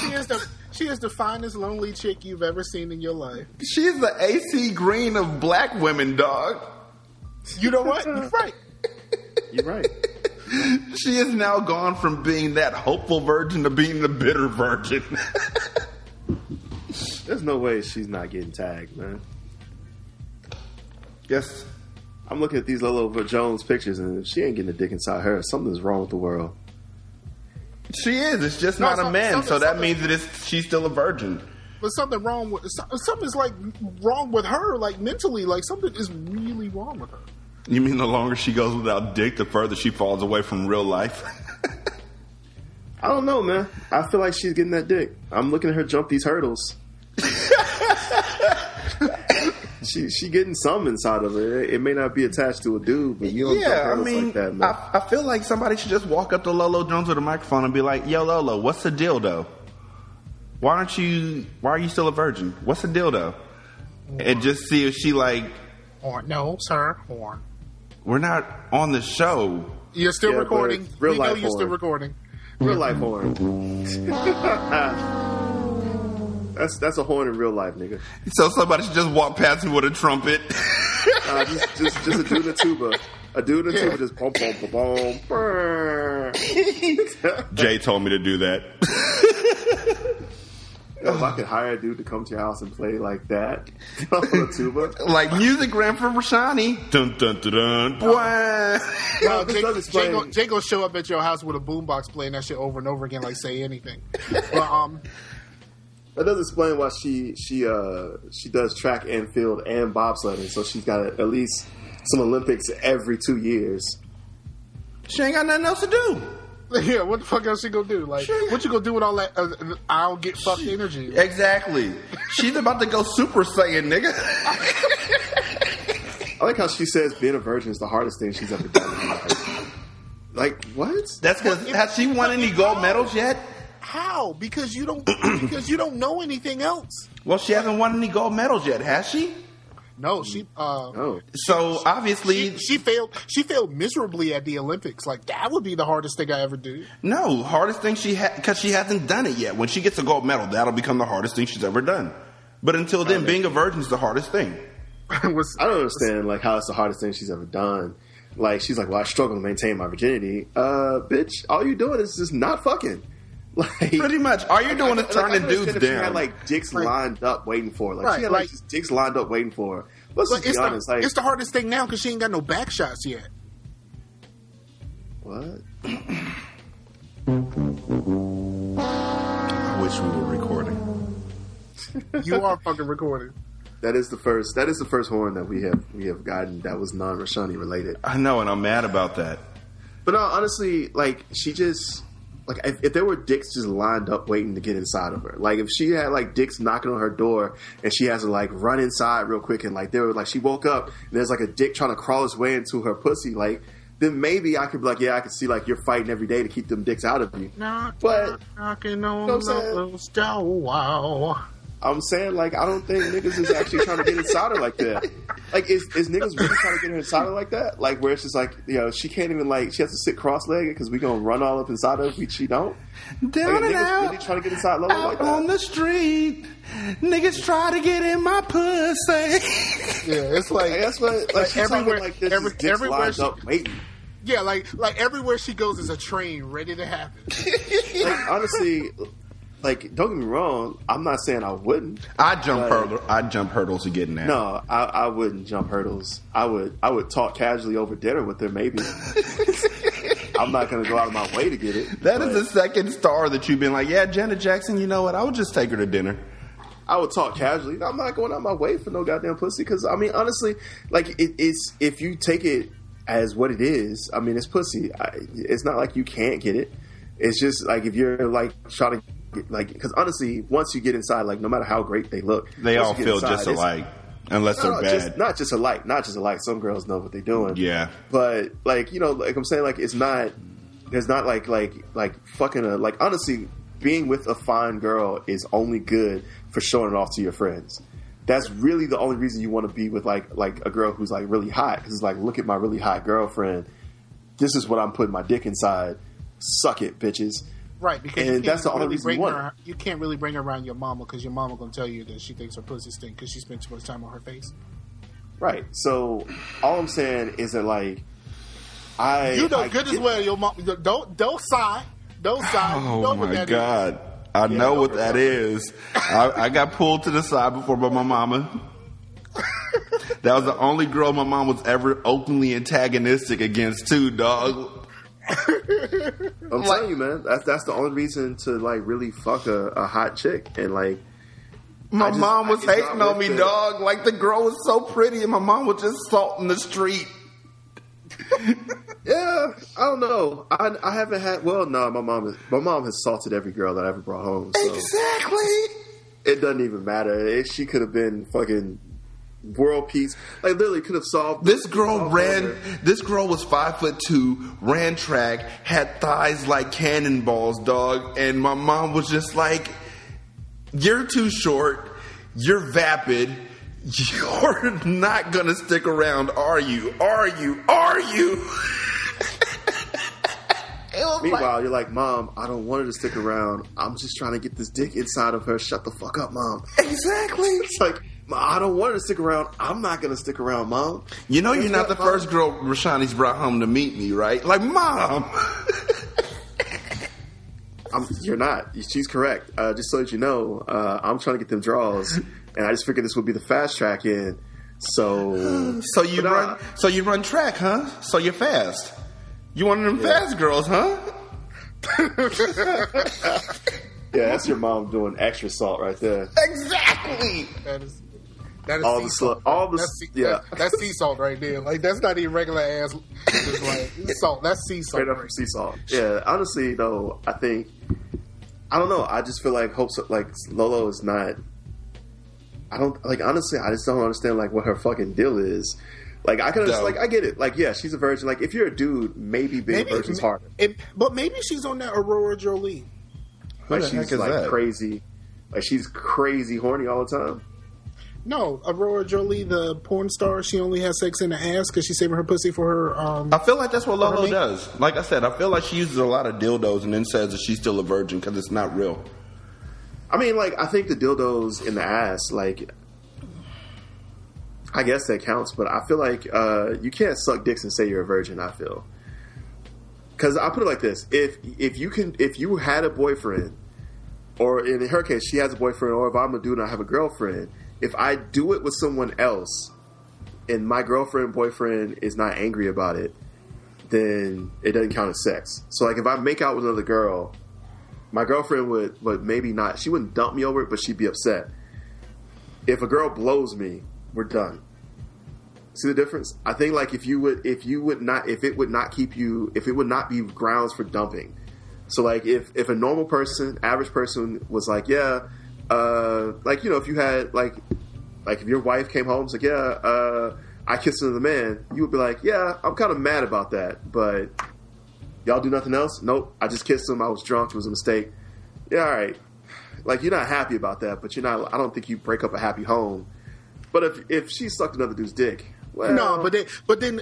She is the she is the finest lonely chick you've ever seen in your life. She's the AC Green of black women, dog. You know what? You're right. You're right. She is now gone from being that hopeful virgin to being the bitter virgin. There's no way she's not getting tagged, man. Yes. I'm looking at these Lolo Jones pictures, and if she ain't getting a dick inside her, something's wrong with the world. She is. It's just No, not a man, so that means that it's, she's still a virgin. but something wrong with something's like wrong with her, like mentally, like something is really wrong with her. You mean the longer she goes without dick, the further she falls away from real life? I don't know, man. I feel like she's getting that dick. I'm looking at her jump these hurdles. she she getting some inside of her. It, it may not be attached to a dude, but you don't yeah, I mean, like that, man. I, I feel like somebody should just walk up to Lolo Jones with a microphone and be like, "Yo, Lolo, what's the deal, though? Why aren't you? Why are you still a virgin? What's the deal, though?" And just see if she like, Horn, no, sir, horn. we're not on the show. You're still Yeah, recording. real we know you're still recording. Real life horn. that's that's a horn in real life, nigga. So somebody should just walk past me with a trumpet. Uh, just, just just a dude in a tuba. A dude in a tuba just boom boom boom boom. Jay told me to do that. Yo, if I could hire a dude to come to your house and play like that on a tuba, like music ran for Rashanii. Dun dun dun dun. Boy. No, this Jay, does Jay, explain- go, Jay gonna show up at your house with a boombox playing that shit over and over again, like say anything. But um, that does explain why she she uh she does track and field and bobsledding. So she's got at least some Olympics every two years. She ain't got nothing else to do. yeah, what the fuck else she gonna do? Like, what you gonna do with all that? Uh, I don't get fucked energy. Exactly. She's about to go Super Saiyan, nigga. I like how she says being a virgin is the hardest thing she's ever done. Like what? That's because has she won any gold medals yet? How? Because you don't because you don't know anything else. Well, she hasn't won any gold medals yet, has she? No, she uh Oh, So obviously, she, she failed she failed miserably at the Olympics. Like that would be the hardest thing I ever do. no. Hardest thing she had because she hasn't done it yet. When she gets a gold medal, that'll become the hardest thing she's ever done. But until then, being a virgin is the hardest thing. I don't understand like how it's the hardest thing she's ever done. Like she's like, well, I struggle to maintain my virginity. Uh, bitch, all you're doing is just not fucking. Like Pretty much, all you're doing is Like, I turning understand dudes if She down. had like dicks Like- lined up waiting for her. Like Right, she had like, like- dicks lined up waiting for her. Let's But just it's be the, honest. Like it's the hardest thing now because she ain't got no back shots yet. what? I wish we were recording. You are fucking recording. That is the first. That is the first horn that we have we have gotten that was non Rashanii related. I know, and I'm mad about that. But no, honestly, like she just like if, if there were dicks just lined up waiting to get inside of her, like if she had like dicks knocking on her door and she has to like run inside real quick and like there were like she woke up and there's like a dick trying to crawl his way into her pussy, like then maybe I could be like, yeah, I could see like you're fighting every day to keep them dicks out of you. Knock, But knocking You on know I'm saying? those door. Wow. I'm saying like I don't think niggas is actually trying to get inside her like that. Like is is niggas really trying to get her inside her like that? Like where it's just like you know she can't even like she has to sit cross legged because we gonna run all up inside her if we, she don't. Down like, and niggas out, really trying to get inside Lola like out on the street, niggas try to get in my pussy. Yeah, it's like Like, that's what like, Like, she's everywhere- like this every- is everywhere lined she- up waiting. yeah, like like everywhere she goes is a train ready to happen. Like honestly, like don't get me wrong, I'm not saying I wouldn't. I jump hurdle. I jump hurdles to get in there. No, I, I wouldn't jump hurdles. I would I would talk casually over dinner with her maybe. I'm not gonna go out of my way to get it. That is the second star that you've been like, yeah, Janet Jackson. You know what? I would just take her to dinner. I would talk casually. I'm not going out of my way for no goddamn pussy. Because I mean, honestly, like it, it's if you take it as what it is. I mean, it's pussy. I, it's not like you can't get it. It's just like if you're like trying to like because honestly, once you get inside, like no matter how great they look, They all feel inside, just alike, unless No, they're bad. just, not just alike, not just alike. Some girls know what they're doing. yeah, but like you know, like I'm saying, like it's not. There's not like like like fucking a like honestly, being with a fine girl is only good for showing it off to your friends. That's really the only reason you want to be with like like a girl who's like really hot because it's like look at my really hot girlfriend. This is what I'm putting my dick inside. Suck it, bitches. Right, because And that's the only really reason you her. You can't really bring her around your mama because your mama gonna tell you that she thinks her pussy stink because she spent too much time on her face. Right. So all I'm saying is that like I you know I good as well. Your mom don't don't sigh, don't sigh. Oh you know Oh my that is. god. I know what that is. I, I got pulled to the side before by my mama. that was the only girl my mom was ever openly antagonistic against, too, dog. I'm telling you, man. That's that's the only reason to like really fuck a, a hot chick, and like My just- mom was hating on me, the- dog. Like the girl was so pretty, and my mom was just salting the street. Yeah, I don't know. I, I haven't had. Well, no, my mom. Is, my mom has salted every girl that I ever brought home. So Exactly. it doesn't even matter. It, she could have been fucking world peace. Like literally, could have solved. This girl ran. over. This girl was five foot two, ran track, had thighs like cannonballs, dog. And my mom was just like, "You're too short. You're vapid. You're not gonna stick around, are you? Are you? Are you?" Meanwhile, you're like, Mom, I don't want her to stick around. I'm just trying to get this dick inside of her. Shut the fuck up, Mom. Exactly. It's like, "Ma, I don't want her to stick around. I'm not going to stick around, Mom. You know, you're Guess not the Mom? first girl Rashanii's brought home to meet me, right? Like, mom. I'm, you're not. She's correct. Uh, just so that you know, uh, I'm trying to get them draws, and I just figured this would be the fast track in. So, So you But, uh, run. So you run track, huh? So you're fast. You one of them fast girls, huh? yeah, that's your mom doing extra salt right there. Exactly. That is that is All sea the salt. slut- all the that's, sea, yeah. that- that's sea salt right there. Like that's not even regular ass. Just like salt. That's sea salt. Straight up from sea salt. Yeah, honestly though, I think I don't know. I just feel like hopes like Lolo is not. I don't like honestly. I just don't understand like what her fucking deal is. Like I can No. like I get it. Like yeah, she's a virgin. Like if you're a dude, maybe being a virgin's harder. It, but maybe she's on that Aurora Jolie. Like the she's heck is like that? crazy. Like she's crazy horny all the time. No, Aurora Jolie, the porn star. She only has sex in the ass because she's saving her pussy for her. Um, I feel like that's what Lolo does. Like I said, I feel like she uses a lot of dildos and then says that she's still a virgin because it's not real. I mean, like I think the dildos in the ass, like I guess that counts, but I feel like uh, you can't suck dicks and say you're a virgin. I feel because I put it like this: if if you can, if you had a boyfriend, or in her case, she has a boyfriend, or if I'm a dude and I have a girlfriend, if I do it with someone else, and my girlfriend boyfriend is not angry about it, then it doesn't count as sex. So like if I make out with another girl my girlfriend would would maybe not she wouldn't dump me over it but she'd be upset. If a girl blows me we're done. See the difference? I think like if you would if you would not if it would not keep you if it would not be grounds for dumping. So like if if a normal person average person was like yeah uh like you know if you had like like if your wife came home and said yeah uh i kissed another man you would be like yeah i'm kind of mad about that but Y'all do nothing else? Nope. I just kissed him. I was drunk. It was a mistake. Yeah, all right. Like you're not happy about that, but you're not. I don't think you break up a happy home. But if if she sucked another dude's dick, well, no, but then, but then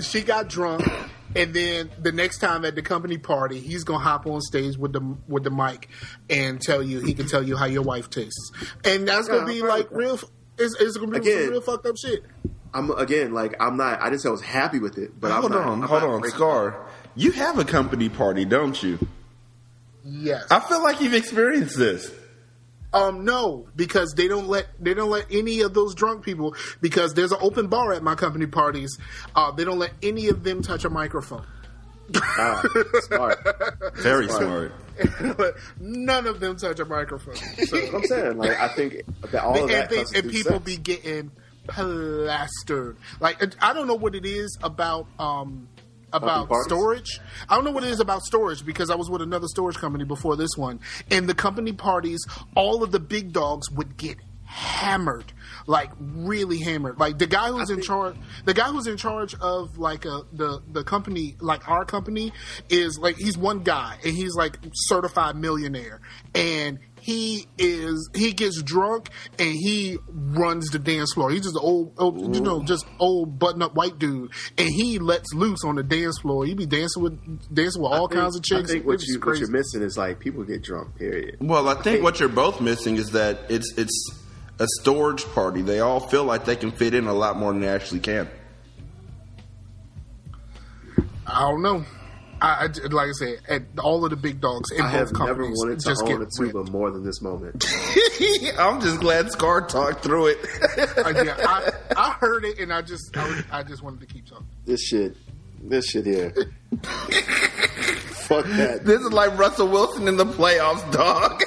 she got drunk, and then the next time at the company party, he's gonna hop on stage with the with the mic and tell you he can tell you how your wife tastes, and that's gonna Yeah, be like fine. real. It's, it's gonna be Again, some real fucked up shit. I'm again like I'm not. I didn't say I was happy with it, but hold I'm not, on, I'm hold on, breaking- Scar. You have a company party, don't you? Yes. I feel like you've experienced this. Um, no, because they don't let they don't let any of those drunk people because there's an open bar at my company parties. Uh, they don't let any of them touch a microphone. Ah, smart. Very smart. None of them touch a microphone. So, That's what I'm saying. Like I think that all of and, that they- and people be getting plastered. Like I don't know what it is about um about storage. I don't know what it is about storage because I was with another storage company before this one. And the company parties, all of the big dogs would get hammered like really hammered like the guy who's in charge the guy who's in charge of like uh, the the company like our company is like he's one guy and he's like certified millionaire and he is he gets drunk and he runs the dance floor. He's just an old, old you know, just old button up white dude, and he lets loose on the dance floor. He be dancing with dancing with all think- kinds of chicks. I think what you what you're missing is like people get drunk. Period. Well, I think what you're both missing is that it's it's a storage party. They all feel like they can fit in a lot more than they actually can. I don't know. I, I like I said, at all of the big dogs in I have both never companies wanted to just own get a tuba more than this moment. I'm just glad Scar talked through it. Uh, yeah, I, I heard it and I just I, was- I just wanted to keep talking. This shit, this shit here. Fuck that. This is like Russell Wilson in the playoffs, dog.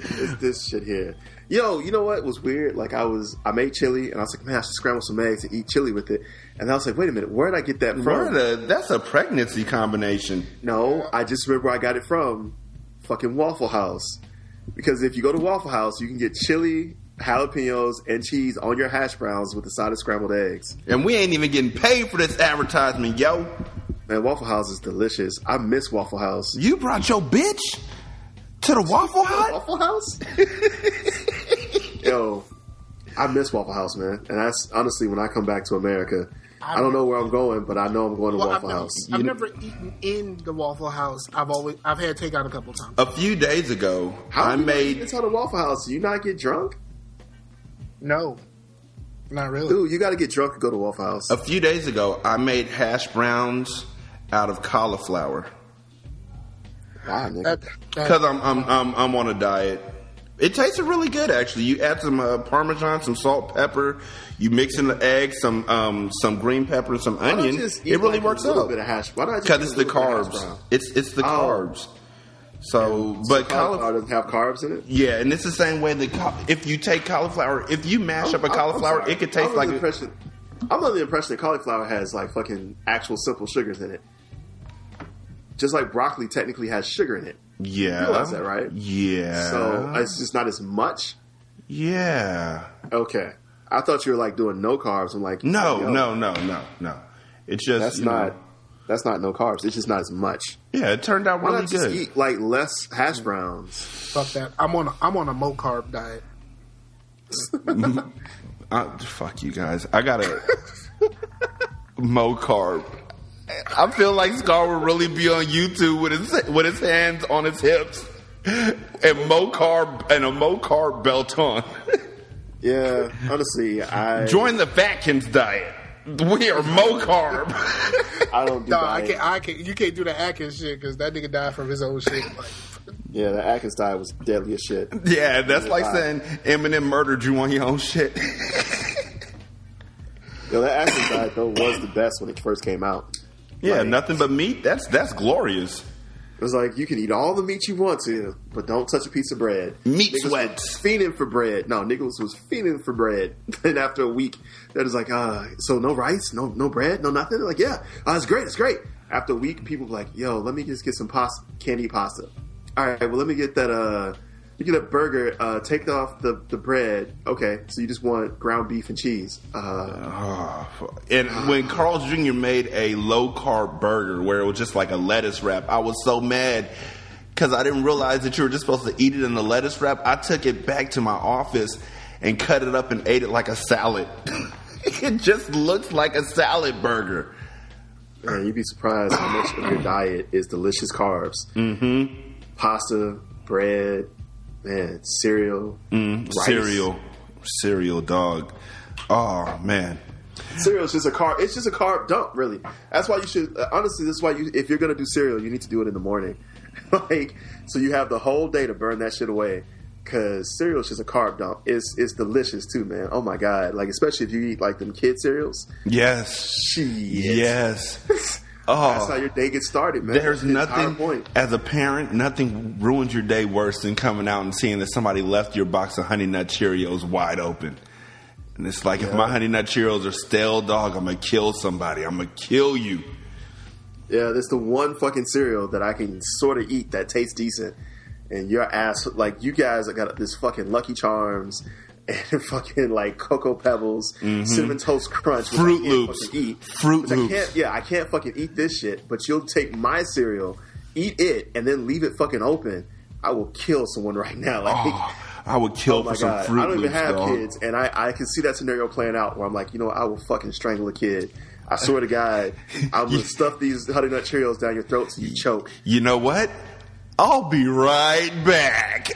it's this shit here. Yo, you know what was weird? Like I was, I made chili, and I was like, man, I should scramble some eggs and eat chili with it. And I was like, wait a minute, where did I get that from? Where the- that's a pregnancy combination. No, I just remember where I got it from. Fucking Waffle House. Because if you go to Waffle House, you can get chili, jalapenos, and cheese on your hash browns with a side of scrambled eggs. And we ain't even getting paid for this advertisement, yo. Man, Waffle House is delicious. I miss Waffle House. You brought your bitch to the Waffle Hut? Waffle House? Yo, I miss Waffle House, man. And that's honestly when I come back to America. I don't know where I'm going, but I know I'm going to Well, I've Waffle never, House. I've never eaten in the Waffle House. I've always I've had takeout a couple times. A few days ago, How I do you made inside a Waffle House? Do you not get drunk? No, not really. Dude, you got to get drunk to go to Waffle House. a few days ago. I made hash browns out of cauliflower Why, nigga? Because I'm, I'm I'm I'm on a diet. It tasted really good, actually. You add some uh, parmesan, some salt, pepper. You mix in the egg, some um, some green pepper, and some Why not onion. It really like works a little out bit of hash? Why not just because eat it's the little bit of hash carbs. It's it's the Oh. carbs. So, but cauliflower cauliflower. doesn't have carbs in it. Yeah, and it's the same way that if you take cauliflower, if you mash up a I'm- I'm cauliflower, it could I'm taste like the a, impression. I'm under the impression that cauliflower has like fucking actual simple sugars in it. Just like broccoli technically has sugar in it. yeah. You realize that, right? Yeah. So it's just not as much. yeah. Okay. I thought you were like doing no carbs. I'm like, No, yo, no, no, no, no. It's just That's you know, not. That's not no carbs. It's just not as much. yeah, it turned out Why really not just good. eat like less hash browns? Fuck that. I'm on a, I'm on a mo carb diet. Uh, fuck you guys. I got a mo carb. I feel like Scar would really be on YouTube with his with his hands on his hips and mo carb and a mo carb belt on. Yeah, honestly, I Join the Fatkins diet. We are mo carb. I don't do No, I can't. I can't. You can't do the Atkins shit because that nigga died from his own shit. Like, Yeah, the Atkins diet was deadly as shit. Yeah, that's like Wow. saying Eminem murdered you on your own shit. Yo, that Atkins diet though was the best when it first came out. Yeah, Like, nothing but meat. That's that's glorious. It was like you can eat all the meat you want to, but don't touch a piece of bread. Meat was fiending for bread. No, Nicholas was fiending for bread. And after a week, that is like, uh, so no rice, no no bread, no nothing. Like, yeah, uh, it's great, it's great. After a week, people were like, yo, let me just get some pasta, candy pasta. All right, well, let me get that. Uh, you get a burger. Uh, take off the the bread. Okay, so you just want ground beef and cheese. Uh, And when Carl's Jr. made a low carb burger where it was just like a lettuce wrap, I was so mad because I didn't realize that you were just supposed to eat it in the lettuce wrap. I took it back to my office and cut it up and ate it like a salad. it just looks like a salad burger. Man, you'd be surprised how much of your diet is delicious carbs. Mm-hmm. Pasta, bread, man, cereal, Mm, cereal, cereal, dog. Oh man, Cereal is just a carb. It's just a carb dump, really. That's why you should. uh, honestly, this is why you. If you're gonna do cereal, you need to do it in the morning, like so you have the whole day to burn that shit away. Cause cereal is just a carb dump. It's it's delicious too, man. Oh my god! Like especially if you eat like them kid cereals. yes, Shit. yes. Oh, That's how your day gets started, man. There's The nothing as a parent, nothing ruins your day worse than coming out and seeing that somebody left your box of Honey Nut Cheerios wide open. And it's like if my Honey Nut Cheerios are stale, dog, I'm gonna kill somebody. I'm gonna kill you. Yeah, that's the one fucking cereal that I can sort of eat that tastes decent. And your ass, like you guys, I got this fucking Lucky Charms and fucking like Cocoa Pebbles, Cinnamon Toast Crunch, which Mm-hmm. Fruit I can't Loops. eat. Fruit Which I can't, yeah, I can't fucking eat this shit. But you'll take my cereal, eat it, and then leave it fucking open. I will kill someone right now. Like, Oh, I would kill oh for some god, Fruit I don't even Loops, have dog. kids, and I, I can see that scenario playing out where I'm like, you know, what, I will fucking strangle a kid. I swear to God, I'm gonna stuff these honey nut Cheerios down your throat so you choke. You know what? I'll be right back.